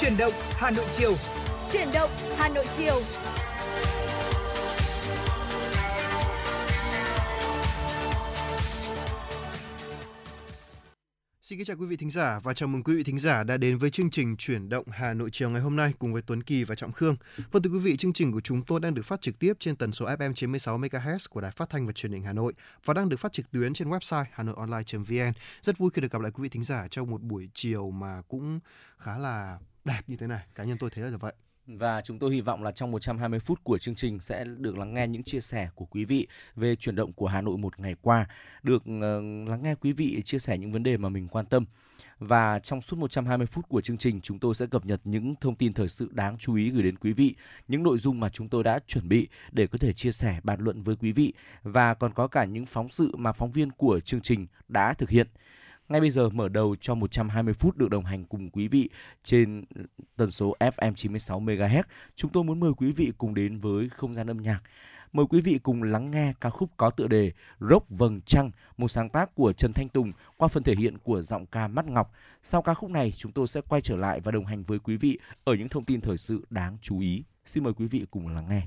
Chuyển động Hà Nội chiều. Chuyển động Hà Nội chiều. Xin kính chào quý vị thính giả và chào mừng quý vị thính giả đã đến với chương trình Chuyển động Hà Nội chiều ngày hôm nay cùng với Tuấn Kỳ và Trọng Khương. Vâng thưa quý vị, chương trình của chúng tôi đang được phát trực tiếp trên tần số FM 96 MHz của Đài Phát thanh và Truyền hình Hà Nội và đang được phát trực tuyến trên website hanoionline.vn. Rất vui khi được gặp lại quý vị thính giả trong một buổi chiều mà cũng khá là đẹp như thế này. Cá nhân tôi thấy là vậy. Và chúng tôi hy vọng là trong 120 phút của chương trình sẽ được lắng nghe những chia sẻ của quý vị về chuyển động của Hà Nội một ngày qua, được ờ, lắng nghe quý vị chia sẻ những vấn đề mà mình quan tâm. Và trong suốt 120 phút của chương trình, chúng tôi sẽ cập nhật những thông tin thời sự đáng chú ý gửi đến quý vị, những nội dung mà chúng tôi đã chuẩn bị để có thể chia sẻ, bàn luận với quý vị và còn có cả những phóng sự mà phóng viên của chương trình đã thực hiện. Ngay bây giờ mở đầu cho 120 phút được đồng hành cùng quý vị trên tần số FM 96 MHz. Chúng tôi muốn mời quý vị cùng đến với không gian âm nhạc. Mời quý vị cùng lắng nghe ca khúc có tựa đề Rốc Vầng Trăng, một sáng tác của Trần Thanh Tùng qua phần thể hiện của giọng ca Mắt Ngọc. Sau ca khúc này, chúng tôi sẽ quay trở lại và đồng hành với quý vị ở những thông tin thời sự đáng chú ý. Xin mời quý vị cùng lắng nghe.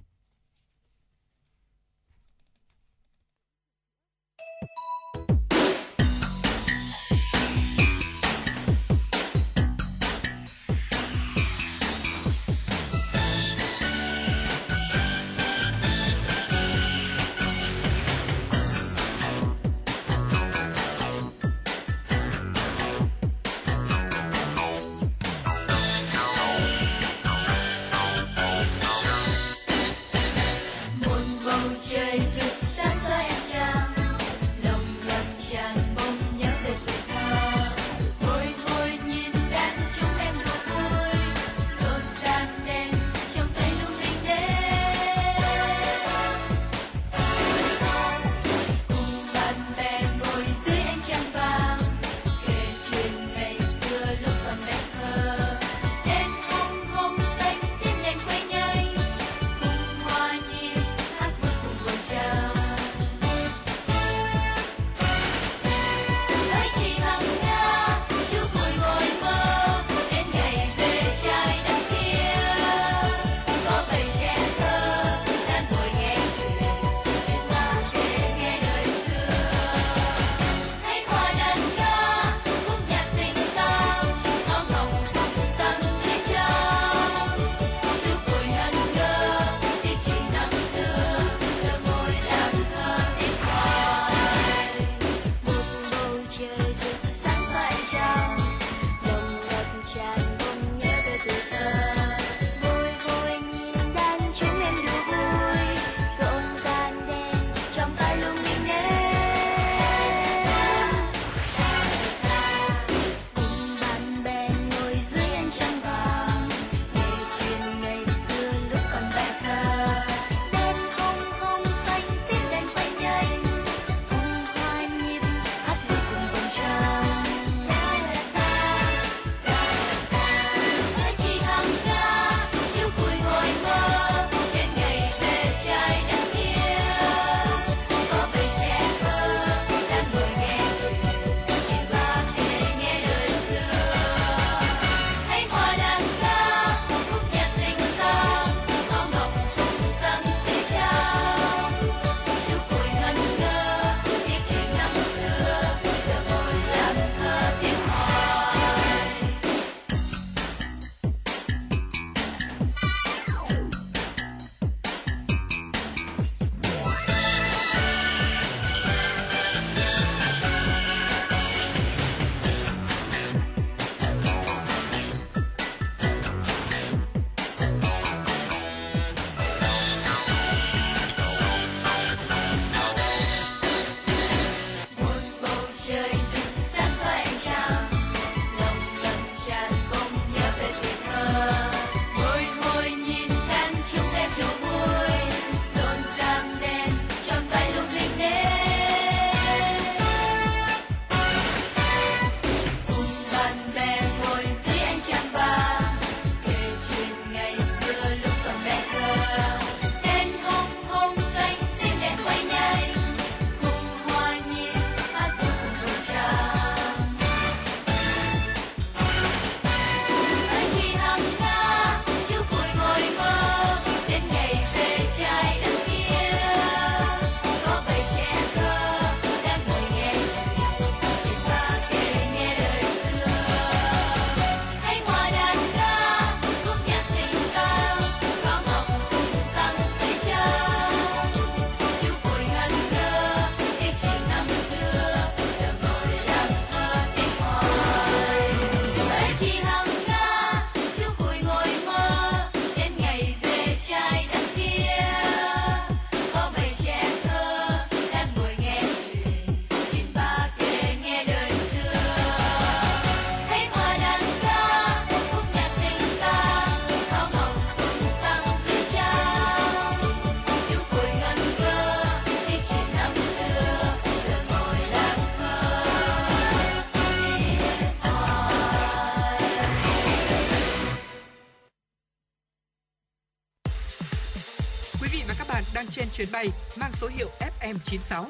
Chuyến bay mang số hiệu FM96.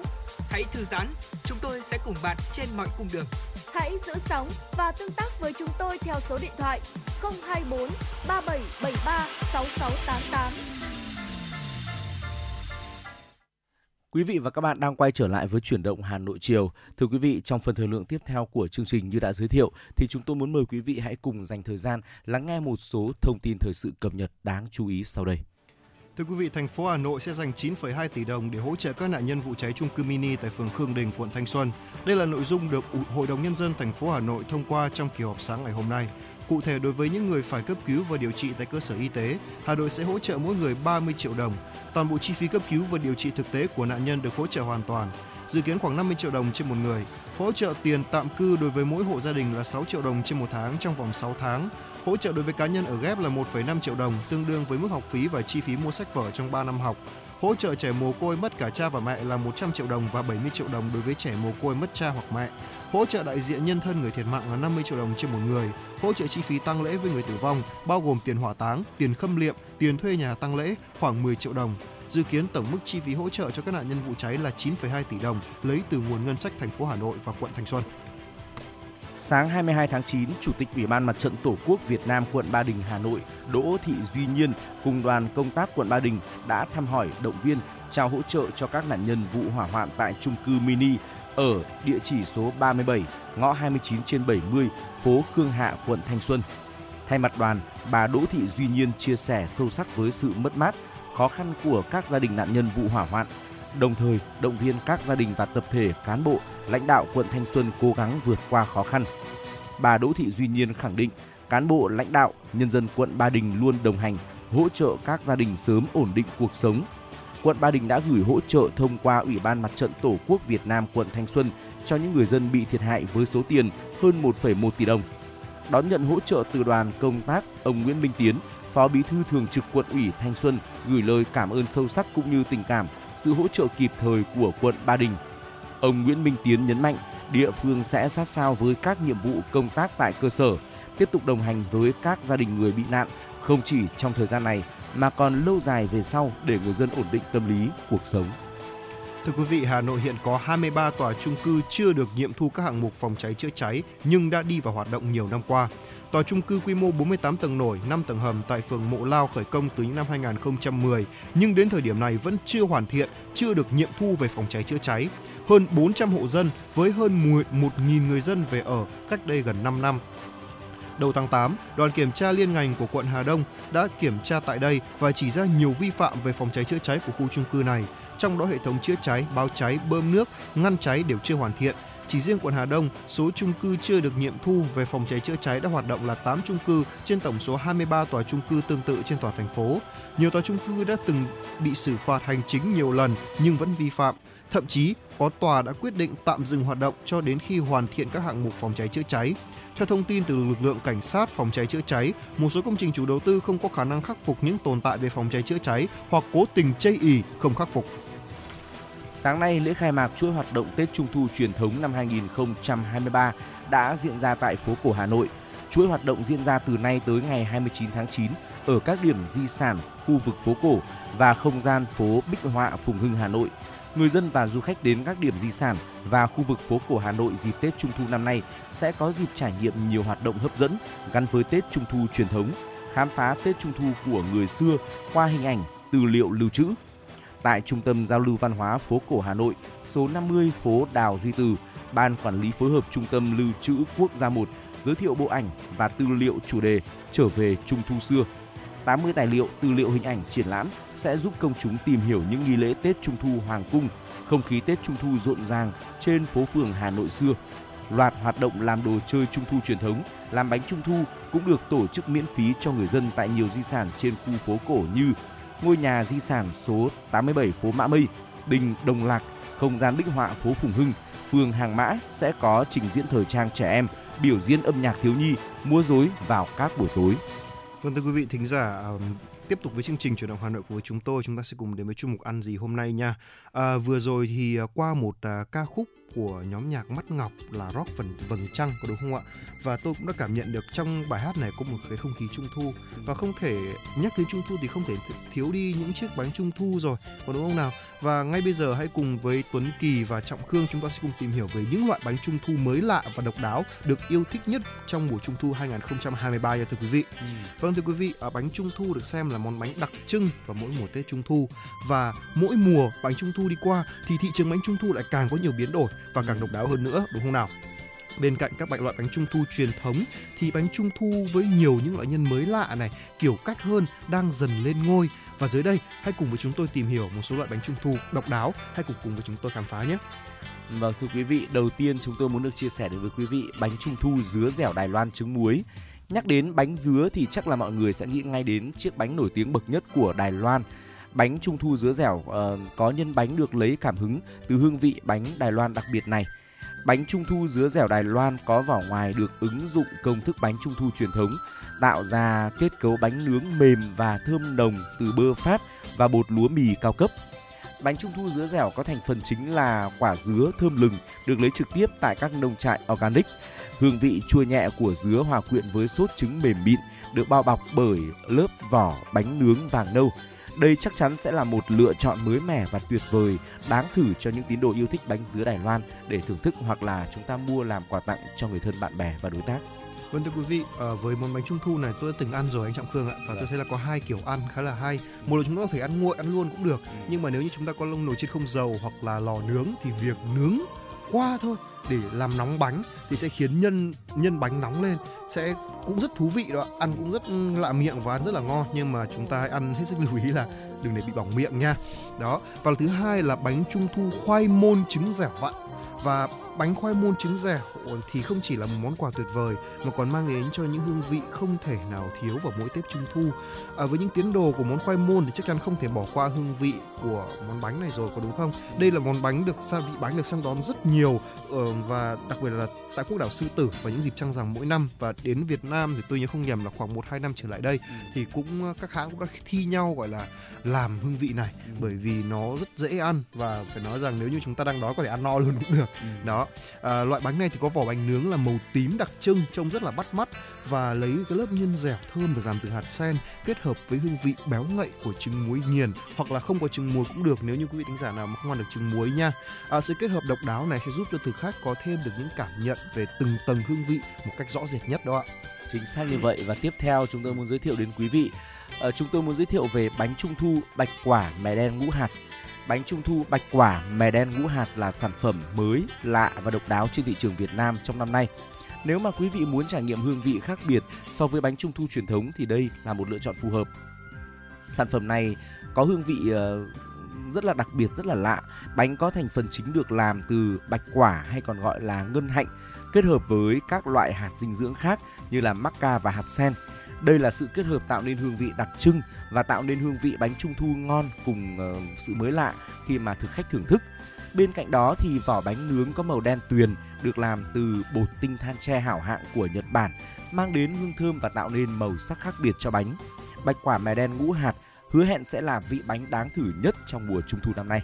Hãy thư giãn, chúng tôi sẽ cùng bạn trên mọi cung đường. Hãy giữ sóng và tương tác với chúng tôi theo số điện thoại 024 3773 6688. Quý vị và các bạn đang quay trở lại với chuyển động Hà Nội chiều. Thưa quý vị, trong phần thời lượng tiếp theo của chương trình như đã giới thiệu thì chúng tôi muốn mời quý vị hãy cùng dành thời gian lắng nghe một số thông tin thời sự cập nhật đáng chú ý sau đây. Thưa quý vị, thành phố Hà Nội sẽ dành 9,2 tỷ đồng để hỗ trợ các nạn nhân vụ cháy trung cư mini tại phường Khương Đình, quận Thanh Xuân. Đây là nội dung được Hội đồng nhân dân thành phố Hà Nội thông qua trong kỳ họp sáng ngày hôm nay. Cụ thể đối với những người phải cấp cứu và điều trị tại cơ sở y tế, Hà Nội sẽ hỗ trợ mỗi người 30 triệu đồng. Toàn bộ chi phí cấp cứu và điều trị thực tế của nạn nhân được hỗ trợ hoàn toàn. Dự kiến khoảng 50 triệu đồng trên một người. Hỗ trợ tiền tạm cư đối với mỗi hộ gia đình là 6 triệu đồng trên một tháng trong vòng 6 tháng. Hỗ trợ đối với cá nhân ở ghép là 1,5 triệu đồng, tương đương với mức học phí và chi phí mua sách vở trong 3 năm học. Hỗ trợ trẻ mồ côi mất cả cha và mẹ là 100 triệu đồng và 70 triệu đồng đối với trẻ mồ côi mất cha hoặc mẹ. Hỗ trợ đại diện nhân thân người thiệt mạng là 50 triệu đồng trên một người. Hỗ trợ chi phí tang lễ với người tử vong bao gồm tiền hỏa táng, tiền khâm liệm, tiền thuê nhà tang lễ khoảng 10 triệu đồng. Dự kiến tổng mức chi phí hỗ trợ cho các nạn nhân vụ cháy là 9,2 tỷ đồng lấy từ nguồn ngân sách thành phố Hà Nội và quận Thanh Xuân. Sáng 22 tháng 9, Chủ tịch Ủy ban Mặt trận Tổ quốc Việt Nam quận Ba Đình, Hà Nội Đỗ Thị Duy Nhiên cùng đoàn công tác quận Ba Đình đã thăm hỏi, động viên, trao hỗ trợ cho các nạn nhân vụ hỏa hoạn tại trung cư mini ở địa chỉ số 37, ngõ 29 trên 70, phố Khương Hạ, quận Thanh Xuân. Thay mặt đoàn, bà Đỗ Thị Duy Nhiên chia sẻ sâu sắc với sự mất mát, khó khăn của các gia đình nạn nhân vụ hỏa hoạn, đồng thời động viên các gia đình và tập thể cán bộ, lãnh đạo quận Thanh Xuân cố gắng vượt qua khó khăn. Bà Đỗ Thị Duy Nhiên khẳng định, cán bộ, lãnh đạo, nhân dân quận Ba Đình luôn đồng hành, hỗ trợ các gia đình sớm ổn định cuộc sống. Quận Ba Đình đã gửi hỗ trợ thông qua Ủy ban Mặt trận Tổ quốc Việt Nam quận Thanh Xuân cho những người dân bị thiệt hại với số tiền hơn 1,1 tỷ đồng. Đón nhận hỗ trợ từ đoàn công tác, ông Nguyễn Minh Tiến, Phó Bí thư Thường trực Quận ủy Thanh Xuân gửi lời cảm ơn sâu sắc cũng như tình cảm, sự hỗ trợ kịp thời của quận Ba Đình. Ông Nguyễn Minh Tiến nhấn mạnh, địa phương sẽ sát sao với các nhiệm vụ công tác tại cơ sở, tiếp tục đồng hành với các gia đình người bị nạn, không chỉ trong thời gian này mà còn lâu dài về sau để người dân ổn định tâm lý, cuộc sống. Thưa quý vị, Hà Nội hiện có 23 tòa trung cư chưa được nghiệm thu các hạng mục phòng cháy chữa cháy nhưng đã đi vào hoạt động nhiều năm qua. Tòa trung cư quy mô 48 tầng nổi, 5 tầng hầm tại phường Mộ Lao khởi công từ những năm 2010 nhưng đến thời điểm này vẫn chưa hoàn thiện, chưa được nghiệm thu về phòng cháy chữa cháy. Hơn 400 hộ dân với hơn 1.000 người dân về ở cách đây gần 5 năm. Đầu tháng 8, đoàn kiểm tra liên ngành của quận Hà Đông đã kiểm tra tại đây và chỉ ra nhiều vi phạm về phòng cháy chữa cháy của khu trung cư này. Trong đó hệ thống chữa cháy, báo cháy, bơm nước, ngăn cháy đều chưa hoàn thiện. Chỉ riêng quận Hà Đông, số chung cư chưa được nghiệm thu về phòng cháy chữa cháy đã hoạt động là 8 chung cư trên tổng số 23 tòa chung cư tương tự trên toàn thành phố. Nhiều tòa chung cư đã từng bị xử phạt hành chính nhiều lần nhưng vẫn vi phạm. Thậm chí có tòa đã quyết định tạm dừng hoạt động cho đến khi hoàn thiện các hạng mục phòng cháy chữa cháy. Theo thông tin từ lực lượng cảnh sát phòng cháy chữa cháy, một số công trình chủ đầu tư không có khả năng khắc phục những tồn tại về phòng cháy chữa cháy hoặc cố tình chây ì không khắc phục. Sáng nay, lễ khai mạc chuỗi hoạt động Tết Trung thu truyền thống năm 2023 đã diễn ra tại phố cổ Hà Nội. Chuỗi hoạt động diễn ra từ nay tới ngày 29 tháng 9 ở các điểm di sản, khu vực phố cổ và không gian phố Bích Họa, Phùng Hưng, Hà Nội. Người dân và du khách đến các điểm di sản và khu vực phố cổ Hà Nội dịp Tết Trung thu năm nay sẽ có dịp trải nghiệm nhiều hoạt động hấp dẫn gắn với Tết Trung thu truyền thống, khám phá Tết Trung thu của người xưa qua hình ảnh, tư liệu lưu trữ, tại Trung tâm Giao lưu Văn hóa phố cổ Hà Nội, số 50 phố Đào Duy Từ, Ban Quản lý phối hợp Trung tâm Lưu trữ Quốc gia 1 giới thiệu bộ ảnh và tư liệu chủ đề trở về Trung thu xưa. 80 tài liệu, tư liệu hình ảnh triển lãm sẽ giúp công chúng tìm hiểu những nghi lễ Tết Trung thu Hoàng cung, không khí Tết Trung thu rộn ràng trên phố phường Hà Nội xưa. Loạt hoạt động làm đồ chơi Trung thu truyền thống, làm bánh Trung thu cũng được tổ chức miễn phí cho người dân tại nhiều di sản trên khu phố cổ như ngôi nhà di sản số 87 phố Mã Mây, đình Đồng Lạc, không gian bích họa phố Phùng Hưng, phường Hàng Mã sẽ có trình diễn thời trang trẻ em, biểu diễn âm nhạc thiếu nhi, múa rối vào các buổi tối. Vâng thưa quý vị thính giả, à, tiếp tục với chương trình chuyển động Hà Nội của chúng tôi, chúng ta sẽ cùng đến với chuyên mục ăn gì hôm nay nha. À, vừa rồi thì à, qua một à, ca khúc của nhóm nhạc Mắt Ngọc là rock phần vầng trăng có đúng không ạ? Và tôi cũng đã cảm nhận được trong bài hát này có một cái không khí trung thu và không thể nhắc đến trung thu thì không thể thiếu đi những chiếc bánh trung thu rồi, có đúng không nào? Và ngay bây giờ hãy cùng với Tuấn Kỳ và Trọng Khương chúng ta sẽ cùng tìm hiểu về những loại bánh trung thu mới lạ và độc đáo được yêu thích nhất trong mùa trung thu 2023 nha thưa quý vị. Ừ. Vâng thưa quý vị, à, bánh trung thu được xem là món bánh đặc trưng vào mỗi mùa Tết trung thu và mỗi mùa bánh trung thu đi qua thì thị trường bánh trung thu lại càng có nhiều biến đổi và càng độc đáo hơn nữa đúng không nào? Bên cạnh các loại bánh trung thu truyền thống thì bánh trung thu với nhiều những loại nhân mới lạ này, kiểu cách hơn đang dần lên ngôi và dưới đây, hãy cùng với chúng tôi tìm hiểu một số loại bánh trung thu độc đáo, hãy cùng cùng với chúng tôi khám phá nhé. Vâng thưa quý vị, đầu tiên chúng tôi muốn được chia sẻ đến với quý vị bánh trung thu dứa dẻo Đài Loan trứng muối. Nhắc đến bánh dứa thì chắc là mọi người sẽ nghĩ ngay đến chiếc bánh nổi tiếng bậc nhất của Đài Loan. Bánh trung thu dứa dẻo uh, có nhân bánh được lấy cảm hứng từ hương vị bánh Đài Loan đặc biệt này. Bánh trung thu dứa dẻo Đài Loan có vỏ ngoài được ứng dụng công thức bánh trung thu truyền thống, tạo ra kết cấu bánh nướng mềm và thơm nồng từ bơ Pháp và bột lúa mì cao cấp. Bánh trung thu dứa dẻo có thành phần chính là quả dứa thơm lừng được lấy trực tiếp tại các nông trại organic. Hương vị chua nhẹ của dứa hòa quyện với sốt trứng mềm mịn được bao bọc bởi lớp vỏ bánh nướng vàng nâu đây chắc chắn sẽ là một lựa chọn mới mẻ và tuyệt vời, đáng thử cho những tín đồ yêu thích bánh dứa Đài Loan để thưởng thức hoặc là chúng ta mua làm quà tặng cho người thân bạn bè và đối tác. Vâng thưa quý vị, à, với món bánh trung thu này tôi đã từng ăn rồi anh Trọng Khương ạ và tôi vâng. thấy là có hai kiểu ăn khá là hay. Một là chúng ta có thể ăn nguội ăn luôn cũng được, ừ. nhưng mà nếu như chúng ta có lông nồi chiên không dầu hoặc là lò nướng thì việc nướng qua thôi để làm nóng bánh thì sẽ khiến nhân nhân bánh nóng lên sẽ cũng rất thú vị đó ăn cũng rất lạ miệng và ăn rất là ngon nhưng mà chúng ta hãy ăn hết sức lưu ý là đừng để bị bỏng miệng nha đó và thứ hai là bánh trung thu khoai môn trứng dẻo vặn và bánh khoai môn trứng dẻo thì không chỉ là một món quà tuyệt vời mà còn mang đến cho những hương vị không thể nào thiếu vào mỗi Tết Trung thu. À, với những tiến đồ của món khoai môn thì chắc chắn không thể bỏ qua hương vị của món bánh này rồi có đúng không? Đây là món bánh được vị bánh được săn đón rất nhiều uh, và đặc biệt là tại quốc đảo Sư Tử vào những dịp trăng rằm mỗi năm và đến Việt Nam thì tôi nhớ không nhầm là khoảng 1 2 năm trở lại đây ừ. thì cũng ờ, các hãng cũng đã thi nhau gọi là làm hương vị này ừ. bởi vì nó rất dễ ăn và phải nói rằng nếu như chúng ta đang đói có thể ăn no luôn cũng được. Ừ. Đó. À, loại bánh này thì có vỏ bánh nướng là màu tím đặc trưng trông rất là bắt mắt và lấy cái lớp nhân dẻo thơm được làm từ hạt sen kết hợp với hương vị béo ngậy của trứng muối nghiền hoặc là không có trứng muối cũng được nếu như quý vị thính giả nào mà không ăn được trứng muối nha. À, sự kết hợp độc đáo này sẽ giúp cho thực khách có thêm được những cảm nhận về từng tầng hương vị một cách rõ rệt nhất đó ạ. Chính xác như vậy và tiếp theo chúng tôi muốn giới thiệu đến quý vị À, chúng tôi muốn giới thiệu về bánh trung thu bạch quả mè đen ngũ hạt. Bánh trung thu bạch quả mè đen ngũ hạt là sản phẩm mới, lạ và độc đáo trên thị trường Việt Nam trong năm nay. Nếu mà quý vị muốn trải nghiệm hương vị khác biệt so với bánh trung thu truyền thống thì đây là một lựa chọn phù hợp. Sản phẩm này có hương vị ờ, rất là đặc biệt, rất là lạ. Bánh có thành phần chính được làm từ bạch quả hay còn gọi là ngân hạnh kết hợp với các loại hạt dinh dưỡng khác như là macca và hạt sen. Đây là sự kết hợp tạo nên hương vị đặc trưng và tạo nên hương vị bánh trung thu ngon cùng uh, sự mới lạ khi mà thực khách thưởng thức. Bên cạnh đó thì vỏ bánh nướng có màu đen tuyền được làm từ bột tinh than tre hảo hạng của Nhật Bản, mang đến hương thơm và tạo nên màu sắc khác biệt cho bánh. Bạch quả mè đen ngũ hạt hứa hẹn sẽ là vị bánh đáng thử nhất trong mùa trung thu năm nay.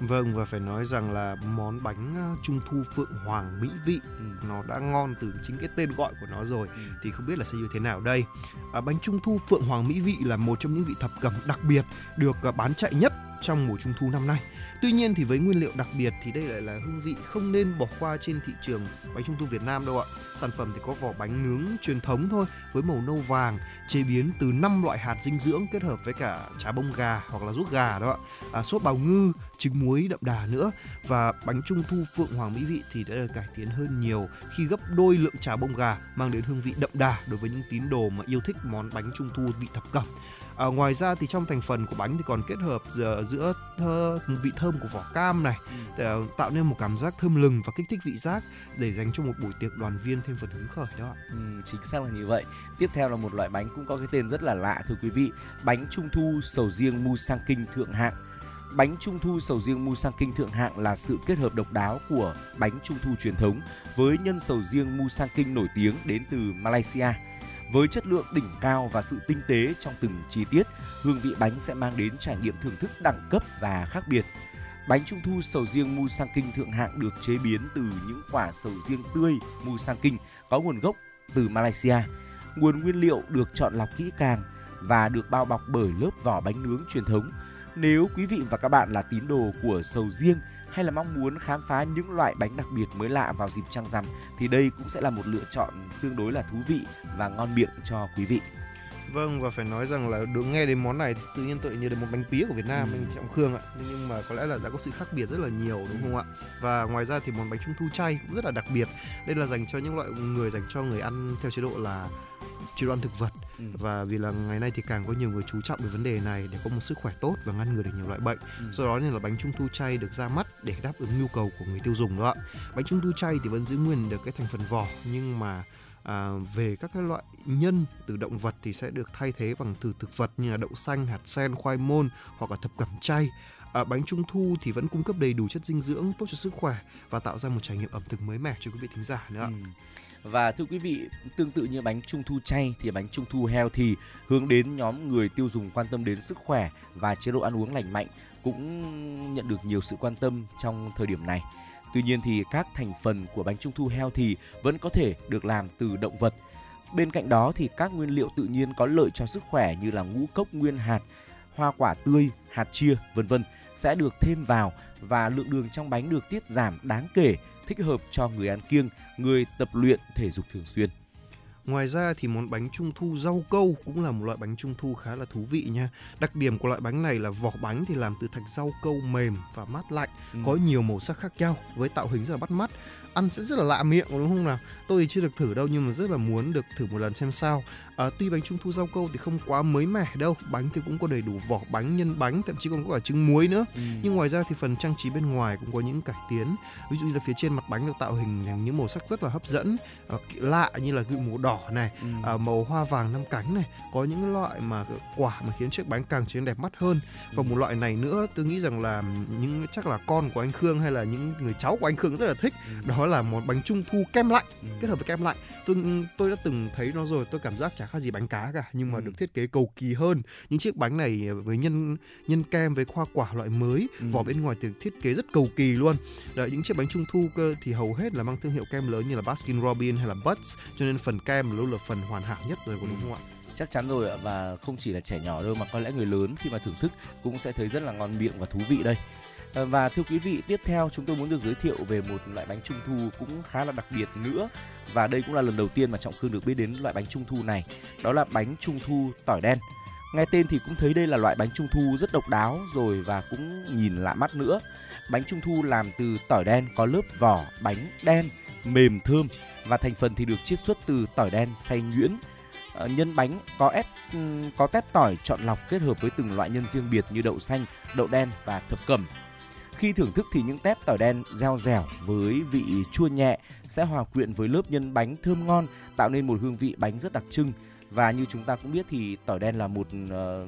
Vâng và phải nói rằng là món bánh trung thu Phượng Hoàng mỹ vị ừ. nó đã ngon từ chính cái tên gọi của nó rồi ừ. thì không biết là sẽ như thế nào đây. À, bánh trung thu Phượng Hoàng mỹ vị là một trong những vị thập cẩm đặc biệt được bán chạy nhất trong mùa trung thu năm nay. Tuy nhiên thì với nguyên liệu đặc biệt thì đây lại là hương vị không nên bỏ qua trên thị trường bánh trung thu Việt Nam đâu ạ. Sản phẩm thì có vỏ bánh nướng truyền thống thôi với màu nâu vàng, chế biến từ 5 loại hạt dinh dưỡng kết hợp với cả chả bông gà hoặc là ruốc gà đó ạ. À, sốt bào ngư, trứng muối đậm đà nữa và bánh trung thu Phượng Hoàng mỹ vị thì đã được cải tiến hơn nhiều khi gấp đôi lượng chả bông gà mang đến hương vị đậm đà đối với những tín đồ mà yêu thích món bánh trung thu vị thập cẩm. À, ngoài ra thì trong thành phần của bánh thì còn kết hợp giữa, giữa thơ, vị thơm của vỏ cam này ừ. để tạo nên một cảm giác thơm lừng và kích thích vị giác để dành cho một buổi tiệc đoàn viên thêm phần hứng khởi đó. Ừ, chính xác là như vậy. Tiếp theo là một loại bánh cũng có cái tên rất là lạ thưa quý vị, bánh trung thu sầu riêng mu sang kinh thượng hạng. Bánh trung thu sầu riêng mu sang kinh thượng hạng là sự kết hợp độc đáo của bánh trung thu truyền thống với nhân sầu riêng mu sang kinh nổi tiếng đến từ Malaysia. Với chất lượng đỉnh cao và sự tinh tế trong từng chi tiết, hương vị bánh sẽ mang đến trải nghiệm thưởng thức đẳng cấp và khác biệt. Bánh trung thu sầu riêng Mu Sang Kinh thượng hạng được chế biến từ những quả sầu riêng tươi Mu Sang Kinh có nguồn gốc từ Malaysia. Nguồn nguyên liệu được chọn lọc kỹ càng và được bao bọc bởi lớp vỏ bánh nướng truyền thống. Nếu quý vị và các bạn là tín đồ của sầu riêng hay là mong muốn khám phá những loại bánh đặc biệt mới lạ vào dịp trăng rằm, thì đây cũng sẽ là một lựa chọn tương đối là thú vị và ngon miệng cho quý vị. Vâng và phải nói rằng là được nghe đến món này thì tự nhiên tôi nhớ đến một bánh pía của Việt Nam Ừ. anh Trọng Khương ạ. Nhưng mà có lẽ là đã có sự khác biệt rất là nhiều đúng không ạ? Và ngoài ra thì món bánh trung thu chay cũng rất là đặc biệt. Đây là dành cho những loại người dành cho người ăn theo chế độ là chế độ ăn thực vật Ừ. và vì là ngày nay thì càng có nhiều người chú trọng về vấn đề này để có một sức khỏe tốt và ngăn ngừa được nhiều loại bệnh. Ừ. Do đó nên là bánh trung thu chay được ra mắt để đáp ứng nhu cầu của người tiêu dùng đó ạ. Bánh trung thu chay thì vẫn giữ nguyên được cái thành phần vỏ nhưng mà à, về các cái loại nhân từ động vật thì sẽ được thay thế bằng từ thực vật như là đậu xanh, hạt sen, khoai môn hoặc là thập cẩm chay. À, bánh trung thu thì vẫn cung cấp đầy đủ chất dinh dưỡng tốt cho sức khỏe và tạo ra một trải nghiệm ẩm thực mới mẻ cho quý vị thính giả nữa. Ừ. Và thưa quý vị, tương tự như bánh trung thu chay thì bánh trung thu heo thì hướng đến nhóm người tiêu dùng quan tâm đến sức khỏe và chế độ ăn uống lành mạnh cũng nhận được nhiều sự quan tâm trong thời điểm này. Tuy nhiên thì các thành phần của bánh trung thu heo thì vẫn có thể được làm từ động vật. Bên cạnh đó thì các nguyên liệu tự nhiên có lợi cho sức khỏe như là ngũ cốc nguyên hạt, hoa quả tươi, hạt chia, vân vân sẽ được thêm vào và lượng đường trong bánh được tiết giảm đáng kể, thích hợp cho người ăn kiêng, người tập luyện thể dục thường xuyên. Ngoài ra thì món bánh trung thu rau câu cũng là một loại bánh trung thu khá là thú vị nha. Đặc điểm của loại bánh này là vỏ bánh thì làm từ thạch rau câu mềm và mát lạnh, Ừ. có nhiều màu sắc khác nhau với tạo hình rất là bắt mắt. Ăn sẽ rất là lạ miệng đúng không nào? Tôi thì chưa được thử đâu nhưng mà rất là muốn được thử một lần xem sao. À, tuy bánh trung thu rau câu thì không quá mới mẻ đâu, bánh thì cũng có đầy đủ vỏ bánh, nhân bánh, thậm chí còn có cả trứng muối nữa. Ừ. Nhưng ngoài ra thì phần trang trí bên ngoài cũng có những cải tiến. Ví dụ như là phía trên mặt bánh được tạo hình thành những màu sắc rất là hấp dẫn, ờ, lạ như là gựu màu đỏ này, Ừ. à, màu hoa vàng năm cánh này có những loại mà quả mà khiến chiếc bánh càng trở nên đẹp mắt hơn và Ừ. một loại này nữa tôi nghĩ rằng là những chắc là con của anh Khương hay là những người cháu của anh Khương rất là thích Ừ. đó là món bánh trung thu kem lạnh Ừ. kết hợp với kem lạnh tôi tôi đã từng thấy nó rồi tôi cảm giác chả khác gì bánh cá cả nhưng mà Ừ. được thiết kế cầu kỳ hơn những chiếc bánh này với nhân nhân kem với hoa quả loại mới Ừ. vỏ bên ngoài được thiết kế rất cầu kỳ luôn Đấy, những chiếc bánh trung thu cơ thì hầu hết là mang thương hiệu kem lớn như là Baskin Robbins hay là Butts cho nên phần kem luôn là phần hoàn hảo nhất rồi có đúng Ừ. không ạ? Chắc chắn rồi ạ. Và không chỉ là trẻ nhỏ đâu mà có lẽ người lớn khi mà thưởng thức cũng sẽ thấy rất là ngon miệng và thú vị đây. Ờ, và thưa quý vị, tiếp theo chúng tôi muốn được giới thiệu về một loại bánh trung thu cũng khá là đặc biệt nữa. Và đây cũng là lần đầu tiên mà trọng khương được biết đến loại bánh trung thu này. Đó là bánh trung thu tỏi đen. Nghe tên thì cũng thấy đây là loại bánh trung thu rất độc đáo rồi và cũng nhìn lạ mắt nữa. Bánh trung thu làm từ tỏi đen có lớp vỏ bánh đen mềm thơm và thành phần thì được chiết xuất từ tỏi đen xay nhuyễn. Ờ, nhân bánh có ép ừ, có tép tỏi chọn lọc kết hợp với từng loại nhân riêng biệt như đậu xanh, đậu đen và thập cẩm. Khi thưởng thức thì những tép tỏi đen reo dẻo với vị chua nhẹ sẽ hòa quyện với lớp nhân bánh thơm ngon tạo nên một hương vị bánh rất đặc trưng và như chúng ta cũng biết thì tỏi đen là một ờ,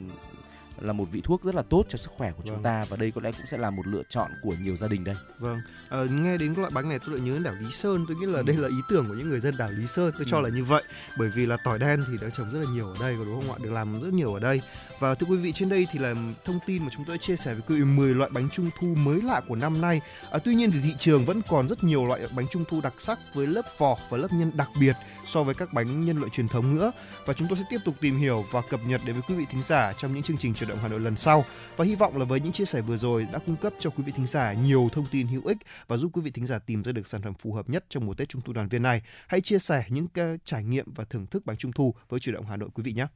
là một vị thuốc rất là tốt cho sức khỏe của chúng Vâng. ta và đây có lẽ cũng sẽ là một lựa chọn của nhiều gia đình đây. Vâng, ờ, nghe đến cái loại bánh này tôi lại nhớ đến đảo Lý Sơn. Tôi nghĩ là đây là ý tưởng của những người dân đảo Lý Sơn. Tôi cho Ừ. là như vậy, bởi vì là tỏi đen thì đã trồng rất là nhiều ở đây, có đúng không ạ? Được làm rất nhiều ở đây. Và thưa quý vị trên đây thì là thông tin mà chúng tôi chia sẻ với quý vị 10 loại bánh trung thu mới lạ của năm nay. À, tuy nhiên thì thị trường vẫn còn rất nhiều loại bánh trung thu đặc sắc với lớp vỏ và lớp nhân đặc biệt so với các bánh nhân loại truyền thống nữa. Và chúng tôi sẽ tiếp tục tìm hiểu và cập nhật đến với quý vị thính giả trong những chương trình chuyển động Hà Nội lần sau. Và hy vọng là với những chia sẻ vừa rồi đã cung cấp cho quý vị thính giả nhiều thông tin hữu ích và giúp quý vị thính giả tìm ra được sản phẩm phù hợp nhất trong mùa Tết Trung thu đoàn viên này. Hãy chia sẻ những trải nghiệm và thưởng thức bánh Trung thu với chuyển động Hà Nội quý vị nhé.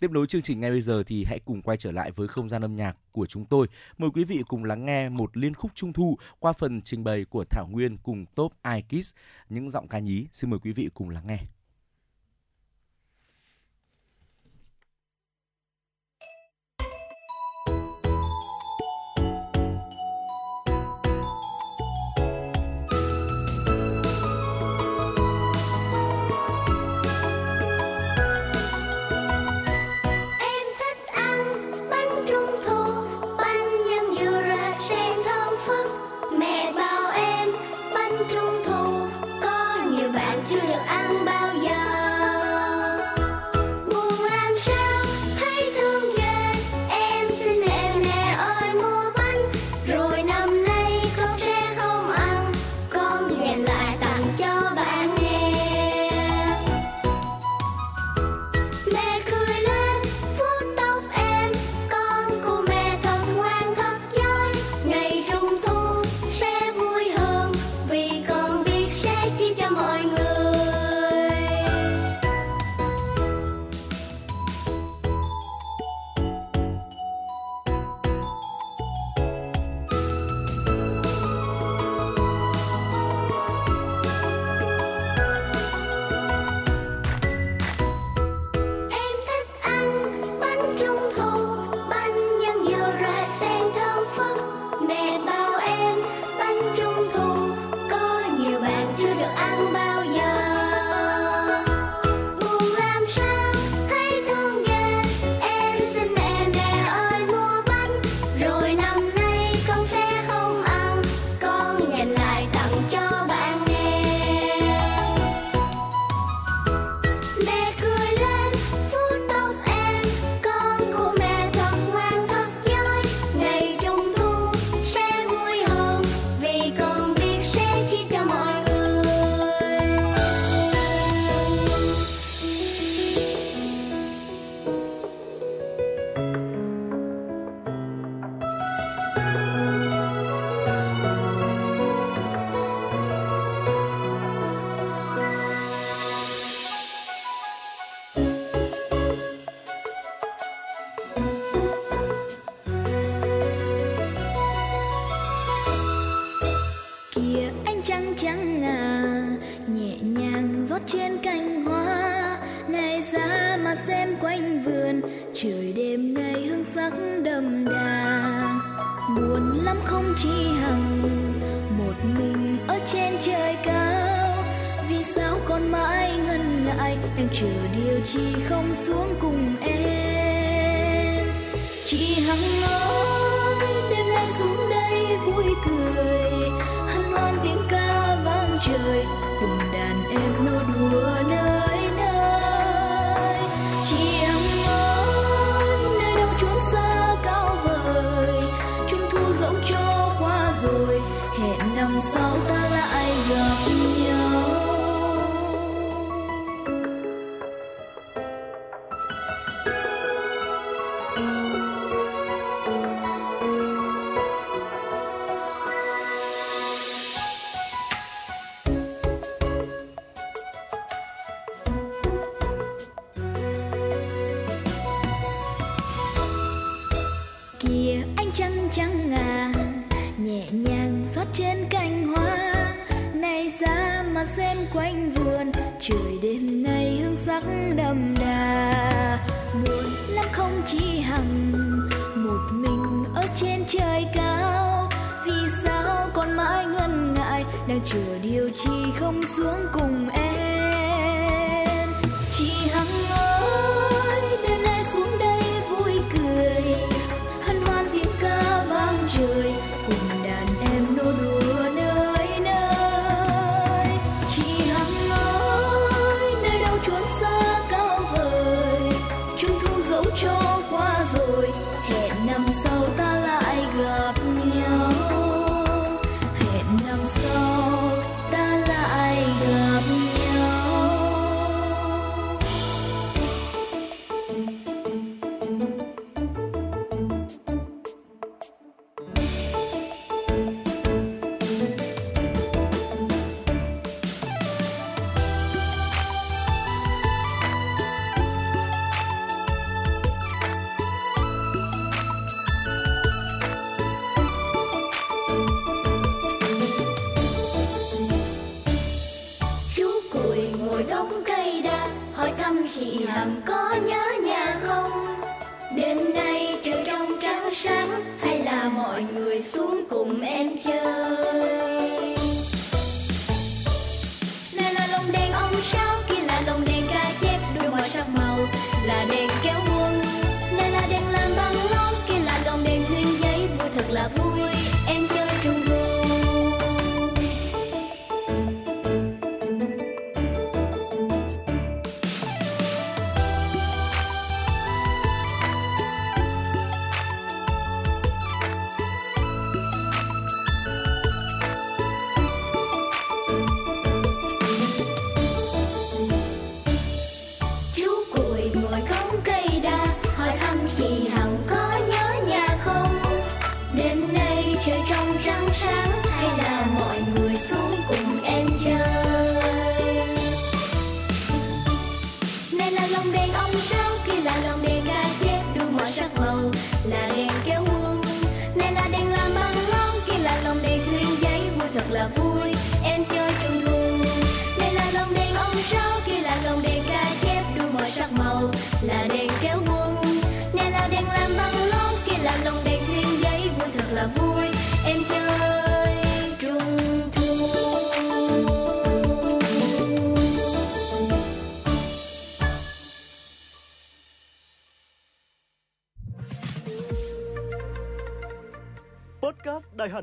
Tiếp nối chương trình ngay bây giờ thì hãy cùng quay trở lại với không gian âm nhạc của chúng tôi. Mời quý vị cùng lắng nghe một liên khúc trung thu qua phần trình bày của Thảo Nguyên cùng Top iKids, những giọng ca nhí. Xin mời quý vị cùng lắng nghe.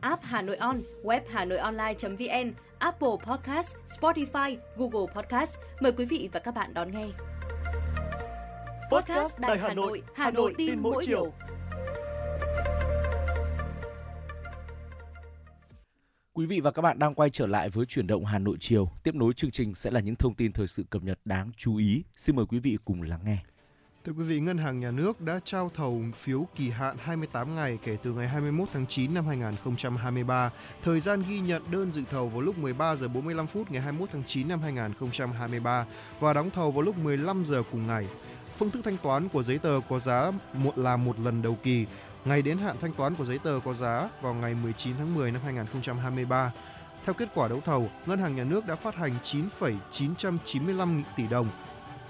app Hà Nội On, web Hà Nội Online vn, Apple Podcast, Spotify, Google Podcast. Mời quý vị và các bạn đón nghe. Podcast Đài Hà Nội, Hà Nội tin mỗi chiều. Quý vị và các bạn đang quay trở lại với chuyển động Hà Nội chiều. Tiếp nối chương trình sẽ là những thông tin thời sự cập nhật đáng chú ý. Xin mời quý vị cùng lắng nghe. Thưa quý vị, Ngân hàng Nhà nước đã trao thầu phiếu kỳ hạn 28 ngày kể từ ngày 21 tháng 9 năm 2023. Thời gian ghi nhận đơn dự thầu vào lúc 13 giờ 45 phút ngày 21 tháng 9 năm 2023 và đóng thầu vào lúc 15 giờ cùng ngày. Phương thức thanh toán của giấy tờ có giá một là một lần đầu kỳ, ngày đến hạn thanh toán của giấy tờ có giá vào ngày 19 tháng 10 năm 2023. Theo kết quả đấu thầu, Ngân hàng Nhà nước đã phát hành 9,995 tỷ đồng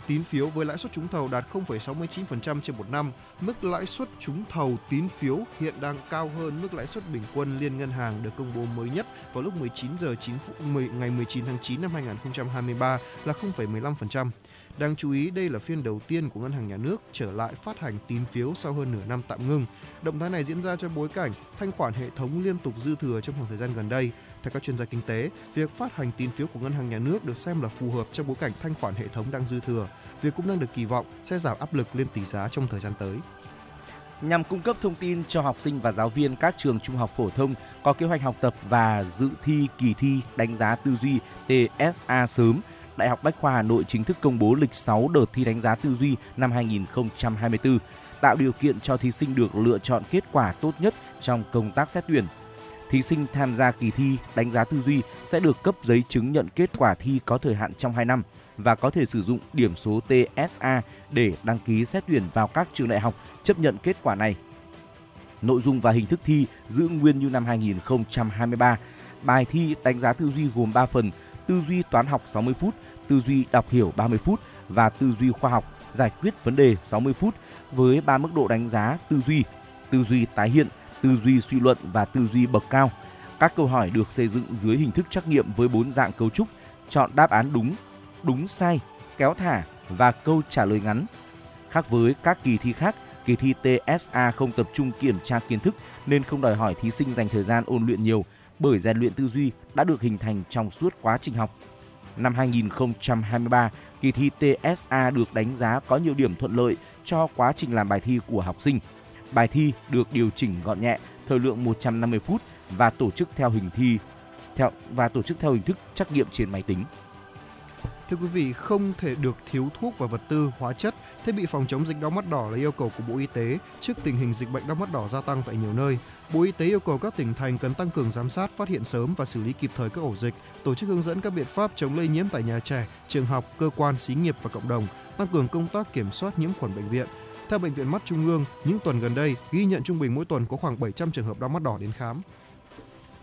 tín phiếu với lãi suất trúng thầu đạt 0,69% trên một năm. Mức lãi suất trúng thầu tín phiếu hiện đang cao hơn mức lãi suất bình quân liên ngân hàng được công bố mới nhất vào lúc 19 giờ 9 phút 10 ngày 19 tháng 9 năm 2023 là 0,15%. Đáng chú ý, đây là phiên đầu tiên của Ngân hàng Nhà nước trở lại phát hành tín phiếu sau hơn nửa năm tạm ngưng. Động thái này diễn ra trong bối cảnh thanh khoản hệ thống liên tục dư thừa trong khoảng thời gian gần đây. Theo các chuyên gia kinh tế, việc phát hành tín phiếu của Ngân hàng Nhà nước được xem là phù hợp trong bối cảnh thanh khoản hệ thống đang dư thừa. Việc cũng đang được kỳ vọng sẽ giảm áp lực lên tỷ giá trong thời gian tới. Nhằm cung cấp thông tin cho học sinh và giáo viên các trường trung học phổ thông có kế hoạch học tập và dự thi kỳ thi đánh giá tư duy TSA sớm, Đại học Bách khoa Hà Nội chính thức công bố lịch 6 đợt thi đánh giá tư duy năm 2024, tạo điều kiện cho thí sinh được lựa chọn kết quả tốt nhất trong công tác xét tuyển. Thí sinh tham gia kỳ thi đánh giá tư duy sẽ được cấp giấy chứng nhận kết quả thi có thời hạn trong 2 năm và có thể sử dụng điểm số TSA để đăng ký xét tuyển vào các trường đại học chấp nhận kết quả này. Nội dung và hình thức thi giữ nguyên như năm 2023. Bài thi đánh giá tư duy gồm 3 phần: tư duy toán học 60 phút, tư duy đọc hiểu 30 phút và tư duy khoa học giải quyết vấn đề 60 phút với 3 mức độ đánh giá tư duy: tư duy tái hiện, tư duy suy luận và tư duy bậc cao. Các câu hỏi được xây dựng dưới hình thức trắc nghiệm với 4 dạng cấu trúc: chọn đáp án đúng, đúng sai, kéo thả và câu trả lời ngắn. Khác với các kỳ thi khác, kỳ thi TSA không tập trung kiểm tra kiến thức nên không đòi hỏi thí sinh dành thời gian ôn luyện nhiều bởi rèn luyện tư duy đã được hình thành trong suốt quá trình học. Năm 2023, kỳ thi TSA được đánh giá có nhiều điểm thuận lợi cho quá trình làm bài thi của học sinh. Bài thi được điều chỉnh gọn nhẹ, thời lượng 150 phút và tổ chức theo hình thi theo và tổ chức theo hình thức trắc nghiệm trên máy tính. Thưa quý vị, không thể được thiếu thuốc và vật tư, hóa chất, thiết bị phòng chống dịch đau mắt đỏ là yêu cầu của Bộ Y tế trước tình hình dịch bệnh đau mắt đỏ gia tăng tại nhiều nơi. Bộ Y tế yêu cầu các tỉnh thành cần tăng cường giám sát, phát hiện sớm và xử lý kịp thời các ổ dịch, tổ chức hướng dẫn các biện pháp chống lây nhiễm tại nhà trẻ, trường học, cơ quan, xí nghiệp và cộng đồng, tăng cường công tác kiểm soát nhiễm khuẩn bệnh viện. Theo Bệnh viện Mắt Trung ương, những tuần gần đây ghi nhận trung bình mỗi tuần có khoảng 700 trường hợp đau mắt đỏ đến khám.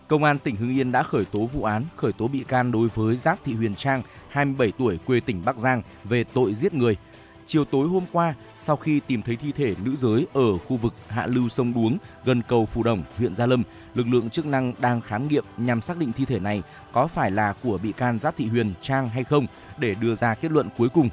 Công an tỉnh Hưng Yên đã khởi tố vụ án, khởi tố bị can đối với Giáp Thị Huyền Trang, 27 tuổi quê tỉnh Bắc Giang về tội giết người. Chiều tối hôm qua, sau khi tìm thấy thi thể nữ giới ở khu vực hạ lưu sông Đuống gần cầu Phù Đồng, huyện Gia Lâm, lực lượng chức năng đang khám nghiệm nhằm xác định thi thể này có phải là của bị can Giáp Thị Huyền Trang hay không để đưa ra kết luận cuối cùng.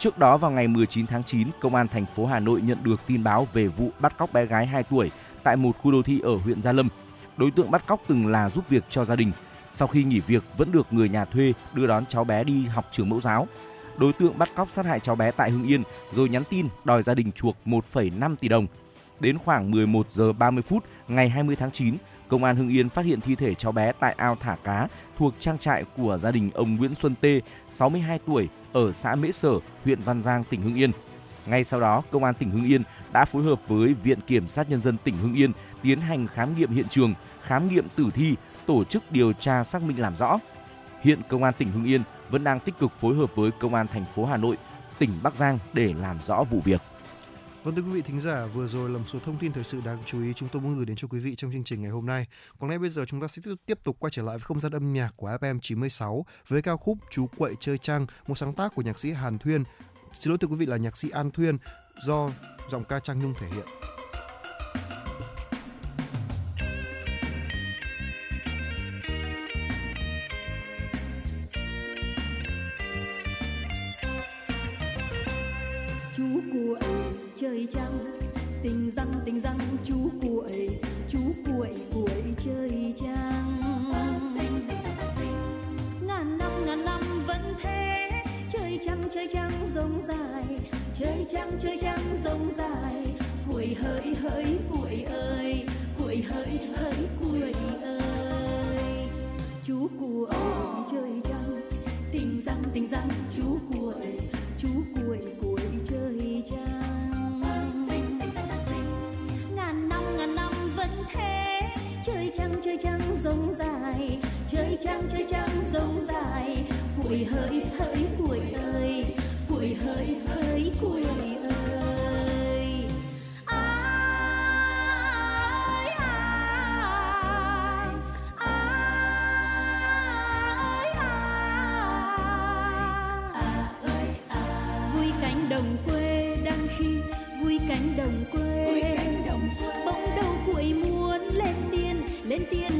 Trước đó vào ngày 19 tháng 9, Công an thành phố Hà Nội nhận được tin báo về vụ bắt cóc bé gái 2 tuổi tại một khu đô thị ở huyện Gia Lâm. Đối tượng bắt cóc từng là giúp việc cho gia đình. Sau khi nghỉ việc vẫn được người nhà thuê đưa đón cháu bé đi học trường mẫu giáo. Đối tượng bắt cóc sát hại cháu bé tại Hưng Yên rồi nhắn tin đòi gia đình chuộc 1,5 tỷ đồng. Đến khoảng 11 giờ 30 phút ngày 20 tháng 9, Công an Hưng Yên phát hiện thi thể cháu bé tại ao thả cá thuộc trang trại của gia đình ông Nguyễn Xuân Tê, 62 tuổi, ở xã Mễ Sở, huyện Văn Giang, tỉnh Hưng Yên. Ngay sau đó, Công an tỉnh Hưng Yên đã phối hợp với Viện Kiểm sát Nhân dân tỉnh Hưng Yên tiến hành khám nghiệm hiện trường, khám nghiệm tử thi, tổ chức điều tra xác minh làm rõ. Hiện Công an tỉnh Hưng Yên vẫn đang tích cực phối hợp với Công an thành phố Hà Nội, tỉnh Bắc Giang để làm rõ vụ việc. Vâng thưa quý vị thính giả, vừa rồi là một số thông tin thời sự đáng chú ý chúng tôi muốn gửi đến cho quý vị trong chương trình ngày hôm nay. Còn ngay bây giờ chúng ta sẽ tiếp tục quay trở lại với không gian âm nhạc của FM 96 với ca khúc Chú quậy chơi trăng, một sáng tác của nhạc sĩ Hàn Thuyên. Xin lỗi thưa quý vị là nhạc sĩ An Thuyên do giọng ca Trang Nhung thể hiện. chú cuội chơi trăng tình răng tình răng, chú cuội chú cuội cuội chơi trăng ngàn năm ngàn năm vẫn thế, chơi trăng chơi trăng rông dài? Chơi trăng chơi trăng rông dài? Cuội hỡi hỡi cuội ơi, cuội hỡi hỡi cuội ơi. Chú cuội chơi chăng? Tình răng tình răng, chú cuội chú cuội cuội chơi chăng? Thế chơi trăng chơi trăng rông dài. Chơi trăng chơi trăng rông dài. Cuội hỡi hỡi cuội ơi. Cuội hỡi hỡi cuội ơi. Ai, ai, ai, vui cánh đồng quê đang khi vui cánh đồng quê. Tiên lên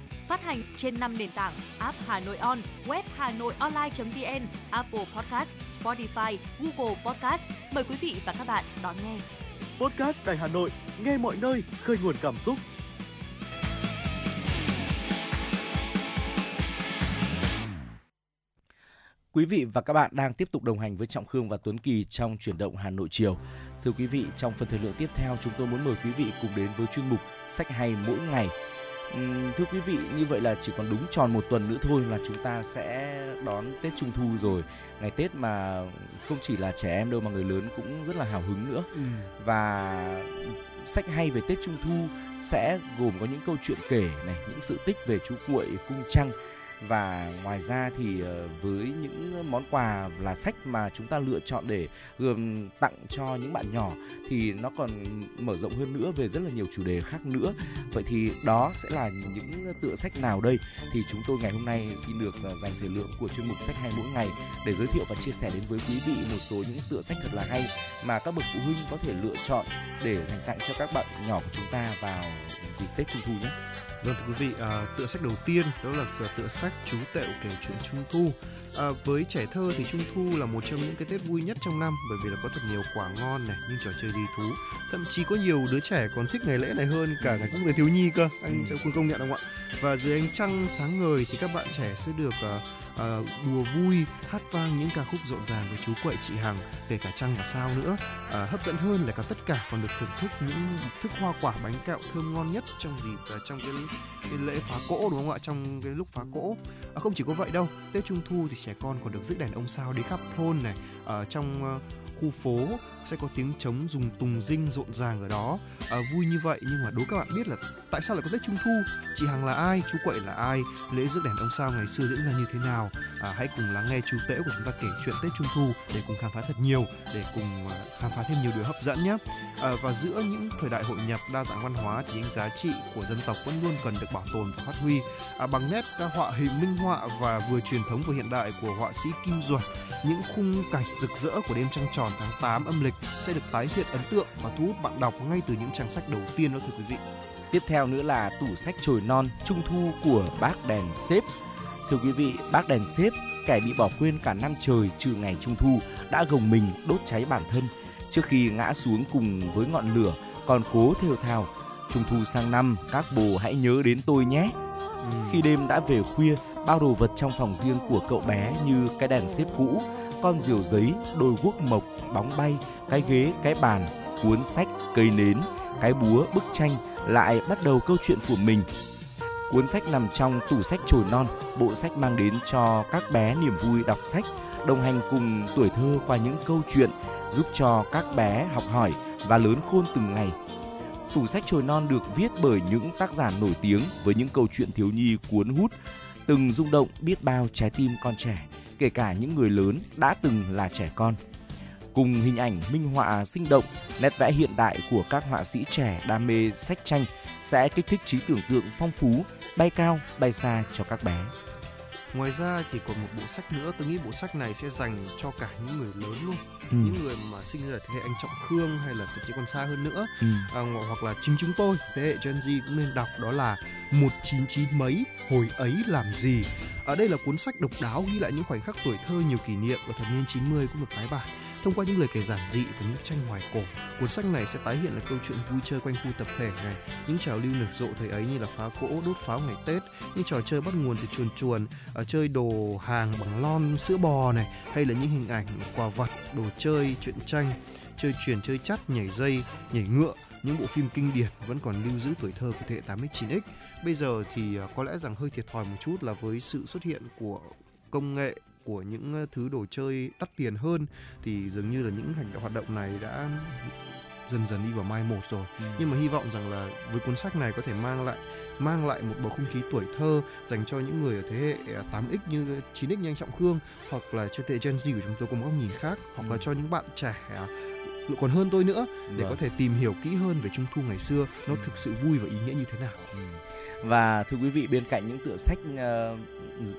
Phát hành trên 5 nền tảng app Hà Nội On, web Hà Nội Online.vn, Apple Podcast, Spotify, Google Podcast. Mời quý vị và các bạn đón nghe. podcast Đài Hà Nội, nghe mọi nơi, khơi nguồn cảm xúc. Quý vị và các bạn đang tiếp tục đồng hành với Trọng Khương và Tuấn Kỳ trong chuyển động Hà Nội chiều. Thưa quý vị, trong phần thời lượng tiếp theo chúng tôi muốn mời quý vị cùng đến với chuyên mục Sách hay mỗi ngày. Thưa quý vị, như vậy là chỉ còn đúng tròn một tuần nữa thôi là chúng ta sẽ đón Tết Trung Thu rồi. Ngày Tết mà không chỉ là trẻ em đâu mà người lớn cũng rất là hào hứng nữa. Và sách hay về Tết Trung Thu sẽ gồm có những câu chuyện kể này, những sự tích về chú cuội cung trăng và ngoài ra thì ờ, với những món quà là sách mà chúng ta lựa chọn để tặng cho những bạn nhỏ thì nó còn mở rộng hơn nữa về rất là nhiều chủ đề khác nữa vậy thì đó sẽ là những tựa sách nào đây thì chúng tôi ngày hôm nay xin được ờ, dành thời lượng của chuyên mục sách hay mỗi ngày để giới thiệu và chia sẻ đến với quý vị một số những tựa sách thật là hay mà các bậc phụ huynh có thể lựa chọn để dành tặng cho các bạn nhỏ của chúng ta vào dịp Tết Trung Thu nhé. Vâng thưa quý vị, à, tựa sách đầu tiên đó là tựa sách Chú Tẹo kể chuyện Trung Thu. À, với trẻ thơ thì Trung Thu là một trong những cái Tết vui nhất trong năm bởi vì là có thật nhiều quả ngon này, những trò chơi lý thú. Thậm chí có nhiều đứa trẻ còn thích ngày lễ này hơn cả ngày quốc tế thiếu nhi cơ. Anh Ừ. ừ. công nhận không ạ? Và dưới ánh trăng sáng ngời thì các bạn trẻ sẽ được à, à, đùa vui, hát vang những ca khúc rộn ràng với chú quậy chị Hằng, kể cả trăng và sao nữa. À, hấp dẫn hơn là cả tất cả còn được thưởng thức những thức hoa quả bánh kẹo thơm ngon nhất trong dịp à, trong cái cái lễ phá cỗ đúng không ạ? Trong cái lúc phá cỗ. À, không chỉ có vậy đâu tết trung thu thì trẻ con còn được giữ đèn ông sao đi khắp thôn này. Ở trong ờ, khu phố sẽ có tiếng trống dùng tùng dinh rộn ràng ở đó. À, vui như vậy nhưng mà đố các bạn biết là tại sao lại có tết trung thu? Chị hằng là ai? Chú quậy là ai? Lễ rước đèn ông sao ngày xưa diễn ra như thế nào? À, hãy cùng lắng nghe chú tễ của chúng ta kể chuyện tết trung thu để cùng khám phá thật nhiều để cùng à, khám phá thêm nhiều điều hấp dẫn nhé. À, và giữa những thời đại hội nhập đa dạng văn hóa thì những giá trị của dân tộc vẫn luôn cần được bảo tồn và phát huy. À, bằng nét họa hình minh họa và vừa truyền thống vừa hiện đại của họa sĩ Kim Duẩn những khung cảnh rực rỡ của đêm trăng tròn tháng 8 âm lịch sẽ được tái hiện ấn tượng và thu hút bạn đọc ngay từ những trang sách đầu tiên đó thưa quý vị Tiếp theo nữa là tủ sách chồi non Trung thu của bác đèn xếp. Thưa quý vị, bác đèn xếp, kẻ bị bỏ quên cả năm trời trừ ngày Trung thu đã gồng mình đốt cháy bản thân trước khi ngã xuống cùng với ngọn lửa còn cố thều thào Trung thu sang năm các bồ hãy nhớ đến tôi nhé. Khi đêm đã về khuya, bao đồ vật trong phòng riêng của cậu bé như cái đèn xếp cũ, con diều giấy, đôi guốc mộc, bóng bay, cái ghế, cái bàn, cuốn sách, cây nến, cái búa, bức tranh lại bắt đầu câu chuyện của mình. Cuốn sách nằm trong tủ sách chồi non, bộ sách mang đến cho các bé niềm vui đọc sách, đồng hành cùng tuổi thơ qua những câu chuyện, giúp cho các bé học hỏi và lớn khôn từng ngày. Tủ sách chồi non được viết bởi những tác giả nổi tiếng với những câu chuyện thiếu nhi cuốn hút, từng rung động biết bao trái tim con trẻ, kể cả những người lớn đã từng là trẻ con. Cùng hình ảnh minh họa sinh động, nét vẽ hiện đại của các họa sĩ trẻ đam mê sách tranh sẽ kích thích trí tưởng tượng phong phú, bay cao, bay xa cho các bé. Ngoài ra thì còn một bộ sách nữa, tôi nghĩ bộ sách này sẽ dành cho cả những người lớn luôn, Ừ. những người mà sinh ra thế hệ anh Trọng Khương hay là thậm chí còn xa hơn nữa, Ừ. à, hoặc là chính chúng tôi thế hệ Gen Z cũng nên đọc đó là 199 mấy hồi ấy làm gì. Ở đây là cuốn sách độc đáo ghi lại những khoảnh khắc tuổi thơ nhiều kỷ niệm của thập niên 90 cũng được tái bản. Thông qua những lời kể giản dị và những tranh ngoài cổ, cuốn sách này sẽ tái hiện là câu chuyện vui chơi quanh khu tập thể này, những trào lưu nở rộ thời ấy như là phá cỗ, đốt pháo ngày Tết, những trò chơi bắt nguồn từ chuồn chuồn, ở chơi đồ hàng bằng lon sữa bò này, hay là những hình ảnh quà vật, đồ chơi, truyện tranh, chơi chuyển, chơi chắt, nhảy dây, nhảy ngựa, những bộ phim kinh điển vẫn còn lưu giữ tuổi thơ của thế hệ 8x 9x. Bây giờ thì à, có lẽ rằng hơi thiệt thòi một chút là với sự xuất hiện của công nghệ của những thứ đồ chơi đắt tiền hơn thì dường như là những hành động hoạt động này đã dần dần đi vào mai một rồi. Nhưng mà hy vọng rằng là với cuốn sách này có thể mang lại mang lại một bầu không khí tuổi thơ dành cho những người ở thế hệ à, 8x như 9x như anh Trọng Khương hoặc là cho thế hệ Gen Z của chúng tôi có một góc nhìn khác hoặc là cho những bạn trẻ à, còn hơn tôi nữa để Vâng. có thể tìm hiểu kỹ hơn về Trung thu ngày xưa nó thực sự vui và ý nghĩa như thế nào. Và thưa quý vị, bên cạnh những tựa sách uh,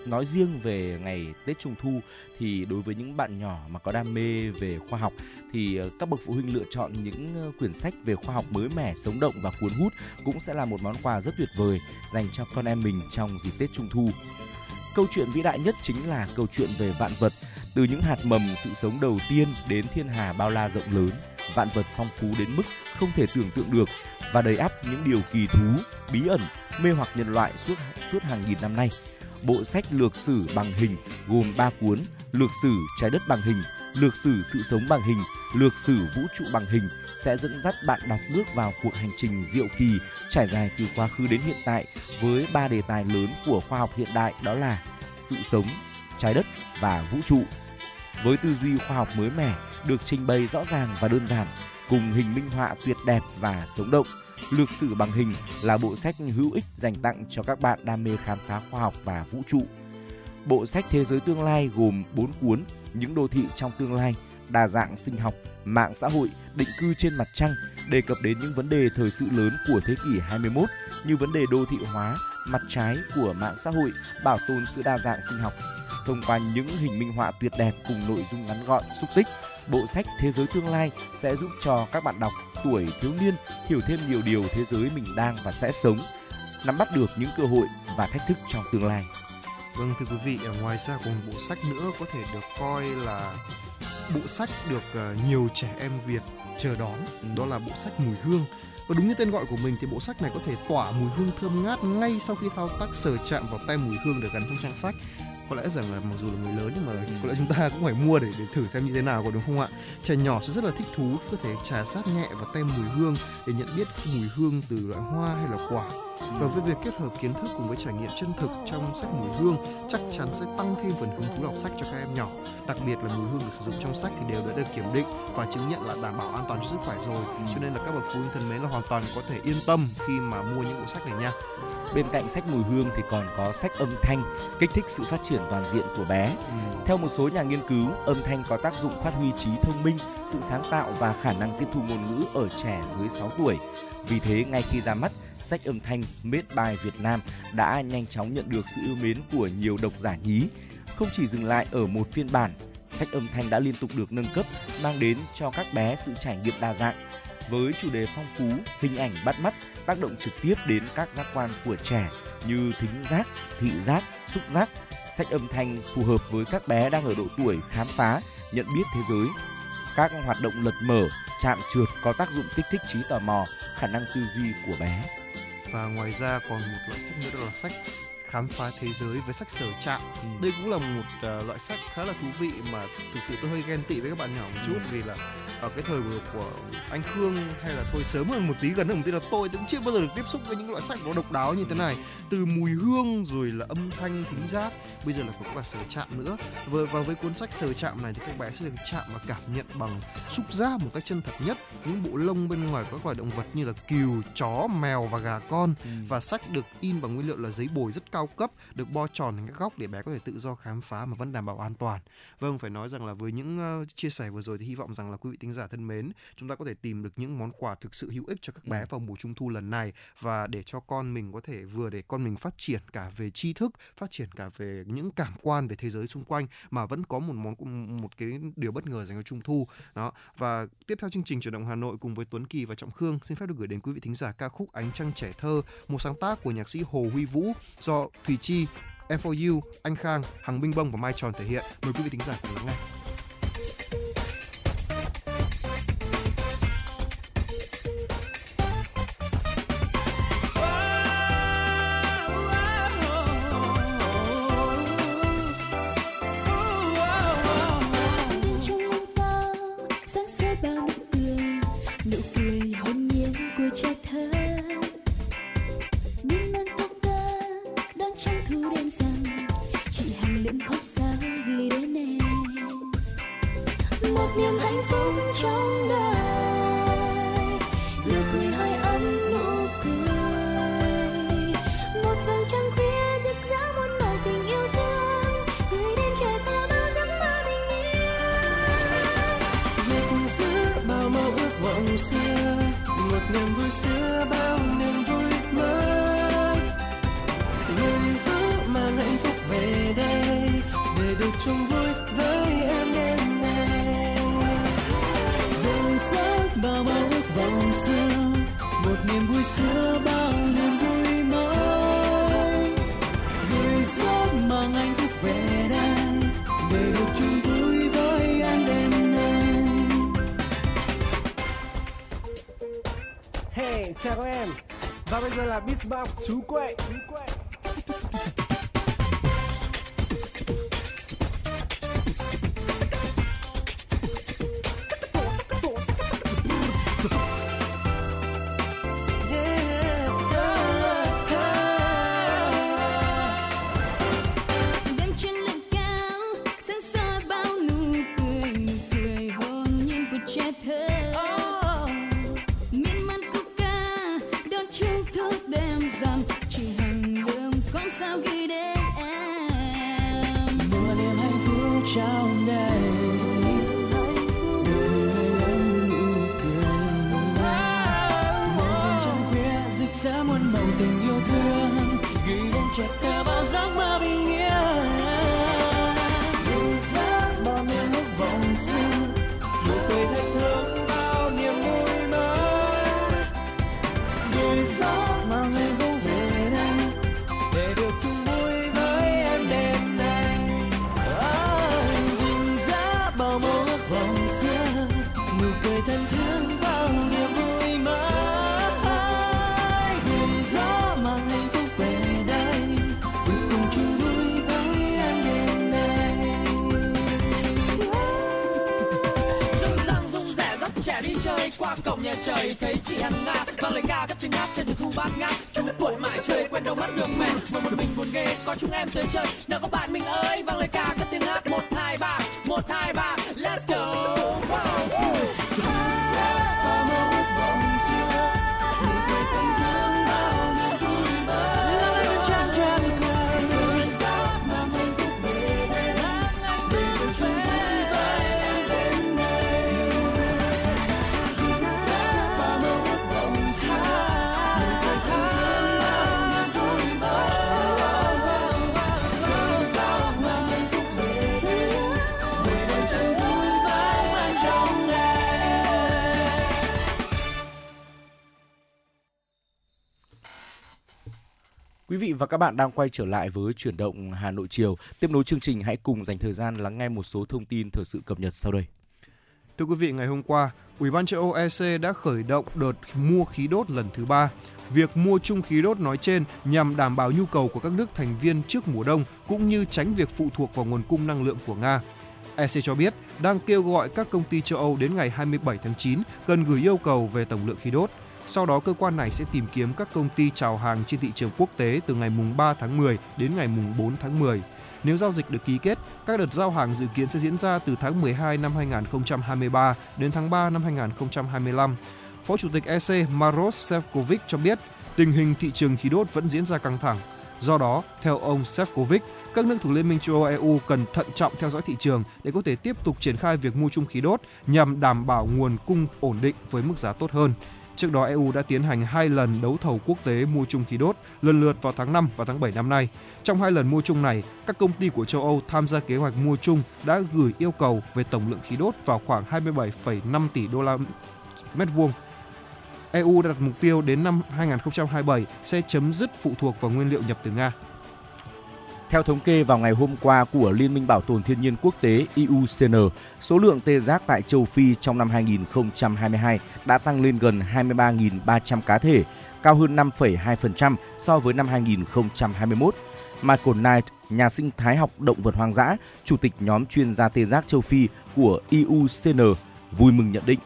nói riêng về ngày Tết Trung Thu thì đối với những bạn nhỏ mà có đam mê về khoa học thì ờ, các bậc phụ huynh lựa chọn những ờ, quyển sách về khoa học mới mẻ, sống động và cuốn hút cũng sẽ là một món quà rất tuyệt vời dành cho con em mình trong dịp Tết Trung Thu. Câu chuyện vĩ đại nhất chính là câu chuyện về vạn vật, từ những hạt mầm sự sống đầu tiên đến thiên hà bao la rộng lớn. vạn vật phong phú đến mức không thể tưởng tượng được và đầy ắp những điều kỳ thú, bí ẩn, mê hoặc nhân loại suốt suốt hàng nghìn năm nay. Bộ sách lược sử bằng hình gồm 3 cuốn: Lược sử trái đất bằng hình, Lược sử sự sống bằng hình, Lược sử vũ trụ bằng hình sẽ dẫn dắt bạn đọc bước vào cuộc hành trình diệu kỳ trải dài từ quá khứ đến hiện tại với ba đề tài lớn của khoa học hiện đại đó là sự sống, trái đất và vũ trụ. Với tư duy khoa học mới mẻ được trình bày rõ ràng và đơn giản, cùng hình minh họa tuyệt đẹp và sống động, Lược sử bằng hình là bộ sách hữu ích dành tặng cho các bạn đam mê khám phá khoa học và vũ trụ. Bộ sách Thế giới tương lai gồm 4 cuốn Những đô thị trong tương lai, đa dạng sinh học, mạng xã hội, định cư trên mặt trăng, đề cập đến những vấn đề thời sự lớn của thế kỷ 21 như vấn đề đô thị hóa, mặt trái của mạng xã hội, bảo tồn sự đa dạng sinh học. Thông qua những hình minh họa tuyệt đẹp cùng nội dung ngắn gọn, xúc tích, bộ sách Thế giới tương lai sẽ giúp cho các bạn đọc tuổi thiếu niên hiểu thêm nhiều điều thế giới mình đang và sẽ sống, nắm bắt được những cơ hội và thách thức trong tương lai. Vâng thưa quý vị, à, ngoài ra còn bộ sách nữa có thể được coi là bộ sách được ờ, nhiều trẻ em Việt chờ đón, đó là bộ sách Mùi Hương. Và đúng như tên gọi của mình thì bộ sách này có thể tỏa mùi hương thơm ngát ngay sau khi thao tác sờ chạm vào tem mùi hương được gắn trong trang sách có lẽ rằng là mặc dù là người lớn nhưng mà có lẽ chúng ta cũng phải mua để để thử xem như thế nào có đúng không ạ? Trẻ nhỏ sẽ rất là thích thú khi có thể trà sát nhẹ vào tem mùi hương để nhận biết mùi hương từ loại hoa hay là quả và với việc kết hợp kiến thức cùng với trải nghiệm chân thực trong sách mùi hương chắc chắn sẽ tăng thêm phần hứng thú đọc sách cho các em nhỏ. Đặc biệt là mùi hương được sử dụng trong sách thì đều đã được kiểm định và chứng nhận là đảm bảo an toàn cho sức khỏe rồi. Cho nên là các bậc phụ huynh thân mến là hoàn toàn có thể yên tâm khi mà mua những bộ sách này nha. Bên cạnh sách mùi hương thì còn có sách âm thanh, kích thích sự phát triển toàn diện của bé. Theo một số nhà nghiên cứu, âm thanh có tác dụng phát huy trí thông minh, sự sáng tạo và khả năng tiếp thu ngôn ngữ ở trẻ dưới 6 tuổi. Vì thế, ngay khi ra mắt, sách âm thanh Made by Việt Nam đã nhanh chóng nhận được sự yêu mến của nhiều độc giả nhí. Không chỉ dừng lại ở một phiên bản, sách âm thanh đã liên tục được nâng cấp, mang đến cho các bé sự trải nghiệm đa dạng. Với chủ đề phong phú, hình ảnh bắt mắt, tác động trực tiếp đến các giác quan của trẻ như thính giác, thị giác, xúc giác. Sách âm thanh phù hợp với các bé đang ở độ tuổi khám phá, nhận biết thế giới. Các hoạt động lật mở, chạm trượt có tác dụng kích thích trí tò mò, khả năng tư duy của bé và ngoài ra còn một loại sách nữa đó là sách khám phá thế giới với sách sở chạm đây cũng là một ờ, loại sách khá là thú vị mà thực sự tôi hơi ghen tị với các bạn nhỏ một chút vì là ở cái thời của, của anh Khương hay là thôi sớm hơn một tí gần hơn một tí là tôi cũng chưa bao giờ được tiếp xúc với những loại sách nó độc đáo như thế này. Từ mùi hương rồi là âm thanh thính giác bây giờ là cũng cả sở chạm nữa. Và, và với cuốn sách sở chạm này thì các bé sẽ được chạm và cảm nhận bằng xúc giác một cách chân thật nhất. Những bộ lông bên ngoài các loài động vật như là cừu chó mèo và gà con. Và sách được in bằng nguyên liệu là giấy bồi rất cao cấp được bo tròn thành các góc để bé có thể tự do khám phá mà vẫn đảm bảo an toàn. Vâng phải nói rằng là với những chia sẻ vừa rồi thì hy vọng rằng là quý vị thính giả thân mến chúng ta có thể tìm được những món quà thực sự hữu ích cho các bé vào mùa trung thu lần này và để cho con mình có thể vừa để con mình phát triển cả về tri thức phát triển cả về những cảm quan về thế giới xung quanh mà vẫn có một món một cái điều bất ngờ dành cho trung thu. Đó và tiếp theo chương trình chuyển động Hà Nội cùng với Tuấn Kỳ và Trọng Khương xin phép được gửi đến quý vị thính giả ca khúc Ánh trăng trẻ thơ một sáng tác của nhạc sĩ Hồ Huy Vũ do Thủy Chi FOU, Anh Khang, Hằng Minh Bông và Mai Tròn thể hiện. Mời quý vị thính giả cùng lắng nghe. Khóc sao ghi đến em. Một niềm hạnh phúc Chào các em. Và bây giờ là Beatbox Chú đêm gửi qua cổng nhà trời, thấy chị hàng nga và lời ca các tiếng hát trên đường thu bát ngát. Chú tuổi mãi chơi quen đâu mất đường về mà một mình buồn ghê, có chúng em tới chơi. Nào các bạn mình ơi, vang lời ca các tiếng hát, một, hai, ba, một, hai, ba. Quý vị và các bạn đang quay trở lại với chuyển động Hà Nội chiều. Tiếp nối chương trình hãy cùng dành thời gian lắng nghe một số thông tin thời sự cập nhật sau đây. Thưa quý vị, ngày hôm qua, Ủy ban châu Âu EC đã khởi động đợt mua khí đốt lần thứ ba. Việc mua chung khí đốt nói trên nhằm đảm bảo nhu cầu của các nước thành viên trước mùa đông cũng như tránh việc phụ thuộc vào nguồn cung năng lượng của Nga. EC cho biết đang kêu gọi các công ty châu Âu đến ngày 27 tháng 9 cần gửi yêu cầu về tổng lượng khí đốt. Sau đó cơ quan này sẽ tìm kiếm các công ty chào hàng trên thị trường quốc tế từ ngày mùng 3 tháng 10 đến ngày mùng 4 tháng 10. Nếu giao dịch được ký kết, các đợt giao hàng dự kiến sẽ diễn ra từ tháng 12 năm 2023 đến tháng 3 năm 2025. Phó Chủ tịch EC Maros Sefcovic cho biết tình hình thị trường khí đốt vẫn diễn ra căng thẳng. Do đó, theo ông Sefcovic, các nước thuộc Liên minh châu Âu EU cần thận trọng theo dõi thị trường để có thể tiếp tục triển khai việc mua chung khí đốt nhằm đảm bảo nguồn cung ổn định với mức giá tốt hơn. Trước đó EU đã tiến hành hai lần đấu thầu quốc tế mua chung khí đốt, lần lượt vào tháng 5 và tháng 7 năm nay. Trong hai lần mua chung này, các công ty của châu Âu tham gia kế hoạch mua chung đã gửi yêu cầu về tổng lượng khí đốt vào khoảng 27,5 tỷ đô la mét vuông. EU đặt mục tiêu đến năm 2027 sẽ chấm dứt phụ thuộc vào nguyên liệu nhập từ Nga. Theo thống kê vào ngày hôm qua của Liên minh Bảo tồn Thiên nhiên Quốc tế IUCN, số lượng tê giác tại châu Phi trong năm 2022 đã tăng lên gần 23.300 cá thể, cao hơn 5,2% so với năm 2021. Michael Knight, nhà sinh thái học động vật hoang dã, chủ tịch nhóm chuyên gia tê giác châu Phi của IUCN, vui mừng nhận định.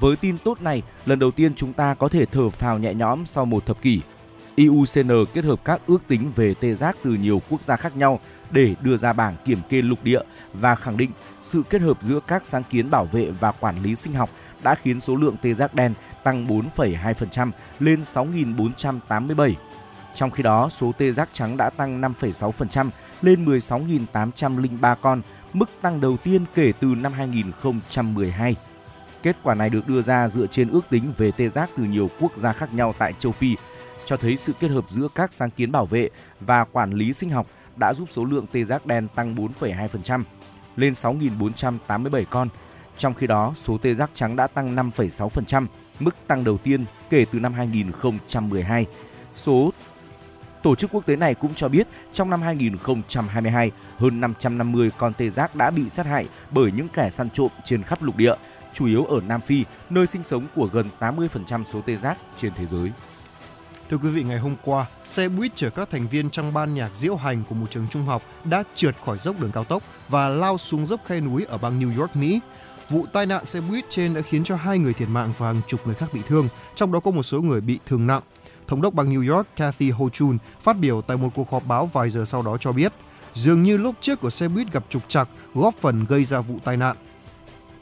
Với tin tốt này, lần đầu tiên chúng ta có thể thở phào nhẹ nhõm sau một thập kỷ. IUCN kết hợp các ước tính về tê giác từ nhiều quốc gia khác nhau để đưa ra bảng kiểm kê lục địa và khẳng định sự kết hợp giữa các sáng kiến bảo vệ và quản lý sinh học đã khiến số lượng tê giác đen tăng 4,2% lên 6.487. Trong khi đó, số tê giác trắng đã tăng 5,6% lên 16.803 con, mức tăng đầu tiên kể từ năm 2012. Kết quả này được đưa ra dựa trên ước tính về tê giác từ nhiều quốc gia khác nhau tại châu Phi, cho thấy sự kết hợp giữa các sáng kiến bảo vệ và quản lý sinh học đã giúp số lượng tê giác đen tăng 4,2% lên 6.487 con. Trong khi đó, số tê giác trắng đã tăng 5,6%, mức tăng đầu tiên kể từ năm 2012. Số Tổ chức quốc tế này cũng cho biết trong năm 2022, hơn 550 con tê giác đã bị sát hại bởi những kẻ săn trộm trên khắp lục địa, chủ yếu ở Nam Phi, nơi sinh sống của gần 80% số tê giác trên thế giới. Thưa quý vị, ngày hôm qua, xe buýt chở các thành viên trong ban nhạc diễu hành của một trường trung học đã trượt khỏi dốc đường cao tốc và lao xuống dốc khe núi ở bang New York, Mỹ. Vụ tai nạn xe buýt trên đã khiến cho hai người thiệt mạng và hàng chục người khác bị thương, trong đó có một số người bị thương nặng. Thống đốc bang New York Kathy Hochul phát biểu tại một cuộc họp báo vài giờ sau đó cho biết, dường như lốp trước của xe buýt gặp trục trặc góp phần gây ra vụ tai nạn.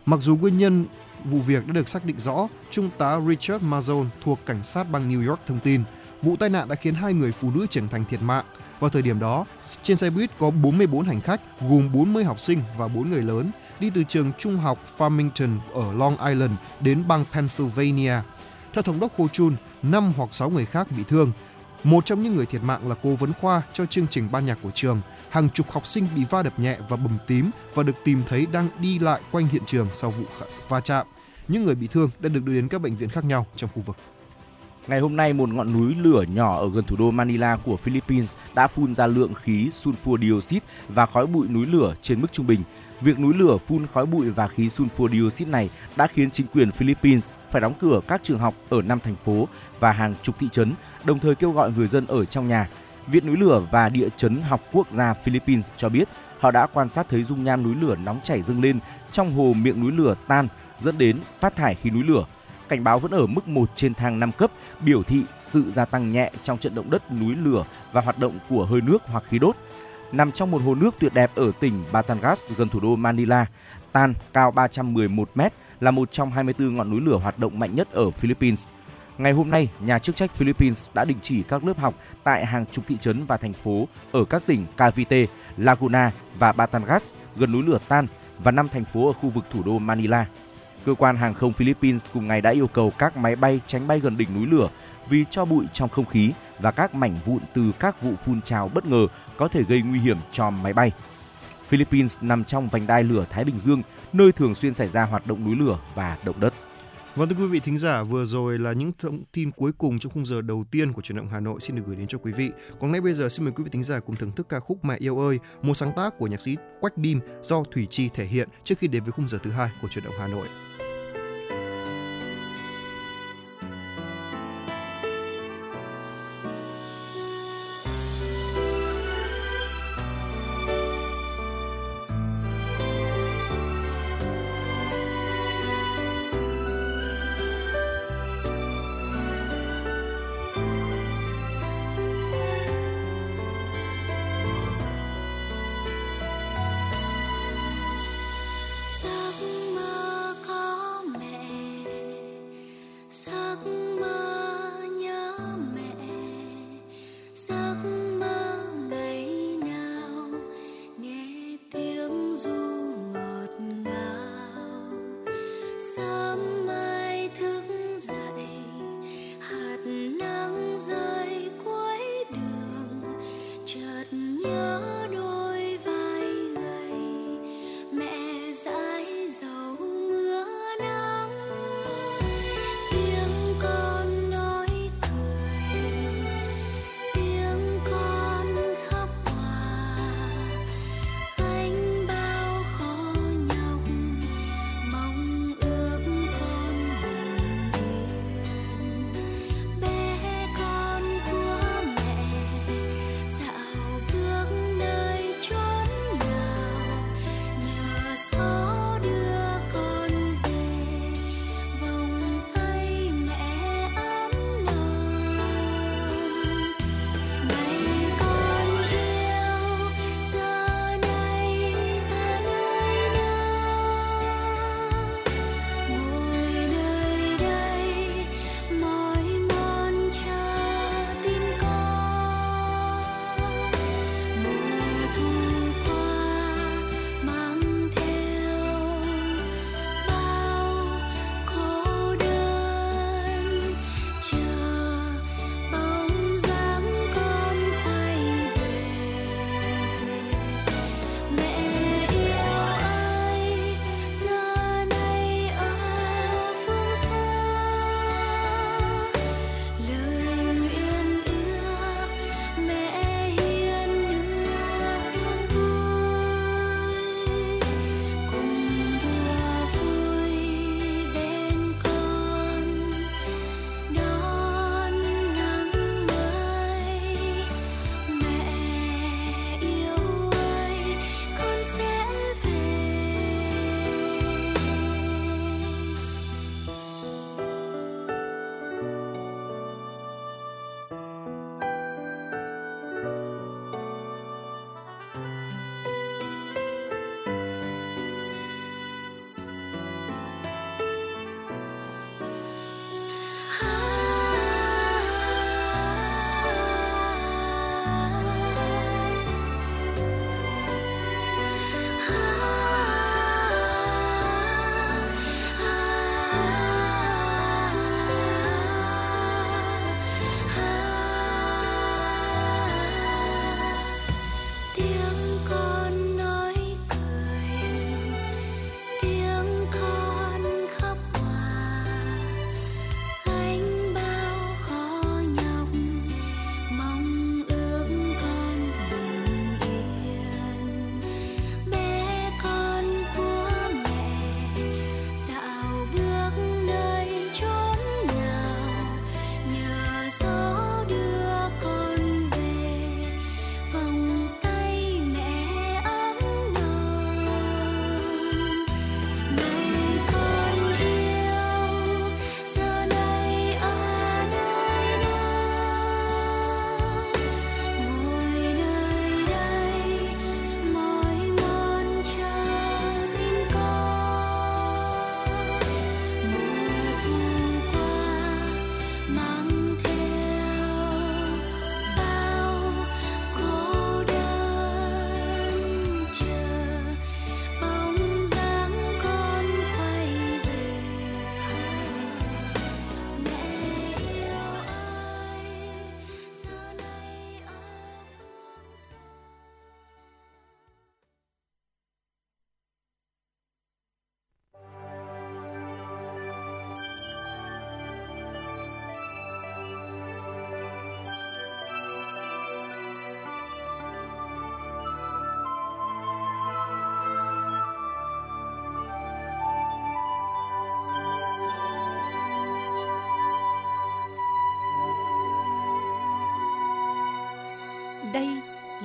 Mặc dù nguyên nhân vụ việc đã được xác định rõ, Trung tá Richard Mazon thuộc cảnh sát bang New York thông tin, vụ tai nạn đã khiến hai người phụ nữ trưởng thành thiệt mạng. Vào thời điểm đó, trên xe buýt có 44 hành khách, gồm 40 học sinh và 4 người lớn, đi từ trường trung học Farmington ở Long Island đến bang Pennsylvania. Theo thống đốc Ho Chun, 5 hoặc 6 người khác bị thương. Một trong những người thiệt mạng là cố vấn khoa cho chương trình ban nhạc của trường. Hàng chục học sinh bị va đập nhẹ và bầm tím và được tìm thấy đang đi lại quanh hiện trường sau vụ va chạm. Những người bị thương đã được đưa đến các bệnh viện khác nhau trong khu vực. Ngày hôm nay, một ngọn núi lửa nhỏ ở gần thủ đô Manila của Philippines đã phun ra lượng khí sulfur dioxide và khói bụi núi lửa trên mức trung bình. Việc núi lửa phun khói bụi và khí sulfur dioxide này đã khiến chính quyền Philippines phải đóng cửa các trường học ở năm thành phố và hàng chục thị trấn, đồng thời kêu gọi người dân ở trong nhà. Viện núi lửa và địa chấn học quốc gia Philippines cho biết họ đã quan sát thấy dung nham núi lửa nóng chảy dâng lên trong hồ miệng núi lửa tan dẫn đến phát thải khí núi lửa. Cảnh báo vẫn ở mức 1 trên thang 5 cấp, biểu thị sự gia tăng nhẹ trong trận động đất núi lửa và hoạt động của hơi nước hoặc khí đốt. Nằm trong một hồ nước tuyệt đẹp ở tỉnh Batangas gần thủ đô Manila, Tan cao 311 m là một trong 24 ngọn núi lửa hoạt động mạnh nhất ở Philippines. Ngày hôm nay, nhà chức trách Philippines đã đình chỉ các lớp học tại hàng chục thị trấn và thành phố ở các tỉnh Cavite, Laguna và Batangas gần núi lửa Tan và năm thành phố ở khu vực thủ đô Manila. Cơ quan hàng không Philippines cùng ngày đã yêu cầu các máy bay tránh bay gần đỉnh núi lửa vì cho bụi trong không khí và các mảnh vụn từ các vụ phun trào bất ngờ có thể gây nguy hiểm cho máy bay. Philippines nằm trong vành đai lửa Thái Bình Dương, nơi thường xuyên xảy ra hoạt động núi lửa và động đất. Vâng thưa quý vị thính giả, vừa rồi là những thông tin cuối cùng trong khung giờ đầu tiên của truyền động Hà Nội xin được gửi đến cho quý vị. Còn ngay bây giờ xin mời quý vị thính giả cùng thưởng thức ca khúc Mẹ yêu ơi, một sáng tác của nhạc sĩ Quách Bim do Thủy Chi thể hiện trước khi đến với khung giờ thứ hai của truyền động Hà Nội.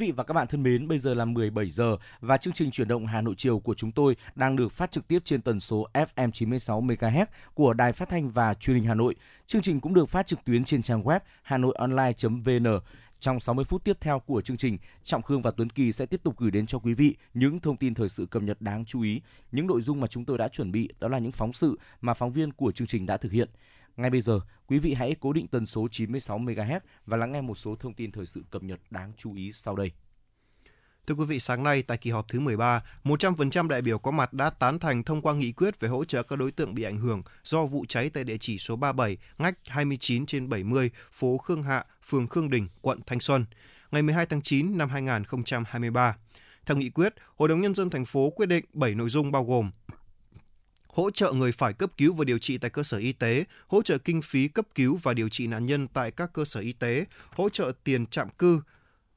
Vị và các bạn thân mến, bây giờ là 17 giờ và chương trình chuyển động Hà Nội chiều của chúng tôi đang được phát trực tiếp trên tần số FM 96 MHz của Đài Phát thanh và Truyền hình Hà Nội. Chương trình cũng được phát trực tuyến trên trang web hanoionline.vn. Trong 60 phút tiếp theo của chương trình, Trọng Khương và Tuấn Kỳ sẽ tiếp tục gửi đến cho quý vị những thông tin thời sự cập nhật đáng chú ý. Những nội dung mà chúng tôi đã chuẩn bị đó là những phóng sự mà phóng viên của chương trình đã thực hiện. Ngay bây giờ, quý vị hãy cố định tần số 96 MHz và lắng nghe một số thông tin thời sự cập nhật đáng chú ý sau đây. Thưa quý vị, sáng nay tại kỳ họp thứ 13, 100% đại biểu có mặt đã tán thành thông qua nghị quyết về hỗ trợ các đối tượng bị ảnh hưởng do vụ cháy tại địa chỉ số 37, ngách 29 trên 70, phố Khương Hạ, phường Khương Đình, quận Thanh Xuân, ngày 12 tháng 9 năm 2023. Theo nghị quyết, Hội đồng Nhân dân thành phố quyết định 7 nội dung bao gồm hỗ trợ người phải cấp cứu và điều trị tại cơ sở y tế, hỗ trợ kinh phí cấp cứu và điều trị nạn nhân tại các cơ sở y tế, hỗ trợ tiền trạm cư,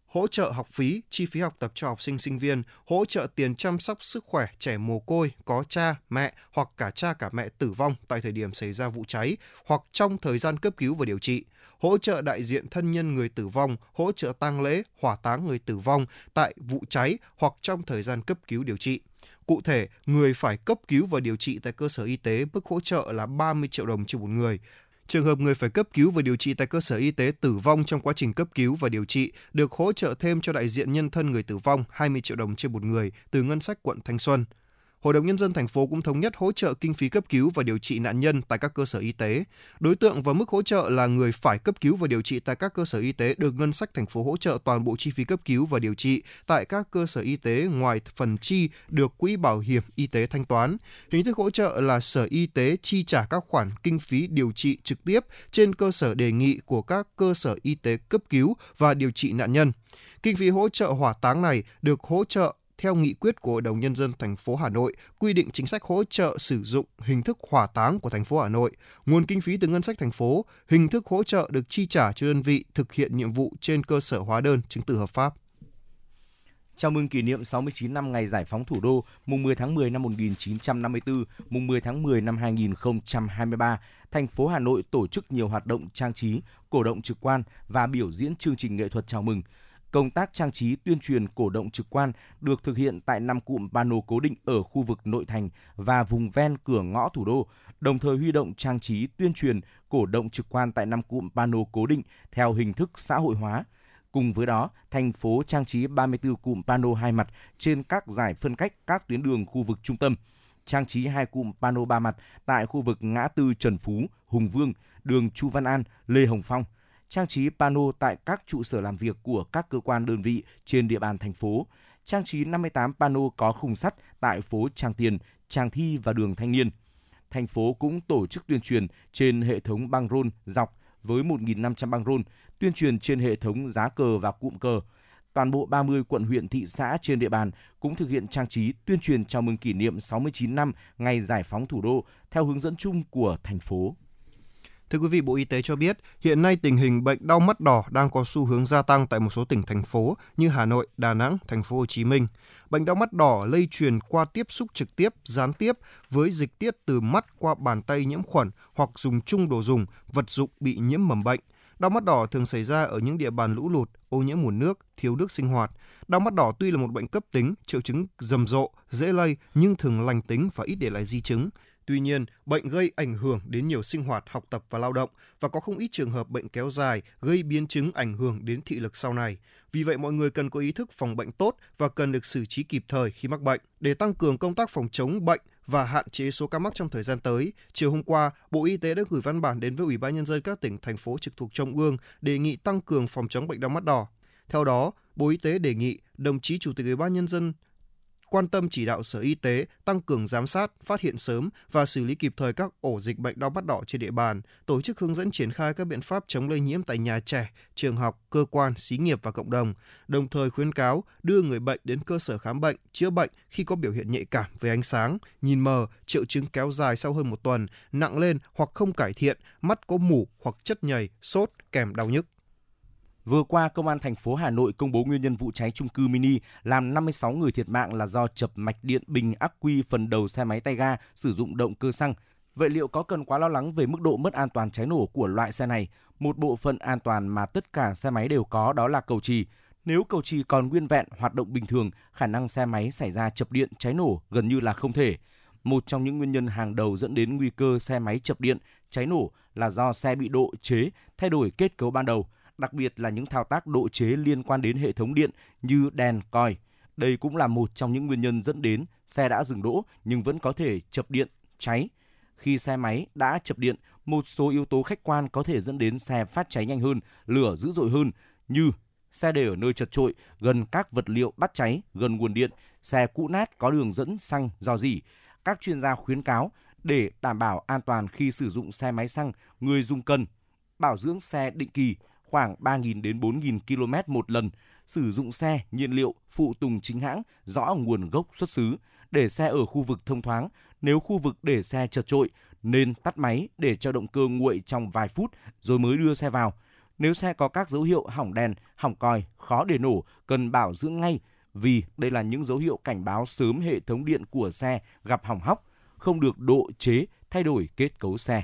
hỗ trợ học phí, chi phí học tập cho học sinh sinh viên, hỗ trợ tiền chăm sóc sức khỏe trẻ mồ côi có cha, mẹ hoặc cả cha cả mẹ tử vong tại thời điểm xảy ra vụ cháy hoặc trong thời gian cấp cứu và điều trị, hỗ trợ đại diện thân nhân người tử vong, hỗ trợ tang lễ, hỏa táng người tử vong tại vụ cháy hoặc trong thời gian cấp cứu điều trị. Cụ thể, người phải cấp cứu và điều trị tại cơ sở y tế mức hỗ trợ là 30 triệu đồng trên một người. Trường hợp người phải cấp cứu và điều trị tại cơ sở y tế tử vong trong quá trình cấp cứu và điều trị được hỗ trợ thêm cho đại diện nhân thân người tử vong 20 triệu đồng trên một người từ ngân sách quận Thanh Xuân. Hội đồng nhân dân thành phố cũng thống nhất hỗ trợ kinh phí cấp cứu và điều trị nạn nhân tại các cơ sở y tế. Đối tượng và mức hỗ trợ là người phải cấp cứu và điều trị tại các cơ sở y tế được ngân sách thành phố hỗ trợ toàn bộ chi phí cấp cứu và điều trị tại các cơ sở y tế ngoài phần chi được quỹ bảo hiểm y tế thanh toán. Hình thức hỗ trợ là sở y tế chi trả các khoản kinh phí điều trị trực tiếp trên cơ sở đề nghị của các cơ sở y tế cấp cứu và điều trị nạn nhân. Kinh phí hỗ trợ hỏa táng này được hỗ trợ theo nghị quyết của Hội đồng nhân dân thành phố Hà Nội quy định chính sách hỗ trợ sử dụng hình thức hỏa táng của thành phố Hà Nội, nguồn kinh phí từ ngân sách thành phố, hình thức hỗ trợ được chi trả cho đơn vị thực hiện nhiệm vụ trên cơ sở hóa đơn chứng từ hợp pháp. Chào mừng kỷ niệm 69 năm ngày giải phóng thủ đô, mùng 10 tháng 10 năm 1954, mùng 10 tháng 10 năm 2023, thành phố Hà Nội tổ chức nhiều hoạt động trang trí, cổ động trực quan và biểu diễn chương trình nghệ thuật chào mừng. Công tác trang trí tuyên truyền cổ động trực quan được thực hiện tại năm cụm pano cố định ở khu vực nội thành và vùng ven cửa ngõ thủ đô, đồng thời huy động trang trí tuyên truyền cổ động trực quan tại năm cụm pano cố định theo hình thức xã hội hóa. Cùng với đó, thành phố trang trí 34 cụm pano hai mặt trên các giải phân cách các tuyến đường khu vực trung tâm, trang trí hai cụm pano ba mặt tại khu vực ngã tư Trần Phú, Hùng Vương, đường Chu Văn An, Lê Hồng Phong, trang trí pano tại các trụ sở làm việc của các cơ quan đơn vị trên địa bàn thành phố, trang trí 58 pano có khung sắt tại phố Trang Tiền, Trang Thi và đường Thanh Niên. Thành phố cũng tổ chức tuyên truyền trên hệ thống băng rôn dọc với 1.500 băng rôn, tuyên truyền trên hệ thống giá cờ và cụm cờ. Toàn bộ 30 quận huyện thị xã trên địa bàn cũng thực hiện trang trí tuyên truyền chào mừng kỷ niệm 69 năm ngày giải phóng thủ đô theo hướng dẫn chung của thành phố. Thưa quý vị, Bộ Y tế cho biết, hiện nay tình hình bệnh đau mắt đỏ đang có xu hướng gia tăng tại một số tỉnh thành phố như Hà Nội, Đà Nẵng, thành phố Hồ Chí Minh. Bệnh đau mắt đỏ lây truyền qua tiếp xúc trực tiếp, gián tiếp với dịch tiết từ mắt qua bàn tay nhiễm khuẩn hoặc dùng chung đồ dùng, vật dụng bị nhiễm mầm bệnh. Đau mắt đỏ thường xảy ra ở những địa bàn lũ lụt, ô nhiễm nguồn nước, thiếu nước sinh hoạt. Đau mắt đỏ tuy là một bệnh cấp tính, triệu chứng rầm rộ, dễ lây nhưng thường lành tính và ít để lại di chứng. Tuy nhiên, bệnh gây ảnh hưởng đến nhiều sinh hoạt, học tập và lao động và có không ít trường hợp bệnh kéo dài gây biến chứng ảnh hưởng đến thị lực sau này. Vì vậy mọi người cần có ý thức phòng bệnh tốt và cần được xử trí kịp thời khi mắc bệnh để tăng cường công tác phòng chống bệnh và hạn chế số ca mắc trong thời gian tới. Chiều hôm qua, Bộ Y tế đã gửi văn bản đến với Ủy ban nhân dân các tỉnh thành phố trực thuộc Trung ương đề nghị tăng cường phòng chống bệnh đau mắt đỏ. Theo đó, Bộ Y tế đề nghị đồng chí Chủ tịch Ủy ban nhân dân quan tâm chỉ đạo Sở Y tế tăng cường giám sát, phát hiện sớm và xử lý kịp thời các ổ dịch bệnh đau mắt đỏ trên địa bàn, tổ chức hướng dẫn triển khai các biện pháp chống lây nhiễm tại nhà trẻ, trường học, cơ quan, xí nghiệp và cộng đồng, đồng thời khuyến cáo đưa người bệnh đến cơ sở khám bệnh, chữa bệnh khi có biểu hiện nhạy cảm với ánh sáng, nhìn mờ, triệu chứng kéo dài sau hơn một tuần, nặng lên hoặc không cải thiện, mắt có mủ hoặc chất nhầy, sốt kèm đau nhức. Vừa qua, Công an thành phố Hà Nội công bố nguyên nhân vụ cháy trung cư mini làm 56 người thiệt mạng là do chập mạch điện bình ắc quy phần đầu xe máy tay ga sử dụng động cơ xăng. Vậy liệu có cần quá lo lắng về mức độ mất an toàn cháy nổ của loại xe này? Một bộ phận an toàn mà tất cả xe máy đều có đó là cầu trì. Nếu cầu trì còn nguyên vẹn hoạt động bình thường, khả năng xe máy xảy ra chập điện cháy nổ gần như là không thể. Một trong những nguyên nhân hàng đầu dẫn đến nguy cơ xe máy chập điện, cháy nổ là do xe bị độ chế, thay đổi kết cấu ban đầu, đặc biệt là những thao tác độ chế liên quan đến hệ thống điện như đèn, còi. Đây cũng là một trong những nguyên nhân dẫn đến xe đã dừng đỗ nhưng vẫn có thể chập điện, cháy. Khi xe máy đã chập điện, một số yếu tố khách quan có thể dẫn đến xe phát cháy nhanh hơn, lửa dữ dội hơn như xe để ở nơi chật trội, gần các vật liệu bắt cháy, gần nguồn điện, xe cũ nát có đường dẫn xăng do gì. Các chuyên gia khuyến cáo để đảm bảo an toàn khi sử dụng xe máy xăng, người dùng cần bảo dưỡng xe định kỳ khoảng 3.000 đến 4.000 km một lần, sử dụng xe, nhiên liệu, phụ tùng chính hãng, rõ nguồn gốc xuất xứ, để xe ở khu vực thông thoáng, nếu khu vực để xe chật trội, nên tắt máy để cho động cơ nguội trong vài phút rồi mới đưa xe vào. Nếu xe có các dấu hiệu hỏng đèn, hỏng còi, khó để nổ, cần bảo dưỡng ngay vì đây là những dấu hiệu cảnh báo sớm hệ thống điện của xe gặp hỏng hóc, không được độ chế, thay đổi kết cấu xe.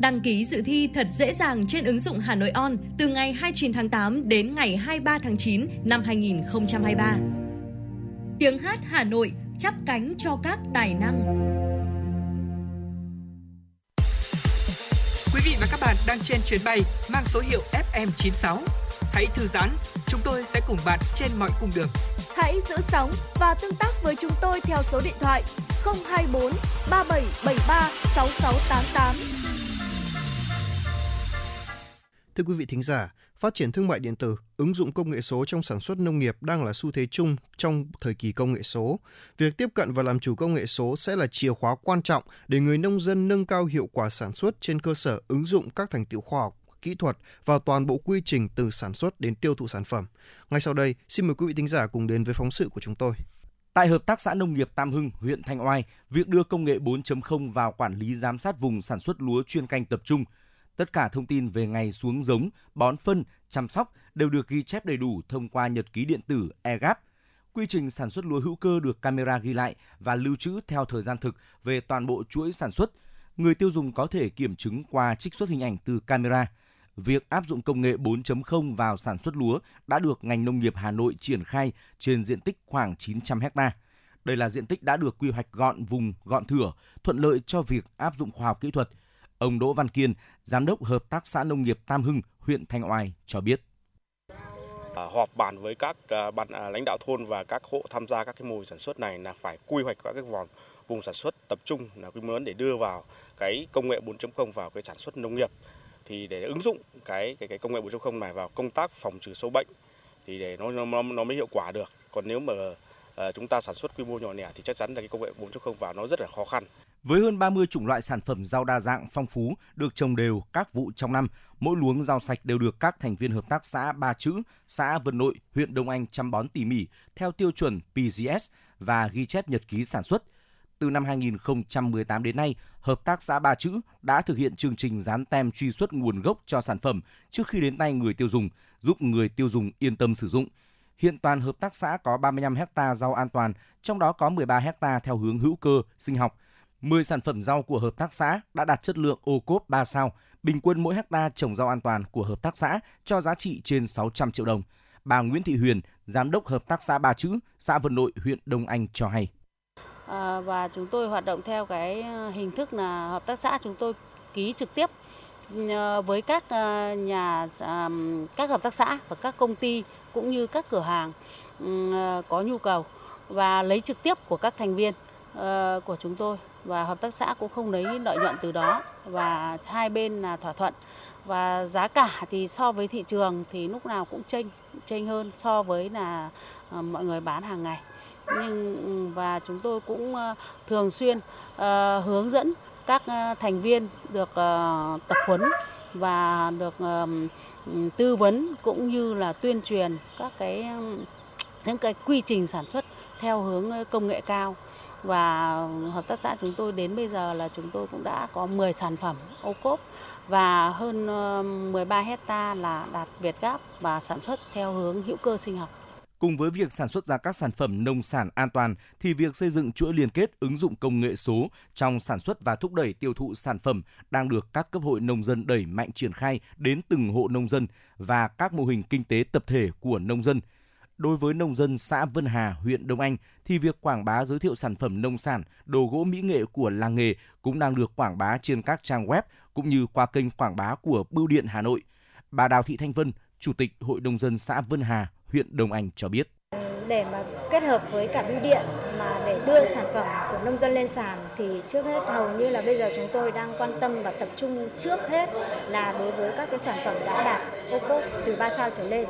Đăng ký dự thi thật dễ dàng trên ứng dụng Hà Nội On từ ngày 29 tháng 8 đến ngày 23 tháng 9 năm 2023. Tiếng hát Hà Nội chắp cánh cho các tài năng. Quý vị và các bạn đang trên chuyến bay mang số hiệu FM96. Hãy thư giãn, chúng tôi sẽ cùng bạn trên mọi cung đường. Hãy giữ sóng và tương tác với chúng tôi theo số điện thoại 024 3773 6688. Thưa quý vị thính giả, phát triển thương mại điện tử, ứng dụng công nghệ số trong sản xuất nông nghiệp đang là xu thế chung trong thời kỳ công nghệ số. Việc tiếp cận và làm chủ công nghệ số sẽ là chìa khóa quan trọng để người nông dân nâng cao hiệu quả sản xuất trên cơ sở ứng dụng các thành tựu khoa học, kỹ thuật vào toàn bộ quy trình từ sản xuất đến tiêu thụ sản phẩm. Ngay sau đây, xin mời quý vị thính giả cùng đến với phóng sự của chúng tôi. Tại Hợp tác xã Nông nghiệp Tam Hưng, huyện Thanh Oai, việc đưa công nghệ 4.0 vào quản lý giám sát vùng sản xuất lúa chuyên canh tập trung – Tất cả thông tin về ngày xuống giống, bón phân, chăm sóc đều được ghi chép đầy đủ thông qua nhật ký điện tử EGAP. Quy trình sản xuất lúa hữu cơ được camera ghi lại và lưu trữ theo thời gian thực về toàn bộ chuỗi sản xuất. Người tiêu dùng có thể kiểm chứng qua trích xuất hình ảnh từ camera. Việc áp dụng công nghệ 4.0 vào sản xuất lúa đã được ngành nông nghiệp Hà Nội triển khai trên diện tích khoảng 900 ha. Đây là diện tích đã được quy hoạch gọn vùng, gọn thửa, thuận lợi cho việc áp dụng khoa học kỹ thuật, Ông Đỗ Văn Kiên, Giám đốc Hợp tác xã Nông nghiệp Tam Hưng, huyện Thanh Oai cho biết. À, họp bàn với các à, ban à, lãnh đạo thôn và các hộ tham gia các cái mô hình sản xuất này là phải quy hoạch các cái vòng vùng sản xuất tập trung là quy mô lớn để đưa vào cái công nghệ 4.0 vào cái sản xuất nông nghiệp. Thì để ứng dụng cái cái cái công nghệ 4.0 này vào công tác phòng trừ sâu bệnh thì để nó nó nó mới hiệu quả được. Còn nếu mà uh, chúng ta sản xuất quy mô nhỏ lẻ thì chắc chắn là cái công nghệ 4.0 vào nó rất là khó khăn với hơn 30 chủng loại sản phẩm rau đa dạng phong phú được trồng đều các vụ trong năm, mỗi luống rau sạch đều được các thành viên hợp tác xã Ba Chữ, xã Vân Nội, huyện Đông Anh chăm bón tỉ mỉ theo tiêu chuẩn PGS và ghi chép nhật ký sản xuất. Từ năm 2018 đến nay, Hợp tác xã Ba Chữ đã thực hiện chương trình dán tem truy xuất nguồn gốc cho sản phẩm trước khi đến tay người tiêu dùng, giúp người tiêu dùng yên tâm sử dụng. Hiện toàn hợp tác xã có 35 hecta rau an toàn, trong đó có 13 hecta theo hướng hữu cơ, sinh học, 10 sản phẩm rau của hợp tác xã đã đạt chất lượng ô cốp 3 sao, bình quân mỗi hecta trồng rau an toàn của hợp tác xã cho giá trị trên 600 triệu đồng. bà Nguyễn Thị Huyền, Giám đốc Hợp tác xã Ba Chữ, xã Vân Nội, huyện Đông Anh cho hay. À, và chúng tôi hoạt động theo cái à, hình thức là hợp tác xã chúng tôi ký trực tiếp à, với các à, nhà các hợp tác xã và các công ty cũng như các cửa hàng ừ, có nhu cầu và lấy trực tiếp của các thành viên của chúng tôi và hợp tác xã cũng không lấy lợi nhuận từ đó. Và hai bên là thỏa thuận. Và giá cả thì so với thị trường thì lúc nào cũng chênh chênh hơn so với là ờ, mọi người bán hàng ngày. Nhưng, và chúng tôi cũng ờ, thường xuyên ờ, hướng dẫn các thành viên được tập huấn và được tư vấn cũng như là tuyên truyền các cái những cái quy trình sản xuất theo hướng công nghệ cao và hợp tác xã chúng tôi đến bây giờ là chúng tôi cũng đã có 10 sản phẩm ô cốp và hơn ờ, 13 hecta là đạt Việt Gáp và sản xuất theo hướng hữu cơ sinh học. Cùng với việc sản xuất ra các sản phẩm nông sản an toàn thì việc xây dựng chuỗi liên kết ứng dụng công nghệ số trong sản xuất và thúc đẩy tiêu thụ sản phẩm đang được các cấp hội nông dân đẩy mạnh triển khai đến từng hộ nông dân và các mô hình kinh tế tập thể của nông dân. Đối với nông dân xã Vân Hà, huyện Đông Anh thì việc quảng bá giới thiệu sản phẩm nông sản, đồ gỗ mỹ nghệ của làng nghề cũng đang được quảng bá trên các trang web cũng như qua kênh quảng bá của Bưu điện Hà Nội. Bà Đào Thị Thanh Vân, Chủ tịch Hội nông dân xã Vân Hà, huyện Đông Anh cho biết để mà kết hợp với cả bưu điện mà để đưa sản phẩm của nông dân lên sàn thì trước hết hầu như là bây giờ chúng tôi đang quan tâm và tập trung trước hết là đối với các cái sản phẩm đã đạt ô cốp từ 3 sao trở lên.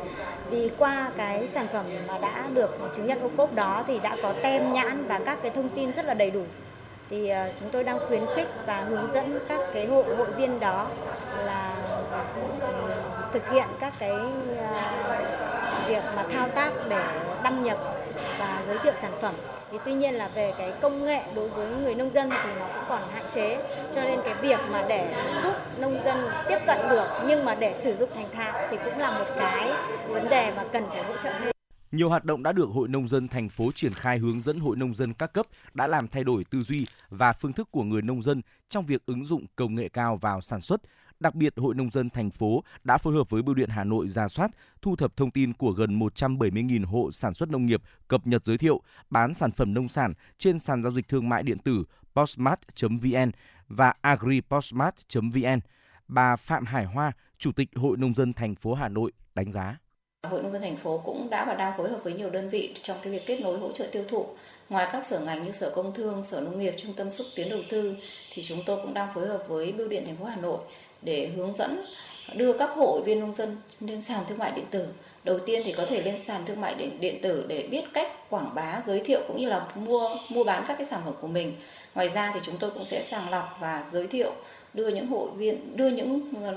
Vì qua cái sản phẩm mà đã được chứng nhận ô cốp đó thì đã có tem nhãn và các cái thông tin rất là đầy đủ. Thì ờ, chúng tôi đang khuyến khích và hướng dẫn các cái hội hội viên đó là ừ, thực hiện các cái ờ, việc mà thao tác để đăng nhập và giới thiệu sản phẩm thì tuy nhiên là về cái công nghệ đối với người nông dân thì nó cũng còn hạn chế cho nên cái việc mà để giúp nông dân tiếp cận được nhưng mà để sử dụng thành thạo thì cũng là một cái vấn đề mà cần phải hỗ trợ thêm Nhiều hoạt động đã được Hội Nông dân thành phố triển khai hướng dẫn Hội Nông dân các cấp đã làm thay đổi tư duy và phương thức của người nông dân trong việc ứng dụng công nghệ cao vào sản xuất. Đặc biệt, Hội Nông dân thành phố đã phối hợp với Bưu điện Hà Nội ra soát, thu thập thông tin của gần 170.000 hộ sản xuất nông nghiệp, cập nhật giới thiệu, bán sản phẩm nông sản trên sàn giao dịch thương mại điện tử postmart.vn và agripostmart.vn. Bà Phạm Hải Hoa, Chủ tịch Hội Nông dân thành phố Hà Nội đánh giá. Hội nông dân thành phố cũng đã và đang phối hợp với nhiều đơn vị trong cái việc kết nối hỗ trợ tiêu thụ. Ngoài các sở ngành như Sở Công Thương, Sở Nông nghiệp, Trung tâm xúc tiến đầu tư thì chúng tôi cũng đang phối hợp với Bưu điện thành phố Hà Nội để hướng dẫn đưa các hội viên nông dân lên sàn thương mại điện tử. Đầu tiên thì có thể lên sàn thương mại điện, điện tử để biết cách quảng bá, giới thiệu cũng như là mua mua bán các cái sản phẩm của mình. Ngoài ra thì chúng tôi cũng sẽ sàng lọc và giới thiệu đưa những hội viên đưa những ờ,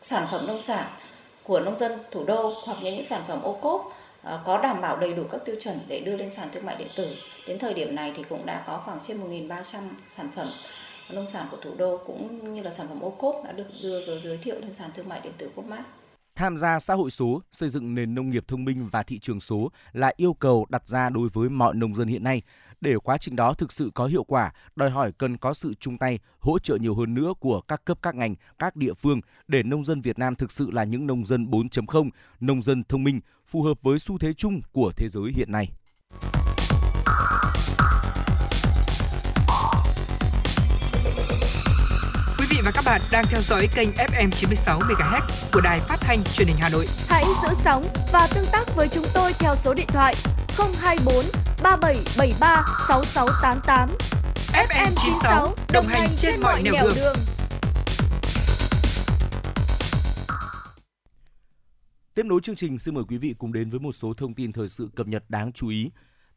sản phẩm nông sản của nông dân thủ đô hoặc những những sản phẩm ô cốp ờ, có đảm bảo đầy đủ các tiêu chuẩn để đưa lên sàn thương mại điện tử. Đến thời điểm này thì cũng đã có khoảng trên 1.300 sản phẩm nông sản của thủ đô cũng như là sản phẩm ô cốp đã được đưa giới giới thiệu lên sàn thương mại điện tử Copmart. Tham gia xã hội số, xây dựng nền nông nghiệp thông minh và thị trường số là yêu cầu đặt ra đối với mọi nông dân hiện nay. Để quá trình đó thực sự có hiệu quả, đòi hỏi cần có sự chung tay, hỗ trợ nhiều hơn nữa của các cấp các ngành, các địa phương để nông dân Việt Nam thực sự là những nông dân 4.0, nông dân thông minh, phù hợp với xu thế chung của thế giới hiện nay. Và các bạn đang theo dõi kênh FM 96 MHz của đài phát thanh truyền hình Hà Nội. Hãy giữ sóng và tương tác với chúng tôi theo số điện thoại 024 3773 6688. FM 96 đồng hành trên mọi nẻo đường. Tiếp nối chương trình, xin mời quý vị cùng đến với một số thông tin thời sự cập nhật đáng chú ý.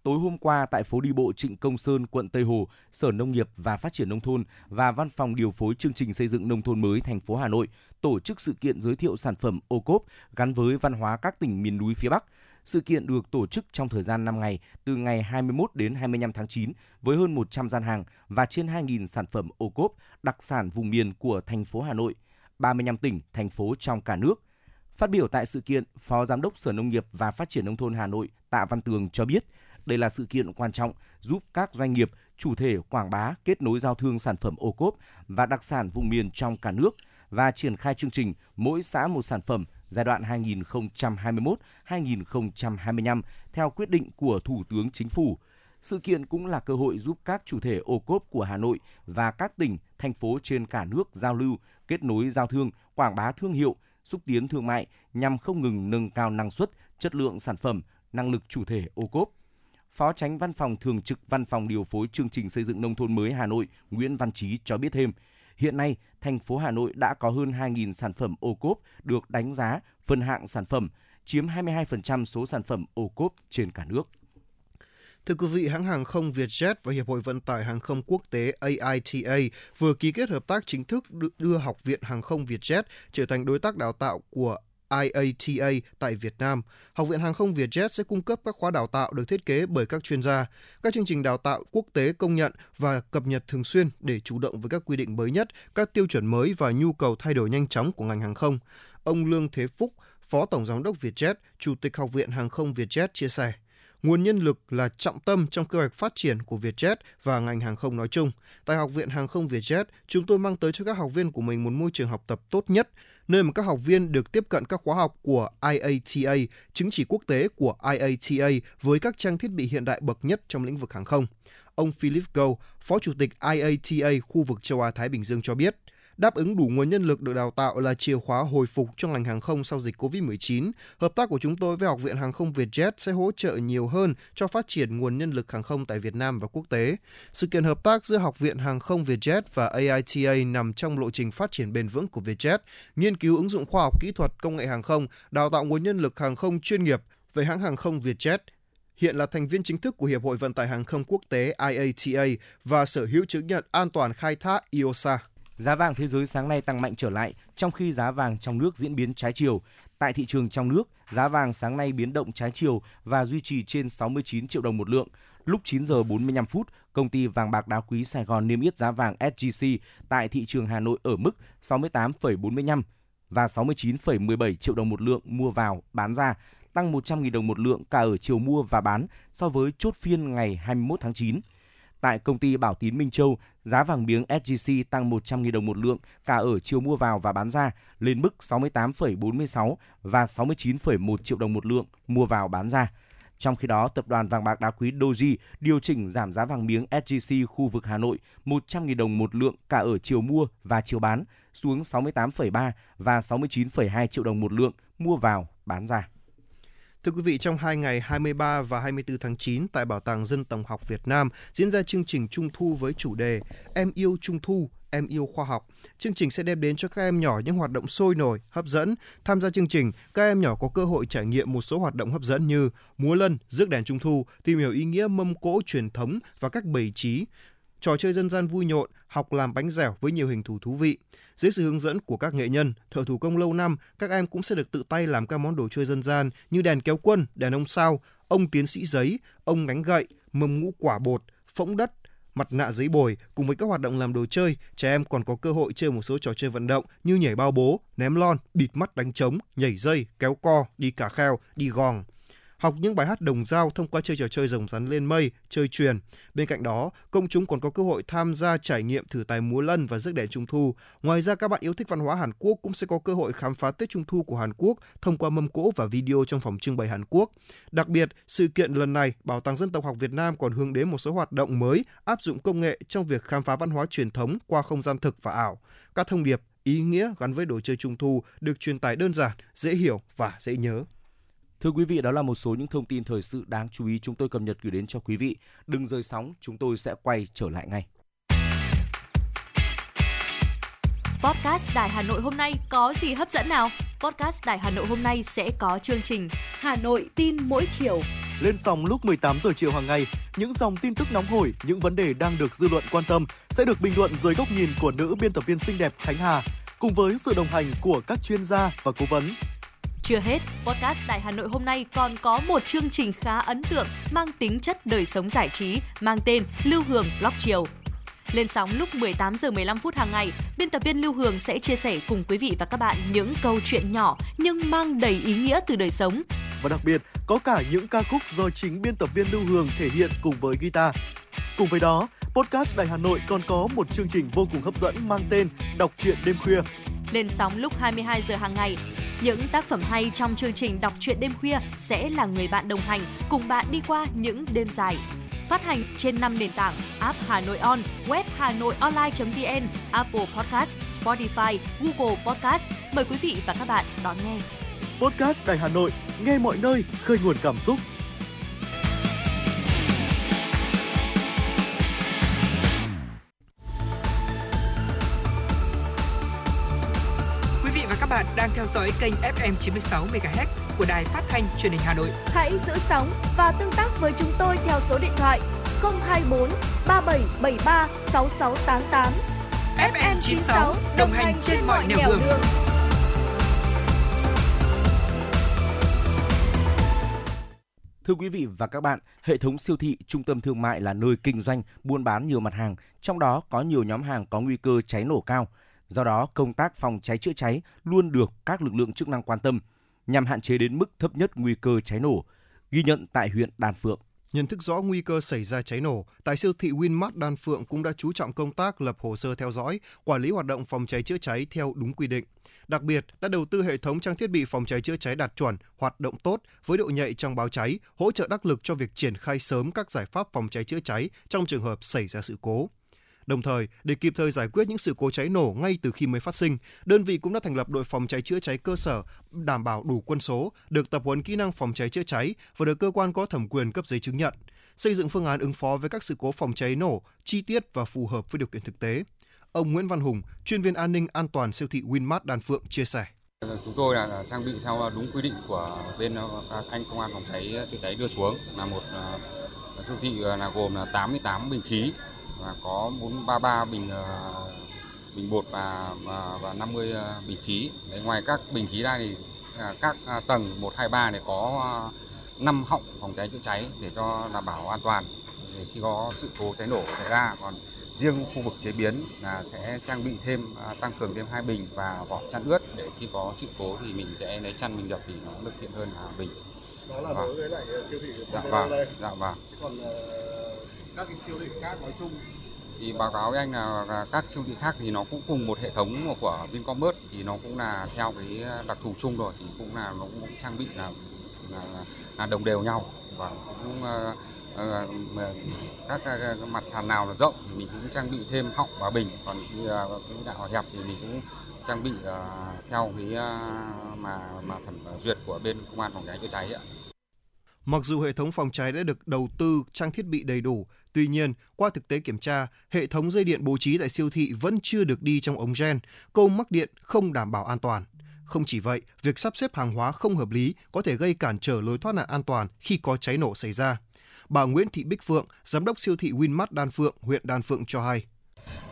Tối hôm qua tại phố đi bộ Trịnh Công Sơn, quận Tây Hồ, Sở Nông nghiệp và Phát triển Nông thôn và Văn phòng điều phối chương trình xây dựng nông thôn mới thành phố Hà Nội tổ chức sự kiện giới thiệu sản phẩm ô cốp gắn với văn hóa các tỉnh miền núi phía Bắc. Sự kiện được tổ chức trong thời gian 5 ngày, từ ngày 21 đến 25 tháng 9, với hơn 100 gian hàng và trên 2.000 sản phẩm ô cốp đặc sản vùng miền của thành phố Hà Nội, 35 tỉnh, thành phố trong cả nước. Phát biểu tại sự kiện, Phó Giám đốc Sở Nông nghiệp và Phát triển Nông thôn Hà Nội Tạ Văn Tường cho biết, đây là sự kiện quan trọng giúp các doanh nghiệp, chủ thể quảng bá, kết nối giao thương sản phẩm ô cốp và đặc sản vùng miền trong cả nước và triển khai chương trình mỗi xã một sản phẩm giai đoạn 2021-2025 theo quyết định của Thủ tướng Chính phủ. Sự kiện cũng là cơ hội giúp các chủ thể ô cốp của Hà Nội và các tỉnh, thành phố trên cả nước giao lưu, kết nối giao thương, quảng bá thương hiệu, xúc tiến thương mại nhằm không ngừng nâng cao năng suất, chất lượng sản phẩm, năng lực chủ thể ô cốp. Phó Tránh Văn phòng Thường trực Văn phòng Điều phối Chương trình Xây dựng Nông thôn mới Hà Nội Nguyễn Văn Trí cho biết thêm, hiện nay thành phố Hà Nội đã có hơn 2.000 sản phẩm ô cốp được đánh giá phân hạng sản phẩm, chiếm 22% số sản phẩm ô cốp trên cả nước. Thưa quý vị, hãng hàng không Vietjet và Hiệp hội Vận tải Hàng không Quốc tế AITA vừa ký kết hợp tác chính thức đưa Học viện Hàng không Vietjet trở thành đối tác đào tạo của IATA tại Việt Nam. Học viện Hàng không Vietjet sẽ cung cấp các khóa đào tạo được thiết kế bởi các chuyên gia, các chương trình đào tạo quốc tế công nhận và cập nhật thường xuyên để chủ động với các quy định mới nhất, các tiêu chuẩn mới và nhu cầu thay đổi nhanh chóng của ngành hàng không. Ông Lương Thế Phúc, Phó Tổng Giám đốc Vietjet, Chủ tịch Học viện Hàng không Vietjet chia sẻ nguồn nhân lực là trọng tâm trong kế hoạch phát triển của Vietjet và ngành hàng không nói chung. Tại Học viện Hàng không Vietjet, chúng tôi mang tới cho các học viên của mình một môi trường học tập tốt nhất, nơi mà các học viên được tiếp cận các khóa học của IATA, chứng chỉ quốc tế của IATA với các trang thiết bị hiện đại bậc nhất trong lĩnh vực hàng không. Ông Philip Go, Phó Chủ tịch IATA khu vực châu Á-Thái Bình Dương cho biết, đáp ứng đủ nguồn nhân lực được đào tạo là chìa khóa hồi phục cho ngành hàng không sau dịch COVID-19. Hợp tác của chúng tôi với Học viện Hàng không Vietjet sẽ hỗ trợ nhiều hơn cho phát triển nguồn nhân lực hàng không tại Việt Nam và quốc tế. Sự kiện hợp tác giữa Học viện Hàng không Vietjet và AITA nằm trong lộ trình phát triển bền vững của Vietjet, nghiên cứu ứng dụng khoa học kỹ thuật công nghệ hàng không, đào tạo nguồn nhân lực hàng không chuyên nghiệp về hãng hàng không Vietjet hiện là thành viên chính thức của Hiệp hội Vận tải Hàng không Quốc tế IATA và sở hữu chứng nhận an toàn khai thác IOSA. Giá vàng thế giới sáng nay tăng mạnh trở lại, trong khi giá vàng trong nước diễn biến trái chiều. Tại thị trường trong nước, giá vàng sáng nay biến động trái chiều và duy trì trên 69 triệu đồng một lượng. Lúc 9 giờ 45 phút, công ty vàng bạc đá quý Sài Gòn niêm yết giá vàng SJC tại thị trường Hà Nội ở mức 68,45 và 69,17 triệu đồng một lượng mua vào, bán ra, tăng 100.000 đồng một lượng cả ở chiều mua và bán so với chốt phiên ngày 21 tháng 9. Tại công ty Bảo Tín Minh Châu, giá vàng miếng SJC tăng 100.000 đồng một lượng cả ở chiều mua vào và bán ra lên mức 68,46 và 69,1 triệu đồng một lượng mua vào bán ra. Trong khi đó, tập đoàn vàng bạc đá quý Doji điều chỉnh giảm giá vàng miếng SJC khu vực Hà Nội 100.000 đồng một lượng cả ở chiều mua và chiều bán xuống 68,3 và 69,2 triệu đồng một lượng mua vào bán ra. Thưa quý vị, trong hai ngày 23 và 24 tháng 9 tại Bảo tàng Dân tộc học Việt Nam diễn ra chương trình Trung thu với chủ đề Em yêu Trung thu, em yêu khoa học. Chương trình sẽ đem đến cho các em nhỏ những hoạt động sôi nổi, hấp dẫn. Tham gia chương trình, các em nhỏ có cơ hội trải nghiệm một số hoạt động hấp dẫn như múa lân, rước đèn trung thu, tìm hiểu ý nghĩa mâm cỗ truyền thống và các bày trí, trò chơi dân gian vui nhộn, học làm bánh dẻo với nhiều hình thù thú vị. Dưới sự hướng dẫn của các nghệ nhân, thợ thủ công lâu năm, các em cũng sẽ được tự tay làm các món đồ chơi dân gian như đèn kéo quân, đèn ông sao, ông tiến sĩ giấy, ông đánh gậy, mâm ngũ quả bột, phỗng đất, mặt nạ giấy bồi cùng với các hoạt động làm đồ chơi, trẻ em còn có cơ hội chơi một số trò chơi vận động như nhảy bao bố, ném lon, bịt mắt đánh trống, nhảy dây, kéo co, đi cả kheo, đi gòn học những bài hát đồng dao thông qua chơi trò chơi rồng rắn lên mây, chơi truyền. Bên cạnh đó, công chúng còn có cơ hội tham gia trải nghiệm thử tài múa lân và rước đèn trung thu. Ngoài ra, các bạn yêu thích văn hóa Hàn Quốc cũng sẽ có cơ hội khám phá Tết Trung thu của Hàn Quốc thông qua mâm cỗ và video trong phòng trưng bày Hàn Quốc. Đặc biệt, sự kiện lần này, Bảo tàng Dân tộc học Việt Nam còn hướng đến một số hoạt động mới áp dụng công nghệ trong việc khám phá văn hóa truyền thống qua không gian thực và ảo. Các thông điệp, ý nghĩa gắn với đồ chơi Trung thu được truyền tải đơn giản, dễ hiểu và dễ nhớ. Thưa quý vị, đó là một số những thông tin thời sự đáng chú ý chúng tôi cập nhật gửi đến cho quý vị. Đừng rời sóng, chúng tôi sẽ quay trở lại ngay. Podcast Đài Hà Nội hôm nay có gì hấp dẫn nào? Podcast Đài Hà Nội hôm nay sẽ có chương trình Hà Nội tin mỗi chiều. Lên sóng lúc 18 giờ chiều hàng ngày, những dòng tin tức nóng hổi, những vấn đề đang được dư luận quan tâm sẽ được bình luận dưới góc nhìn của nữ biên tập viên xinh đẹp Khánh Hà cùng với sự đồng hành của các chuyên gia và cố vấn. Chưa hết, podcast Đài Hà Nội hôm nay còn có một chương trình khá ấn tượng mang tính chất đời sống giải trí mang tên Lưu Hương Blog Chiều. Lên sóng lúc 18 giờ 15 phút hàng ngày, biên tập viên Lưu Hương sẽ chia sẻ cùng quý vị và các bạn những câu chuyện nhỏ nhưng mang đầy ý nghĩa từ đời sống. Và đặc biệt, có cả những ca khúc do chính biên tập viên Lưu Hương thể hiện cùng với guitar. Cùng với đó, podcast Đài Hà Nội còn có một chương trình vô cùng hấp dẫn mang tên Đọc truyện đêm khuya. Lên sóng lúc 22 giờ hàng ngày, những tác phẩm hay trong chương trình đọc truyện đêm khuya sẽ là người bạn đồng hành cùng bạn đi qua những đêm dài. Phát hành trên 5 nền tảng app Hà Nội On, web Hà Nội Online.vn, Apple Podcast, Spotify, Google Podcast. Mời quý vị và các bạn đón nghe. Podcast Đài Hà Nội, nghe mọi nơi, khơi nguồn cảm xúc. Các bạn đang theo dõi kênh FM 96 MHz của đài phát thanh truyền hình Hà Nội. Hãy giữ sóng và tương tác với chúng tôi theo số điện thoại 024 3773 6688. FM 96 đồng hành trên mọi nẻo đường. đường. Thưa quý vị và các bạn, hệ thống siêu thị, trung tâm thương mại là nơi kinh doanh, buôn bán nhiều mặt hàng, trong đó có nhiều nhóm hàng có nguy cơ cháy nổ cao. Do đó, công tác phòng cháy chữa cháy luôn được các lực lượng chức năng quan tâm nhằm hạn chế đến mức thấp nhất nguy cơ cháy nổ, ghi nhận tại huyện Đan Phượng. Nhận thức rõ nguy cơ xảy ra cháy nổ, tại siêu thị Winmart Đan Phượng cũng đã chú trọng công tác lập hồ sơ theo dõi, quản lý hoạt động phòng cháy chữa cháy theo đúng quy định. Đặc biệt, đã đầu tư hệ thống trang thiết bị phòng cháy chữa cháy đạt chuẩn, hoạt động tốt với độ nhạy trong báo cháy, hỗ trợ đắc lực cho việc triển khai sớm các giải pháp phòng cháy chữa cháy trong trường hợp xảy ra sự cố. Đồng thời, để kịp thời giải quyết những sự cố cháy nổ ngay từ khi mới phát sinh, đơn vị cũng đã thành lập đội phòng cháy chữa cháy cơ sở đảm bảo đủ quân số, được tập huấn kỹ năng phòng cháy chữa cháy và được cơ quan có thẩm quyền cấp giấy chứng nhận, xây dựng phương án ứng phó với các sự cố phòng cháy nổ chi tiết và phù hợp với điều kiện thực tế. Ông Nguyễn Văn Hùng, chuyên viên an ninh an toàn siêu thị Winmart Đan Phượng chia sẻ. Chúng tôi là trang bị theo đúng quy định của bên ờ, các anh công an phòng cháy chữa cháy đưa xuống là một ờ, siêu thị ờ, là gồm là 88 bình khí và có 433 bình uh, bình bột và và, và 50 uh, bình khí. Đấy, ngoài các bình khí ra thì uh, các uh, tầng 1 2 3 này có uh, 5 họng phòng cháy chữa cháy để cho đảm bảo an toàn để khi có sự cố cháy nổ xảy ra. Còn riêng khu vực chế biến là sẽ trang bị thêm uh, tăng cường thêm hai bình và vỏ chăn ướt để khi có sự cố thì mình sẽ lấy chăn mình dập thì nó được tiện hơn là bình. Đó là đối với lại siêu thị dạ vâng, dạ vâng. Còn các cái siêu thị khác nói chung. Thì báo cáo với anh là các siêu thị khác thì nó cũng cùng một hệ thống của Vincommerce thì nó cũng là theo cái đặc thù chung rồi thì cũng là nó cũng trang bị là là, là đồng đều nhau. Và cũng uh, uh, các, các mặt sàn nào là rộng thì mình cũng trang bị thêm họng và bình. Còn khi uh, cái đạo hẹp thì mình cũng trang bị theo cái mà mà thẩm duyệt của bên công an phòng cháy chữa cháy ạ. Mặc dù hệ thống phòng cháy đã được đầu tư trang thiết bị đầy đủ, tuy nhiên, qua thực tế kiểm tra, hệ thống dây điện bố trí tại siêu thị vẫn chưa được đi trong ống gen, câu mắc điện không đảm bảo an toàn. Không chỉ vậy, việc sắp xếp hàng hóa không hợp lý có thể gây cản trở lối thoát nạn an toàn khi có cháy nổ xảy ra. Bà Nguyễn Thị Bích Phượng, giám đốc siêu thị Winmart Đan Phượng, huyện Đan Phượng cho hay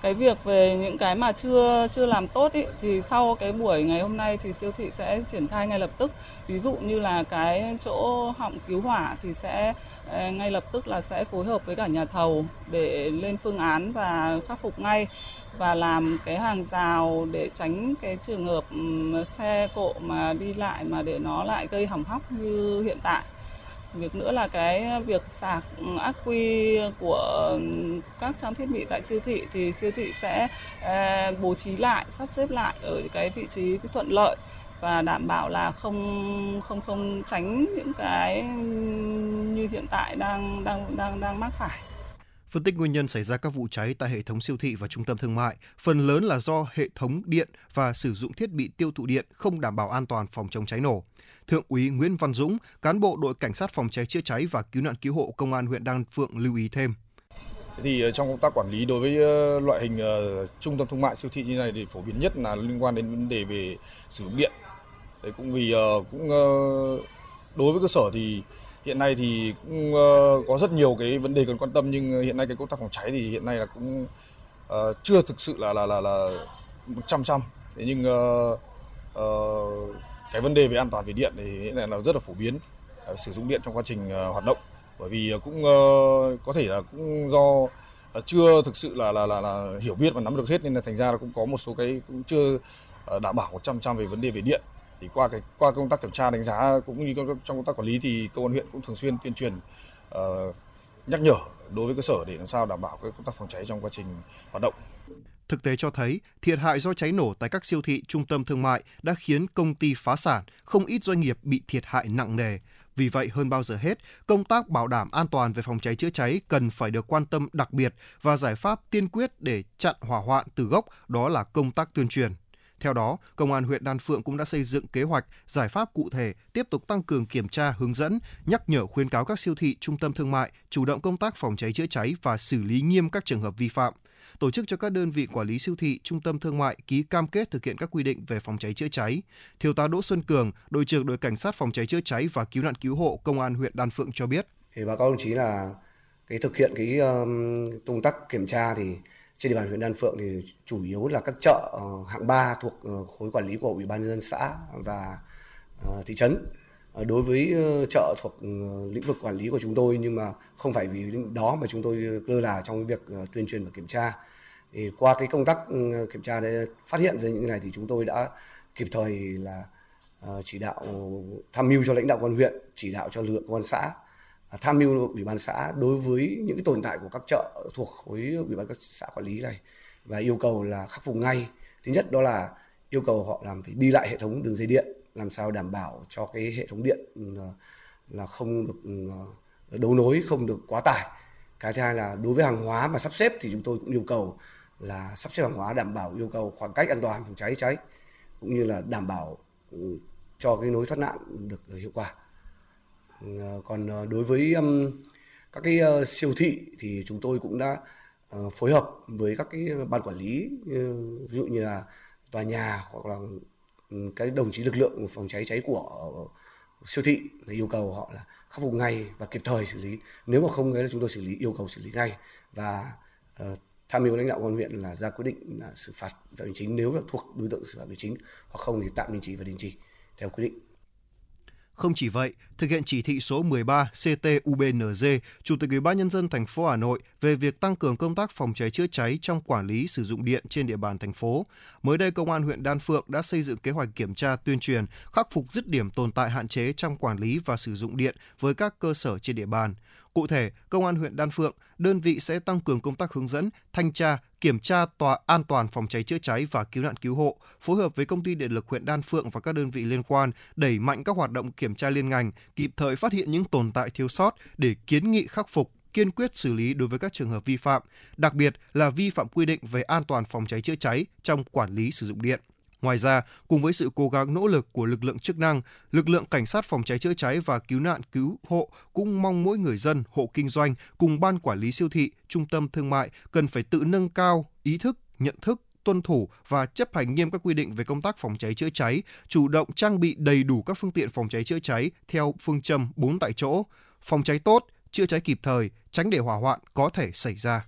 cái việc về những cái mà chưa chưa làm tốt ý, thì sau cái buổi ngày hôm nay thì siêu thị sẽ triển khai ngay lập tức. Ví dụ như là cái chỗ họng cứu hỏa thì sẽ ờ, ngay lập tức là sẽ phối hợp với cả nhà thầu để lên phương án và khắc phục ngay và làm cái hàng rào để tránh cái trường hợp xe cộ mà đi lại mà để nó lại gây hỏng hóc như hiện tại việc nữa là cái việc sạc ác quy của các trang thiết bị tại siêu thị thì siêu thị sẽ à, bố trí lại sắp xếp lại ở cái vị trí thuận lợi và đảm bảo là không không không tránh những cái như hiện tại đang đang đang đang mắc phải. Phân tích nguyên nhân xảy ra các vụ cháy tại hệ thống siêu thị và trung tâm thương mại, phần lớn là do hệ thống điện và sử dụng thiết bị tiêu thụ điện không đảm bảo an toàn phòng chống cháy nổ. Thượng úy Nguyễn Văn Dũng, cán bộ đội cảnh sát phòng cháy chữa cháy và cứu nạn cứu hộ công an huyện Đan Phượng lưu ý thêm. Thì ờ, trong công tác quản lý đối với ờ, loại hình ờ, trung tâm thương mại siêu thị như này thì phổ biến nhất là liên quan đến vấn đề về sử dụng điện. Đấy cũng vì cũng đối với cơ sở thì hiện nay thì cũng có rất nhiều cái vấn đề cần quan tâm nhưng hiện nay cái công tác phòng cháy thì hiện nay là cũng chưa thực sự là là là là một trăm trăm. Thế nhưng uh, uh, cái vấn đề về an toàn về điện thì hiện nay là rất là phổ biến sử dụng điện trong quá trình ờ, hoạt động bởi vì ờ, cũng ờ, có thể là cũng do chưa thực sự là, là là là hiểu biết và nắm được hết nên là thành ra là cũng có một số cái cũng chưa đảm bảo 100% về vấn đề về điện thì qua cái qua công tác kiểm tra đánh giá cũng như trong công tác quản lý thì công an huyện cũng thường xuyên tuyên truyền uh, nhắc nhở đối với cơ sở để làm sao đảm bảo cái công tác phòng cháy trong quá trình hoạt động. Thực tế cho thấy, thiệt hại do cháy nổ tại các siêu thị, trung tâm thương mại đã khiến công ty phá sản, không ít doanh nghiệp bị thiệt hại nặng nề. Vì vậy, hơn bao giờ hết, công tác bảo đảm an toàn về phòng cháy chữa cháy cần phải được quan tâm đặc biệt và giải pháp tiên quyết để chặn hỏa hoạn từ gốc đó là công tác tuyên truyền. Theo đó, Công an huyện Đan Phượng cũng đã xây dựng kế hoạch, giải pháp cụ thể, tiếp tục tăng cường kiểm tra, hướng dẫn, nhắc nhở khuyến cáo các siêu thị, trung tâm thương mại chủ động công tác phòng cháy chữa cháy và xử lý nghiêm các trường hợp vi phạm tổ chức cho các đơn vị quản lý siêu thị, trung tâm thương mại ký cam kết thực hiện các quy định về phòng cháy chữa cháy. Thiếu tá Đỗ Xuân Cường, đội trưởng đội cảnh sát phòng cháy chữa cháy và cứu nạn cứu hộ công an huyện Đan Phượng cho biết. Thì báo cáo đồng chí là cái thực hiện cái um, công tác kiểm tra thì trên địa bàn huyện Đan Phượng thì chủ yếu là các chợ uh, hạng 3 thuộc uh, khối quản lý của Ủy ban nhân dân xã và uh, thị trấn Ờ, đối với ờ, chợ thuộc ờ, lĩnh vực quản lý của chúng tôi nhưng mà không phải vì đó mà chúng tôi lơ là trong việc tuyên truyền và kiểm tra. Thì qua cái công tác ừ, kiểm tra để phát hiện ra những cái này thì chúng tôi đã kịp thời là chỉ đạo, tham mưu cho lãnh đạo quan huyện, chỉ đạo cho lực lượng công an xã à, tham mưu ủy ban xã đối với những cái tồn tại của các chợ thuộc khối ủy ban các xã quản lý này và yêu cầu là khắc phục ngay. Thứ nhất đó là yêu cầu họ làm phải đi lại hệ thống đường dây điện làm sao đảm bảo cho cái hệ thống điện ừ, là không được ừ, đấu nối, không được quá tải. Cái thứ hai là đối với hàng hóa mà sắp xếp thì chúng tôi cũng yêu cầu là sắp xếp hàng hóa đảm bảo yêu cầu khoảng cách an toàn phòng cháy cháy, cũng như là đảm bảo ừ, cho cái nối thoát nạn được hiệu quả. À, còn à, đối với các cái ờ, siêu thị thì chúng tôi cũng đã ờ, phối hợp với các cái ban quản lý ví dụ như là tòa nhà hoặc là cái đồng chí lực lượng phòng cháy cháy của siêu thị là yêu cầu họ là khắc phục ngay và kịp thời xử lý. Nếu mà không là chúng tôi xử lý yêu cầu xử lý ngay. Và uh, tham mưu lãnh đạo công an huyện là ra quyết định là xử phạt về hành chính nếu là thuộc đối tượng xử phạt hành chính hoặc không thì tạm đình chỉ và đình chỉ theo quy định không chỉ vậy, thực hiện chỉ thị số 13 CTUBNZ, Chủ tịch Ủy ban nhân dân thành phố Hà Nội về việc tăng cường công tác phòng cháy chữa cháy trong quản lý sử dụng điện trên địa bàn thành phố. Mới đây, Công an huyện Đan Phượng đã xây dựng kế hoạch kiểm tra tuyên truyền, khắc phục dứt điểm tồn tại hạn chế trong quản lý và sử dụng điện với các cơ sở trên địa bàn. Cụ thể, Công an huyện Đan Phượng, đơn vị sẽ tăng cường công tác hướng dẫn, thanh tra, kiểm tra tòa an toàn phòng cháy chữa cháy và cứu nạn cứu hộ, phối hợp với công ty điện lực huyện Đan Phượng và các đơn vị liên quan đẩy mạnh các hoạt động kiểm tra liên ngành, kịp thời phát hiện những tồn tại thiếu sót để kiến nghị khắc phục kiên quyết xử lý đối với các trường hợp vi phạm, đặc biệt là vi phạm quy định về an toàn phòng cháy chữa cháy trong quản lý sử dụng điện. Ngoài ra, cùng với sự cố gắng nỗ lực của lực lượng chức năng, lực lượng cảnh sát phòng cháy chữa cháy và cứu nạn cứu hộ cũng mong mỗi người dân, hộ kinh doanh cùng ban quản lý siêu thị, trung tâm thương mại cần phải tự nâng cao ý thức, nhận thức tuân thủ và chấp hành nghiêm các quy định về công tác phòng cháy chữa cháy, chủ động trang bị đầy đủ các phương tiện phòng cháy chữa cháy theo phương châm 4 tại chỗ, phòng cháy tốt, chữa cháy kịp thời, tránh để hỏa hoạn có thể xảy ra.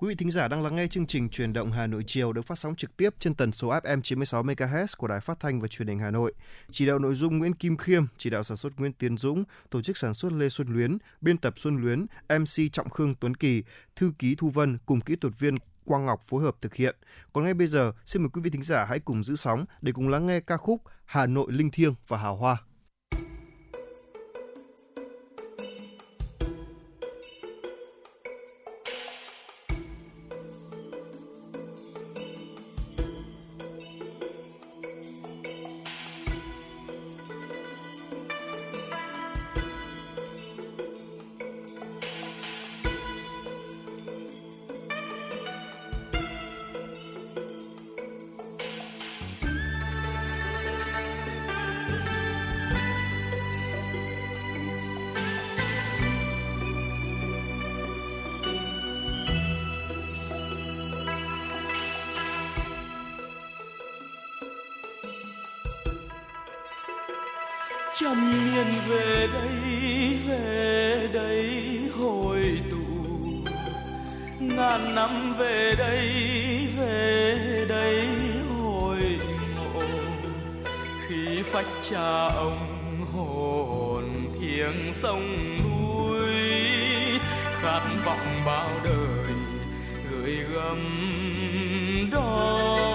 Quý vị thính giả đang lắng nghe chương trình Truyền động Hà Nội chiều được phát sóng trực tiếp trên tần số FM 96 MHz của Đài Phát thanh và Truyền hình Hà Nội. Chỉ đạo nội dung Nguyễn Kim Khiêm, chỉ đạo sản xuất Nguyễn Tiến Dũng, tổ chức sản xuất Lê Xuân Luyến, biên tập Xuân Luyến, MC Trọng Khương Tuấn Kỳ, thư ký Thu Vân cùng kỹ thuật viên Quang Ngọc phối hợp thực hiện. Còn ngay bây giờ, xin mời quý vị thính giả hãy cùng giữ sóng để cùng lắng nghe ca khúc Hà Nội linh thiêng và hào hoa. Năm về đây về đây hồi ngộ. Khi phách cha ông hồn thiêng sông núi, khát vọng bao đời gửi gắm đó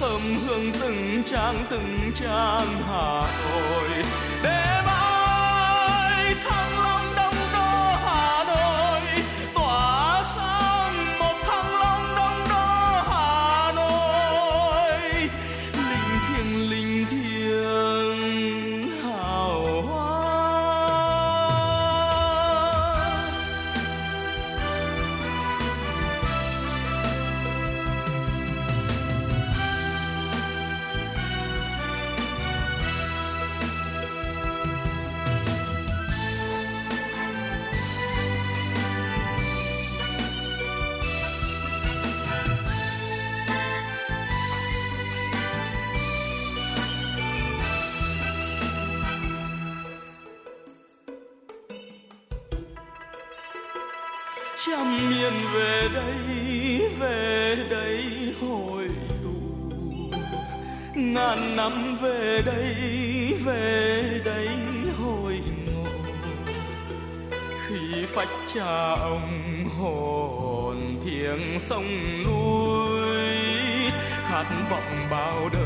thơm hương từng trang từng trang Hà Nội cha ông hồn thiêng sông núi khát vọng bao đời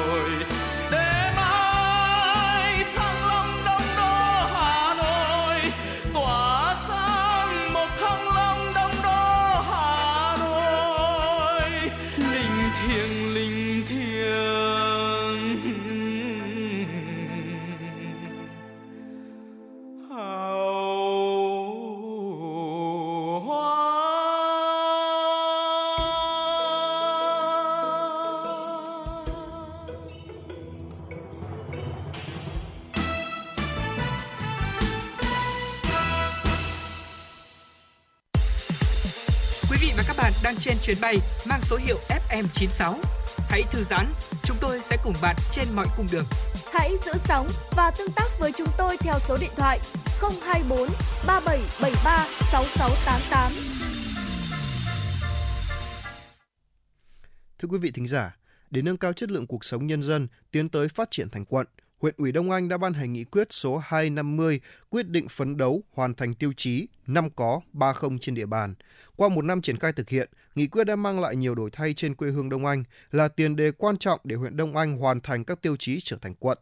Đang trên chuyến bay mang số hiệu FM96. Hãy thư giãn, chúng tôi sẽ cùng bạn trên mọi cung đường. Hãy giữ sóng và tương tác với chúng tôi theo số điện thoại 024 3773 6688. Thưa quý vị thính giả, để nâng cao chất lượng cuộc sống nhân dân, tiến tới phát triển thành quận, huyện ủy Đông Anh đã ban hành nghị quyết số 250 quyết định phấn đấu hoàn thành tiêu chí 5 có 30 trên địa bàn. Qua một năm triển khai thực hiện, nghị quyết đã mang lại nhiều đổi thay trên quê hương Đông Anh, là tiền đề quan trọng để huyện Đông Anh hoàn thành các tiêu chí trở thành quận.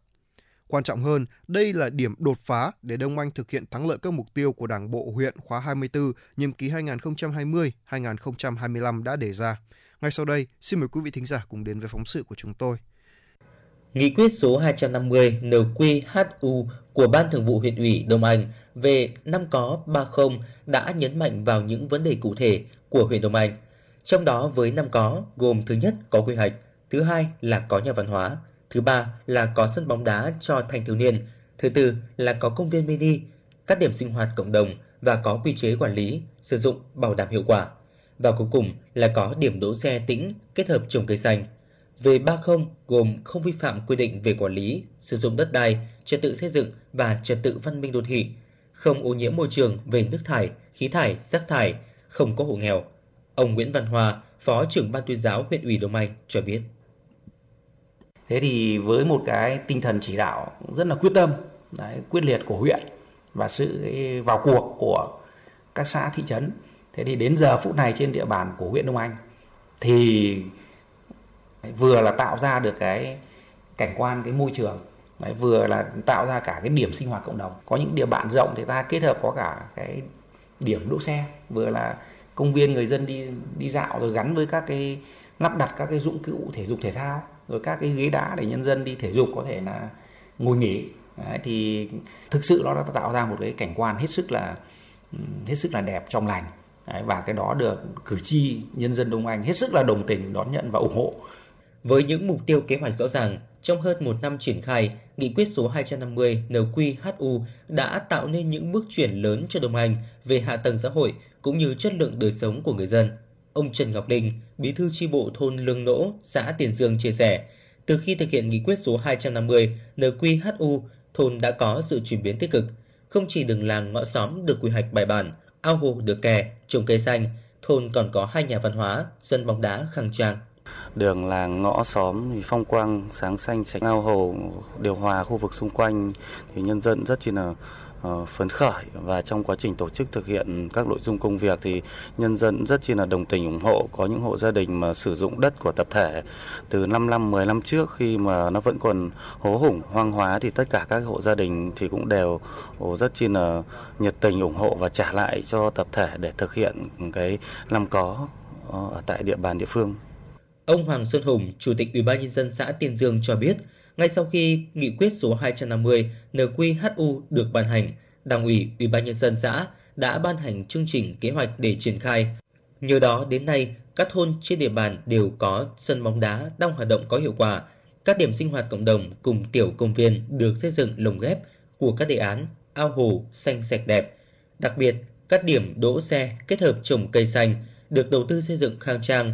Quan trọng hơn, đây là điểm đột phá để Đông Anh thực hiện thắng lợi các mục tiêu của Đảng bộ huyện khóa 24, nhiệm kỳ 2020-2025 đã đề ra. Ngay sau đây, xin mời quý vị thính giả cùng đến với phóng sự của chúng tôi. Nghị quyết số 250 NQHU của Ban Thường vụ huyện ủy Đông Anh về năm có 30 đã nhấn mạnh vào những vấn đề cụ thể của huyện Đông Anh. Trong đó với năm có gồm thứ nhất có quy hoạch, thứ hai là có nhà văn hóa, thứ ba là có sân bóng đá cho thanh thiếu niên, thứ tư là có công viên mini, các điểm sinh hoạt cộng đồng và có quy chế quản lý, sử dụng bảo đảm hiệu quả. Và cuối cùng là có điểm đỗ xe tĩnh kết hợp trồng cây xanh. Về 30 gồm không vi phạm quy định về quản lý, sử dụng đất đai, trật tự xây dựng và trật tự văn minh đô thị, không ô nhiễm môi trường về nước thải, khí thải, rác thải, không có hộ nghèo. Ông Nguyễn Văn Hòa, Phó trưởng Ban tuyên giáo huyện ủy Đông Anh cho biết. Thế thì với một cái tinh thần chỉ đạo rất là quyết tâm, đấy, quyết liệt của huyện và sự vào cuộc của các xã thị trấn thế thì đến giờ phút này trên địa bàn của huyện Đông Anh thì vừa là tạo ra được cái cảnh quan cái môi trường Đấy, vừa là tạo ra cả cái điểm sinh hoạt cộng đồng. Có những địa bàn rộng thì ta kết hợp có cả cái điểm đỗ xe vừa là công viên người dân đi đi dạo rồi gắn với các cái lắp đặt các cái dụng cụ thể dục thể thao rồi các cái ghế đá để nhân dân đi thể dục có thể là ngồi nghỉ. Đấy, thì thực sự nó đã tạo ra một cái cảnh quan hết sức là hết sức là đẹp trong lành. Đấy, và cái đó được cử tri nhân dân Đông Anh hết sức là đồng tình đón nhận và ủng hộ. Với những mục tiêu kế hoạch rõ ràng, trong hơn một năm triển khai, nghị quyết số 250 NQHU đã tạo nên những bước chuyển lớn cho Đông Anh về hạ tầng xã hội cũng như chất lượng đời sống của người dân. Ông Trần Ngọc Linh, bí thư tri bộ thôn Lương Nỗ, xã Tiền Dương chia sẻ, từ khi thực hiện nghị quyết số 250 NQHU, thôn đã có sự chuyển biến tích cực. Không chỉ đường làng ngõ xóm được quy hoạch bài bản, ao hồ được kè, trồng cây xanh, thôn còn có hai nhà văn hóa, sân bóng đá khang trang đường làng ngõ xóm thì phong quang, sáng xanh, sạch, ao hồ, điều hòa khu vực xung quanh thì nhân dân rất chi là ờ, phấn khởi. Và trong quá trình tổ chức thực hiện các nội dung công việc thì nhân dân rất chi là đồng tình, ủng hộ. Có những hộ gia đình mà sử dụng đất của tập thể từ 5 năm 10 năm trước khi mà nó vẫn còn hố hủng, hoang hóa thì tất cả các hộ gia đình thì cũng đều rất chi là nhiệt tình, ủng hộ và trả lại cho tập thể để thực hiện cái làm có ờ, ở tại địa bàn địa phương. Ông Hoàng Xuân Hùng, Chủ tịch Ủy ban nhân dân xã Tiên Dương cho biết, ngay sau khi nghị quyết số 250 NQHU được ban hành, Đảng ủy Ủy ban nhân dân xã đã ban hành chương trình kế hoạch để triển khai. Nhờ đó đến nay, các thôn trên địa bàn đều có sân bóng đá đang hoạt động có hiệu quả. Các điểm sinh hoạt cộng đồng cùng tiểu công viên được xây dựng lồng ghép của các đề án ao hồ xanh sạch đẹp. Đặc biệt, các điểm đỗ xe kết hợp trồng cây xanh được đầu tư xây dựng khang trang,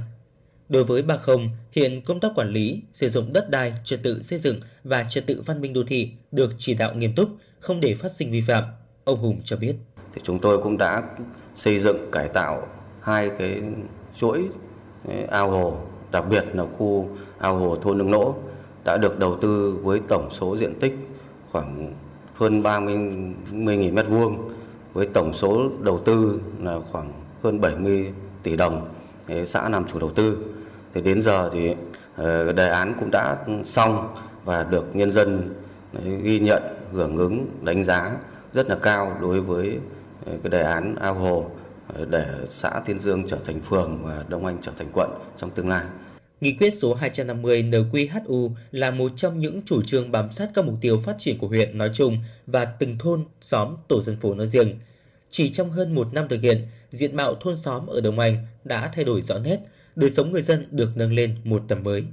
Đối với Bà Không, hiện công tác quản lý, sử dụng đất đai, trật tự xây dựng và trật tự văn minh đô thị được chỉ đạo nghiêm túc, không để phát sinh vi phạm. Ông Hùng cho biết. thì chúng tôi cũng đã xây dựng cải tạo hai cái chuỗi ao hồ đặc biệt là khu ao hồ thôn Nương Nỗ đã được đầu tư với tổng số diện tích khoảng hơn 30.000 mét vuông với tổng số đầu tư là khoảng hơn 70 tỷ đồng xã làm chủ đầu tư thì đến giờ thì ờ, đề án cũng đã xong và được nhân dân ghi nhận hưởng ứng đánh giá rất là cao đối với ờ, cái đề án ao hồ ờ, để xã Tiên Dương trở thành phường và Đông Anh trở thành quận trong tương lai. Nghị quyết số 250 NQHU là một trong những chủ trương bám sát các mục tiêu phát triển của huyện nói chung và từng thôn, xóm, tổ dân phố nói riêng. Chỉ trong hơn một năm thực hiện, diện mạo thôn xóm ở Đồng Anh đã thay đổi rõ nét, đời sống người dân được nâng lên một tầm mới.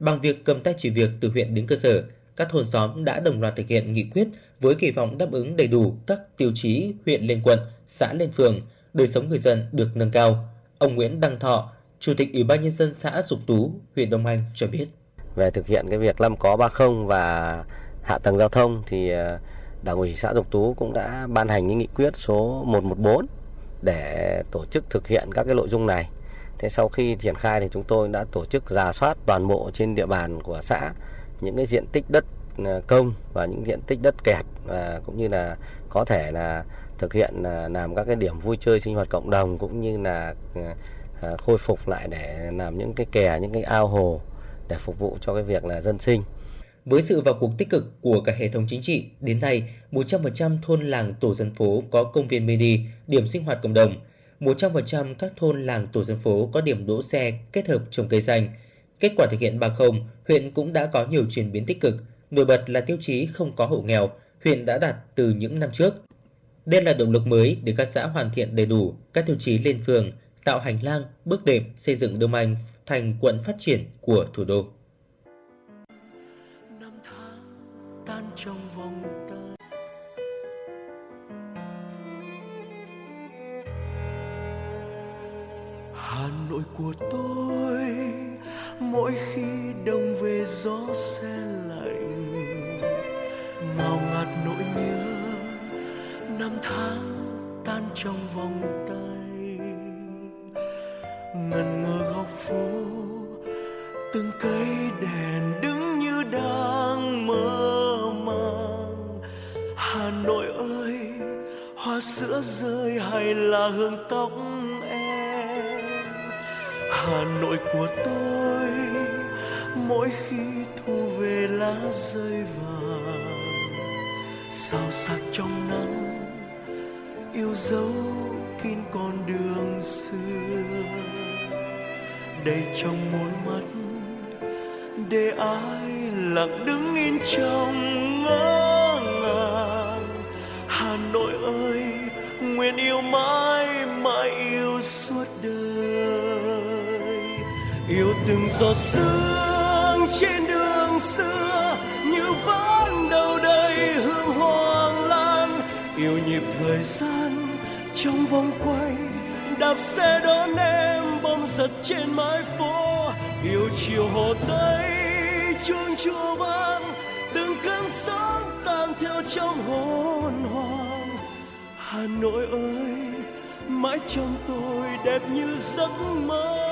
Bằng việc cầm tay chỉ việc từ huyện đến cơ sở, các thôn xóm đã đồng loạt thực hiện nghị quyết với kỳ vọng đáp ứng đầy đủ các tiêu chí huyện lên quận, xã lên phường, đời sống người dân được nâng cao. Ông Nguyễn Đăng Thọ, Chủ tịch Ủy ban nhân dân xã Dục Tú, huyện Đông Anh cho biết. về thực hiện cái việc năm có ba không và hạ tầng giao thông thì ờ, đảng ủy xã Dục Tú cũng đã ban hành những nghị quyết số 114 để tổ chức thực hiện các cái nội dung này. Thế sau khi triển khai thì chúng tôi đã tổ chức giả soát toàn bộ trên địa bàn của xã những cái diện tích đất à, công và những diện tích đất kẹt và cũng như là có thể là thực hiện à, làm các cái điểm vui chơi sinh hoạt cộng đồng cũng như là à, khôi phục lại để làm những cái kè, những cái ao hồ để phục vụ cho cái việc là dân sinh. Với sự vào cuộc tích cực của cả hệ thống chính trị, đến nay 100% thôn làng tổ dân phố có công viên mini, điểm sinh hoạt cộng đồng. 100% các thôn làng tổ dân phố có điểm đỗ xe kết hợp trồng cây xanh. Kết quả thực hiện 30, huyện cũng đã có nhiều chuyển biến tích cực. Nổi bật là tiêu chí không có hộ nghèo, huyện đã đạt từ những năm trước. Đây là động lực mới để các xã hoàn thiện đầy đủ các tiêu chí lên phường, tạo hành lang, bước đệm xây dựng Đông Anh thành quận phát triển của thủ đô. Trong vòng tay. Hà Nội của tôi, mỗi khi đông về gió se lạnh. Ngào ngạt nỗi nhớ, năm tháng tan trong vòng tay. Ngần ngơ góc phố, từng cây đèn đứng như đang hoa sữa rơi hay là hương tóc em? Hà nội của tôi, mỗi khi thu về lá rơi vàng sao sắc trong nắng, yêu dấu kín con đường xưa. Đầy trong môi mắt, để ai lặng đứng yên trong ngỡ mãi mãi yêu suốt đời. Yêu từng giọt sương trên đường xưa, như vẫn đầu đầy hương hoàng lan. Yêu nhịp thời gian trong vòng quay, đạp xe đón em bom giật trên mái phố. Yêu chiều hồ tây, chuông chùa vang, từng cơn sóng tan theo trong hồn hoa. Hà Nội ơi mãi trong tôi đẹp như giấc mơ.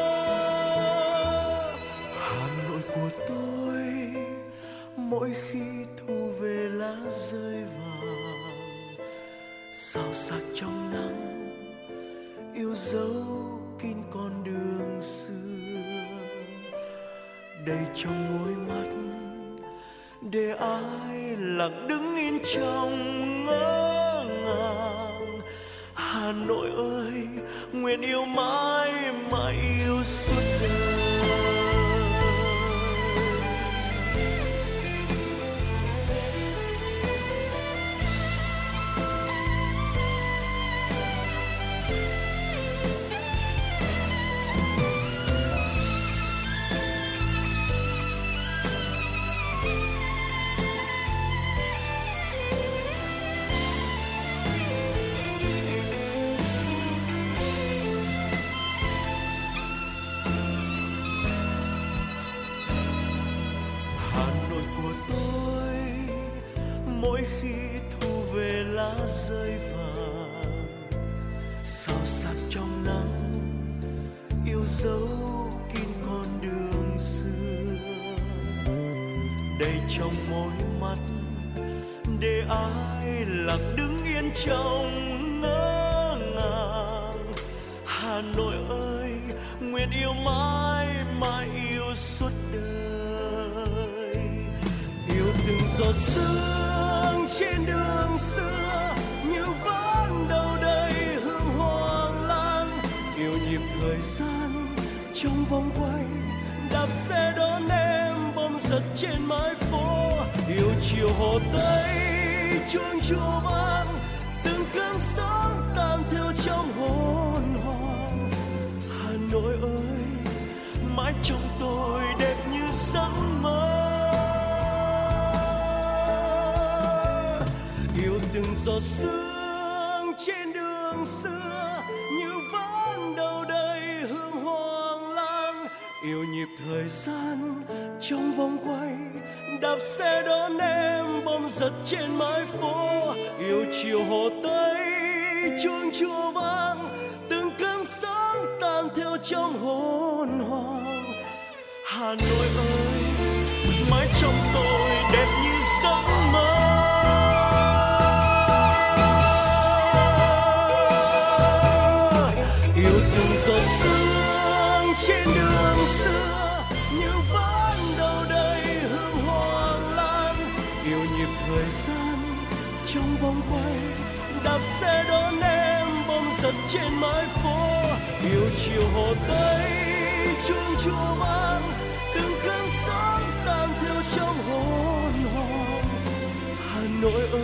Hà ơi mãi trong tôi đẹp nỗi ưu uh, uh,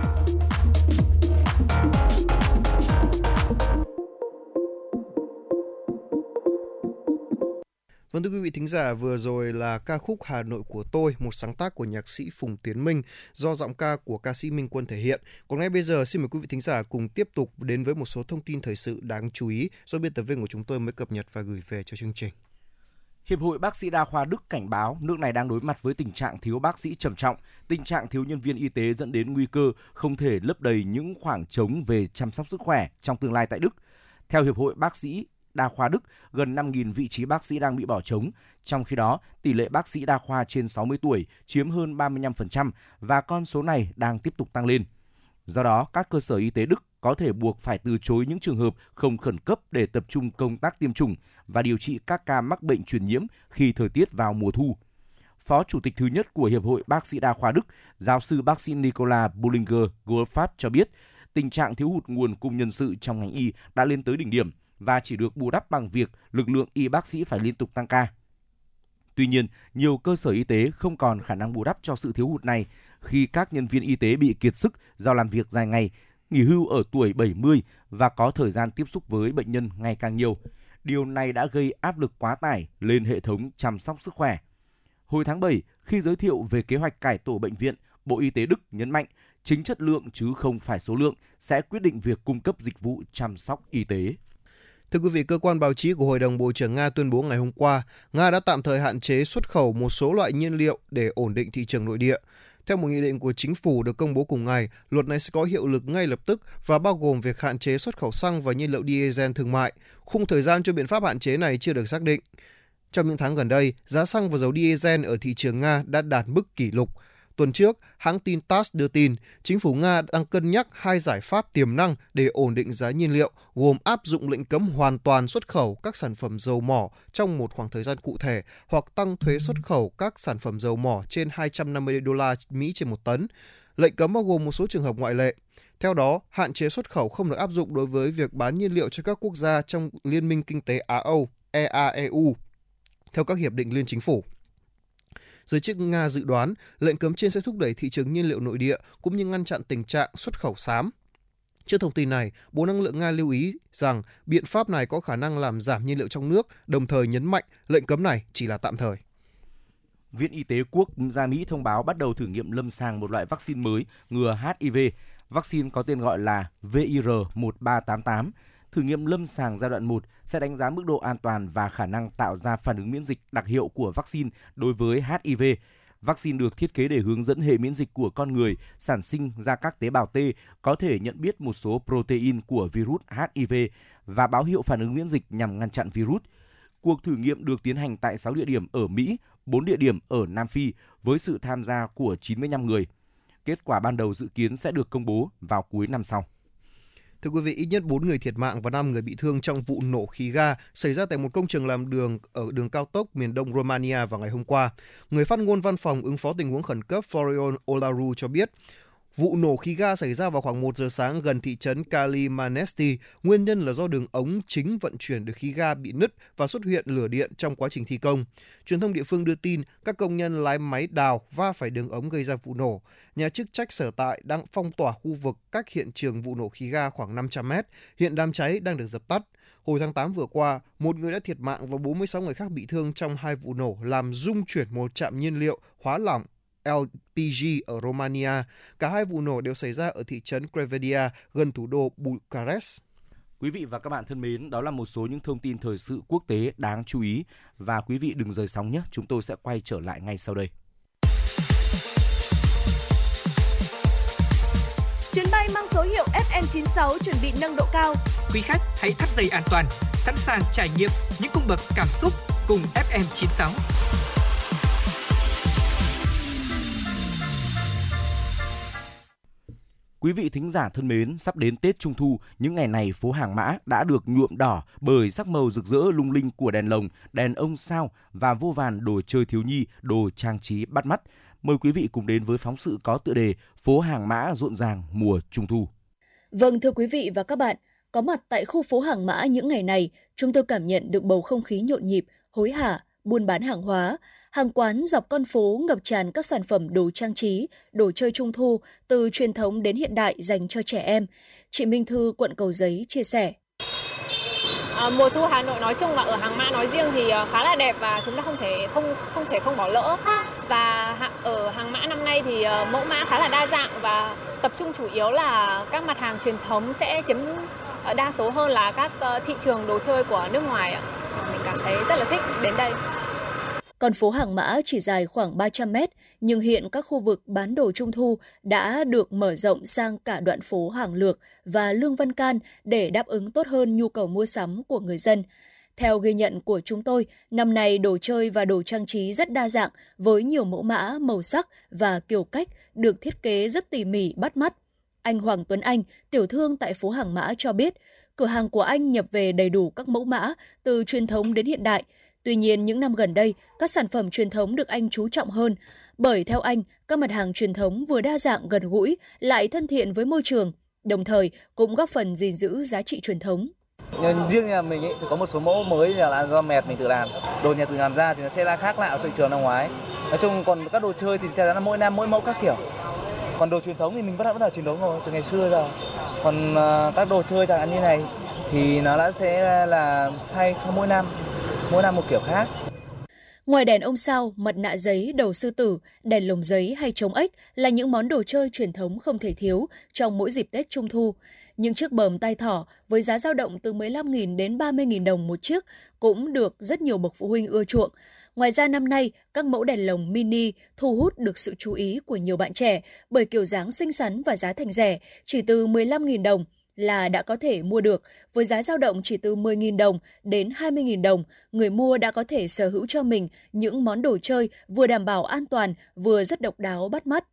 Vâng thưa quý vị thính giả, vừa rồi là ca khúc Hà Nội của tôi, một sáng tác của nhạc sĩ Phùng Tiến Minh do giọng ca của ca sĩ Minh Quân thể hiện. Còn ngay bây giờ xin mời quý vị thính giả cùng tiếp tục đến với một số thông tin thời sự đáng chú ý do biên tập viên của chúng tôi mới cập nhật và gửi về cho chương trình. Hiệp hội Bác sĩ Đa khoa Đức cảnh báo nước này đang đối mặt với tình trạng thiếu bác sĩ trầm trọng, tình trạng thiếu nhân viên y tế dẫn đến nguy cơ không thể lấp đầy những khoảng trống về chăm sóc sức khỏe trong tương lai tại Đức. Theo Hiệp hội Bác sĩ Đa khoa Đức, gần 5.000 vị trí bác sĩ đang bị bỏ trống. Trong khi đó, tỷ lệ bác sĩ đa khoa trên 60 tuổi chiếm hơn 35% và con số này đang tiếp tục tăng lên. Do đó, các cơ sở y tế Đức có thể buộc phải từ chối những trường hợp không khẩn cấp để tập trung công tác tiêm chủng và điều trị các ca mắc bệnh truyền nhiễm khi thời tiết vào mùa thu. Phó Chủ tịch thứ nhất của Hiệp hội Bác sĩ Đa khoa Đức, giáo sư bác sĩ Nicola Bullinger Goldfarb cho biết, tình trạng thiếu hụt nguồn cung nhân sự trong ngành y đã lên tới đỉnh điểm và chỉ được bù đắp bằng việc lực lượng y bác sĩ phải liên tục tăng ca. Tuy nhiên, nhiều cơ sở y tế không còn khả năng bù đắp cho sự thiếu hụt này khi các nhân viên y tế bị kiệt sức do làm việc dài ngày, nghỉ hưu ở tuổi 70 và có thời gian tiếp xúc với bệnh nhân ngày càng nhiều. Điều này đã gây áp lực quá tải lên hệ thống chăm sóc sức khỏe. Hồi tháng 7, khi giới thiệu về kế hoạch cải tổ bệnh viện, Bộ Y tế Đức nhấn mạnh chính chất lượng chứ không phải số lượng sẽ quyết định việc cung cấp dịch vụ chăm sóc y tế. Thưa quý vị, cơ quan báo chí của Hội đồng Bộ trưởng Nga tuyên bố ngày hôm qua, Nga đã tạm thời hạn chế xuất khẩu một số loại nhiên liệu để ổn định thị trường nội địa. Theo một nghị định của chính phủ được công bố cùng ngày, luật này sẽ có hiệu lực ngay lập tức và bao gồm việc hạn chế xuất khẩu xăng và nhiên liệu diesel thương mại. Khung thời gian cho biện pháp hạn chế này chưa được xác định. Trong những tháng gần đây, giá xăng và dầu diesel ở thị trường Nga đã đạt mức kỷ lục. Tuần trước, hãng tin TASS đưa tin chính phủ Nga đang cân nhắc hai giải pháp tiềm năng để ổn định giá nhiên liệu, gồm áp dụng lệnh cấm hoàn toàn xuất khẩu các sản phẩm dầu mỏ trong một khoảng thời gian cụ thể hoặc tăng thuế xuất khẩu các sản phẩm dầu mỏ trên 250 đô la Mỹ trên một tấn. Lệnh cấm bao gồm một số trường hợp ngoại lệ. Theo đó, hạn chế xuất khẩu không được áp dụng đối với việc bán nhiên liệu cho các quốc gia trong Liên minh Kinh tế Á-Âu, EAEU, theo các hiệp định liên chính phủ. Giới chức Nga dự đoán lệnh cấm trên sẽ thúc đẩy thị trường nhiên liệu nội địa cũng như ngăn chặn tình trạng xuất khẩu xám. Trước thông tin này, Bộ Năng lượng Nga lưu ý rằng biện pháp này có khả năng làm giảm nhiên liệu trong nước, đồng thời nhấn mạnh lệnh cấm này chỉ là tạm thời. Viện Y tế Quốc gia Mỹ thông báo bắt đầu thử nghiệm lâm sàng một loại vaccine mới ngừa HIV. Vaccine có tên gọi là VIR1388 thử nghiệm lâm sàng giai đoạn 1 sẽ đánh giá mức độ an toàn và khả năng tạo ra phản ứng miễn dịch đặc hiệu của vaccine đối với HIV. Vaccine được thiết kế để hướng dẫn hệ miễn dịch của con người sản sinh ra các tế bào T có thể nhận biết một số protein của virus HIV và báo hiệu phản ứng miễn dịch nhằm ngăn chặn virus. Cuộc thử nghiệm được tiến hành tại 6 địa điểm ở Mỹ, 4 địa điểm ở Nam Phi với sự tham gia của 95 người. Kết quả ban đầu dự kiến sẽ được công bố vào cuối năm sau. Thưa quý vị, ít nhất 4 người thiệt mạng và 5 người bị thương trong vụ nổ khí ga xảy ra tại một công trường làm đường ở đường cao tốc miền đông Romania vào ngày hôm qua. Người phát ngôn văn phòng ứng phó tình huống khẩn cấp Florian Olaru cho biết, Vụ nổ khí ga xảy ra vào khoảng 1 giờ sáng gần thị trấn Kalimanesti. Nguyên nhân là do đường ống chính vận chuyển được khí ga bị nứt và xuất hiện lửa điện trong quá trình thi công. Truyền thông địa phương đưa tin các công nhân lái máy đào va phải đường ống gây ra vụ nổ. Nhà chức trách sở tại đang phong tỏa khu vực cách hiện trường vụ nổ khí ga khoảng 500 mét. Hiện đám cháy đang được dập tắt. Hồi tháng 8 vừa qua, một người đã thiệt mạng và 46 người khác bị thương trong hai vụ nổ làm rung chuyển một trạm nhiên liệu hóa lỏng LPG ở Romania. Cả hai vụ nổ đều xảy ra ở thị trấn Crevedia gần thủ đô Bucharest. Quý vị và các bạn thân mến, đó là một số những thông tin thời sự quốc tế đáng chú ý và quý vị đừng rời sóng nhé, chúng tôi sẽ quay trở lại ngay sau đây. Chuyến bay mang số hiệu FM96 chuẩn bị nâng độ cao. Quý khách hãy thắt dây an toàn, sẵn sàng trải nghiệm những cung bậc cảm xúc cùng FM96. Quý vị thính giả thân mến, sắp đến Tết Trung Thu, những ngày này phố Hàng Mã đã được nhuộm đỏ bởi sắc màu rực rỡ lung linh của đèn lồng, đèn ông sao và vô vàn đồ chơi thiếu nhi, đồ trang trí bắt mắt. Mời quý vị cùng đến với phóng sự có tựa đề Phố Hàng Mã rộn ràng mùa Trung Thu. Vâng thưa quý vị và các bạn, có mặt tại khu phố Hàng Mã những ngày này, chúng tôi cảm nhận được bầu không khí nhộn nhịp, hối hả, buôn bán hàng hóa. Hàng quán dọc con phố ngập tràn các sản phẩm đồ trang trí, đồ chơi trung thu từ truyền thống đến hiện đại dành cho trẻ em. Chị Minh Thư, quận Cầu Giấy chia sẻ. À, mùa thu Hà Nội nói chung và ở Hàng Mã nói riêng thì à, khá là đẹp và chúng ta không thể không không thể không bỏ lỡ. Và ở Hàng Mã năm nay thì à, mẫu mã khá là đa dạng và tập trung chủ yếu là các mặt hàng truyền thống sẽ chiếm à, đa số hơn là các thị trường đồ chơi của nước ngoài ạ. Mình cảm thấy rất là thích đến đây còn phố Hàng Mã chỉ dài khoảng 300 mét, nhưng hiện các khu vực bán đồ trung thu đã được mở rộng sang cả đoạn phố Hàng Lược và Lương Văn Can để đáp ứng tốt hơn nhu cầu mua sắm của người dân. Theo ghi nhận của chúng tôi, năm nay đồ chơi và đồ trang trí rất đa dạng với nhiều mẫu mã, màu sắc và kiểu cách được thiết kế rất tỉ mỉ bắt mắt. Anh Hoàng Tuấn Anh, tiểu thương tại phố Hàng Mã cho biết, cửa hàng của anh nhập về đầy đủ các mẫu mã từ truyền thống đến hiện đại – Tuy nhiên, những năm gần đây, các sản phẩm truyền thống được anh chú trọng hơn, bởi theo anh, các mặt hàng truyền thống vừa đa dạng gần gũi, lại thân thiện với môi trường, đồng thời cũng góp phần gìn giữ giá trị truyền thống. Nhưng riêng nhà mình ấy, thì có một số mẫu mới là do mẹt mình tự làm. Đồ nhà tự làm ra thì nó sẽ là khác lạ ở thị trường năm ngoái. Nói chung còn các đồ chơi thì sẽ là mỗi năm mỗi mẫu các kiểu. Còn đồ truyền thống thì mình vẫn là vẫn là truyền thống rồi từ ngày xưa rồi. Còn uh, các đồ chơi chẳng hạn như này thì nó đã sẽ là thay mỗi năm mỗi năm một kiểu khác. Ngoài đèn ông sao, mặt nạ giấy, đầu sư tử, đèn lồng giấy hay trống ếch là những món đồ chơi truyền thống không thể thiếu trong mỗi dịp Tết Trung Thu. Những chiếc bờm tay thỏ với giá dao động từ 15.000 đến 30.000 đồng một chiếc cũng được rất nhiều bậc phụ huynh ưa chuộng. Ngoài ra năm nay, các mẫu đèn lồng mini thu hút được sự chú ý của nhiều bạn trẻ bởi kiểu dáng xinh xắn và giá thành rẻ, chỉ từ 15.000 đồng là đã có thể mua được với giá dao động chỉ từ 10.000 đồng đến 20.000 đồng, người mua đã có thể sở hữu cho mình những món đồ chơi vừa đảm bảo an toàn, vừa rất độc đáo bắt mắt.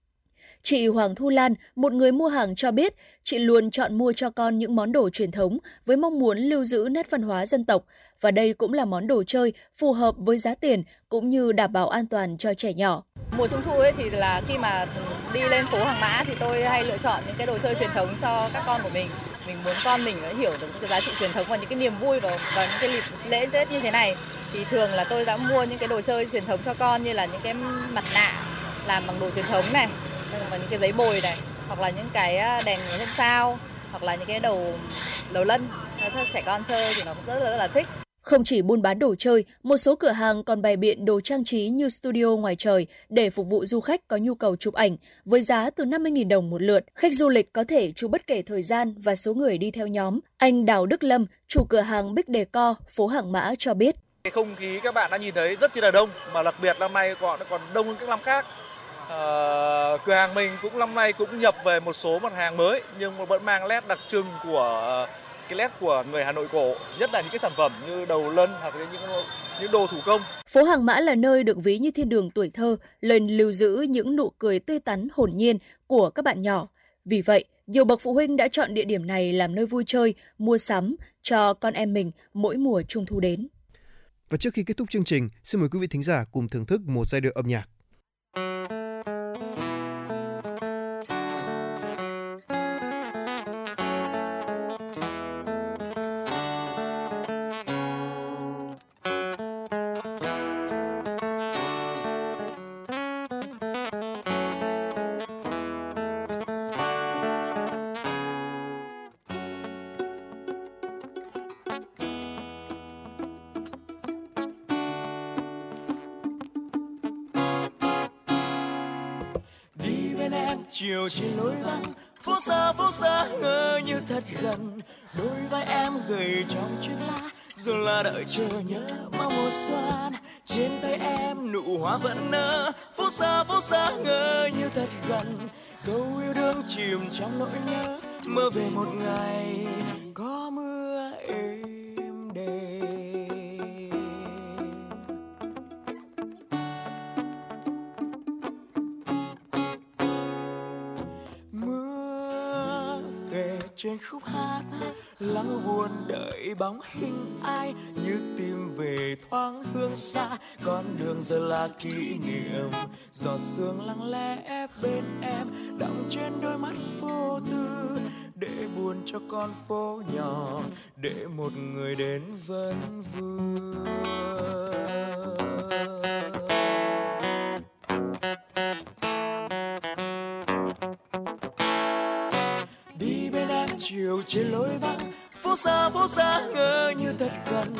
Chị Hoàng Thu Lan, một người mua hàng cho biết, chị luôn chọn mua cho con những món đồ truyền thống với mong muốn lưu giữ nét văn hóa dân tộc. Và đây cũng là món đồ chơi phù hợp với giá tiền cũng như đảm bảo an toàn cho trẻ nhỏ. Mùa Trung thu ấy thì là khi mà đi lên phố Hàng Mã thì tôi hay lựa chọn những cái đồ chơi truyền thống cho các con của mình. Mình muốn con mình nó hiểu được cái giá trị truyền thống và những cái niềm vui vào, vào những cái lễ Tết như thế này. Thì thường là tôi đã mua những cái đồ chơi truyền thống cho con như là những cái mặt nạ làm bằng đồ truyền thống này và những cái giấy bồi này hoặc là những cái à, đèn hôm sao hoặc là những cái đầu lầu lân cho trẻ con chơi thì nó cũng rất là, rất là thích không chỉ buôn bán đồ chơi, một số cửa hàng còn bày biện đồ trang trí như studio ngoài trời để phục vụ du khách có nhu cầu chụp ảnh với giá từ 50.000 đồng một lượt. Khách du lịch có thể chụp bất kể thời gian và số người đi theo nhóm. Anh Đào Đức Lâm, chủ cửa hàng Big Decor, phố Hàng Mã cho biết. Cái không khí các bạn đã nhìn thấy rất chi là đông, mà đặc biệt năm nay còn còn đông hơn các năm khác. À, cửa hàng mình cũng năm nay cũng nhập về một số mặt hàng mới nhưng mà vẫn mang nét đặc trưng của uh, cái nét của người Hà Nội cổ, nhất là những cái sản phẩm như đầu lân hoặc là những những đồ thủ công. Phố Hàng Mã là nơi được ví như thiên đường tuổi thơ, lần lưu giữ những nụ cười tươi tắn hồn nhiên của các bạn nhỏ. Vì vậy, nhiều bậc phụ huynh đã chọn địa điểm này làm nơi vui chơi, mua sắm cho con em mình mỗi mùa trung thu đến. Và trước khi kết thúc chương trình, xin mời quý vị thính giả cùng thưởng thức một giai điệu âm nhạc. Dù là đợi chờ nhớ mong mùa xuân, trên tay em nụ hoa vẫn nở. Phố xa phố xa ngỡ như thật gần câu yêu đương chìm trong nỗi nhớ. Mơ về một ngày, có mưa êm đềm. Trên khúc hát. Lắng buồn đợi bóng hình ai như tìm về thoáng hương xa. Con đường giờ là kỷ niệm, giọt sương lặng lẽ bên em, đọng trên đôi mắt vô tư. Để buồn cho con phố nhỏ, để một người đến vẫn vương chiều trên lối vắng, phố xa phố xa ngỡ như thật gần.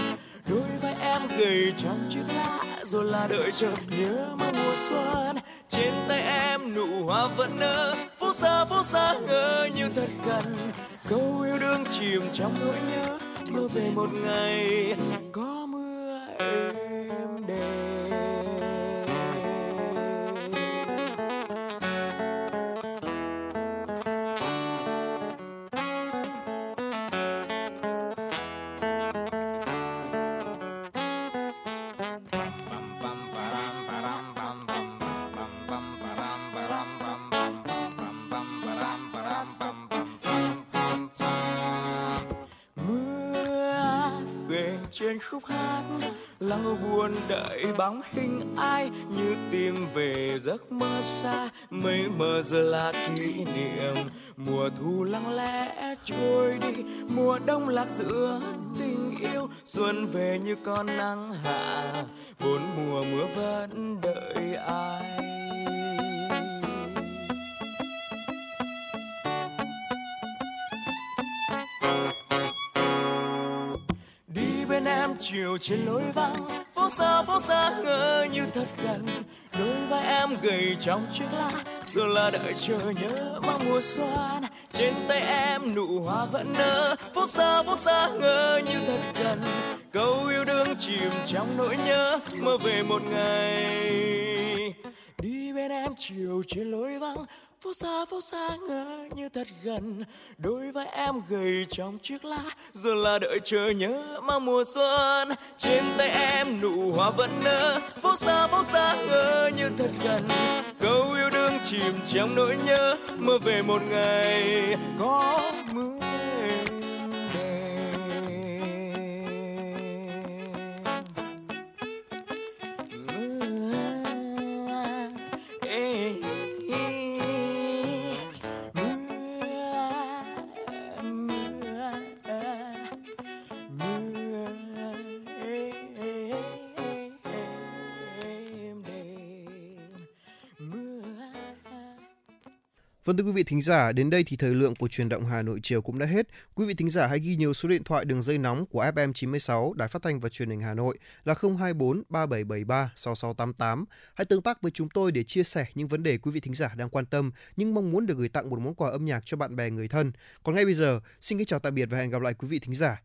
Đôi vai em gầy trong chiếc lá rồi là đợi chờ nhớ mong mùa xuân. Trên tay em nụ hoa vẫn nở, phố xa phố xa ngỡ như thật gần. Câu yêu đương chìm trong nỗi nhớ, mơ về một ngày có mưa. êm khúc hát. Lắng buồn đợi bóng hình ai như tìm về giấc mơ xa. Mây mờ giờ là kỷ niệm. Mùa thu lặng lẽ trôi đi. Mùa đông lạc giữa tình yêu. Xuân về như con nắng hạ. Bốn mùa mưa vẫn đợi ai? Chiều trên lối vắng. Phố xa phố xa, ngỡ như thật gần. Đôi vai em gầy trong chiếc lá giờ là đợi chờ nhớ mong mùa xuân. Trên tay em nụ hoa vẫn nở. Phố xa phố xa, ngỡ như thật gần. Câu yêu đương chìm trong nỗi nhớ. Mơ về một ngày đi bên em chiều trên lối vắng, phố xa phố xa ngỡ như thật gần. Đôi vai em gầy trong chiếc lá, giờ là đợi chờ nhớ mang mùa xuân. Trên tay em nụ hoa vẫn nở, phố xa phố xa ngỡ như thật gần. Câu yêu đương chìm trong nỗi nhớ, mơ về một ngày có mưa. Vâng thưa quý vị thính giả, đến đây thì thời lượng của truyền động Hà Nội chiều cũng đã hết. Quý vị thính giả hãy ghi nhiều số điện thoại đường dây nóng của FM 96 Đài Phát thanh và Truyền hình Hà Nội là 024 3773 6688. Hãy tương tác với chúng tôi để chia sẻ những vấn đề quý vị thính giả đang quan tâm nhưng mong muốn được gửi tặng một món quà âm nhạc cho bạn bè người thân. Còn ngay bây giờ, xin kính chào tạm biệt và hẹn gặp lại quý vị thính giả.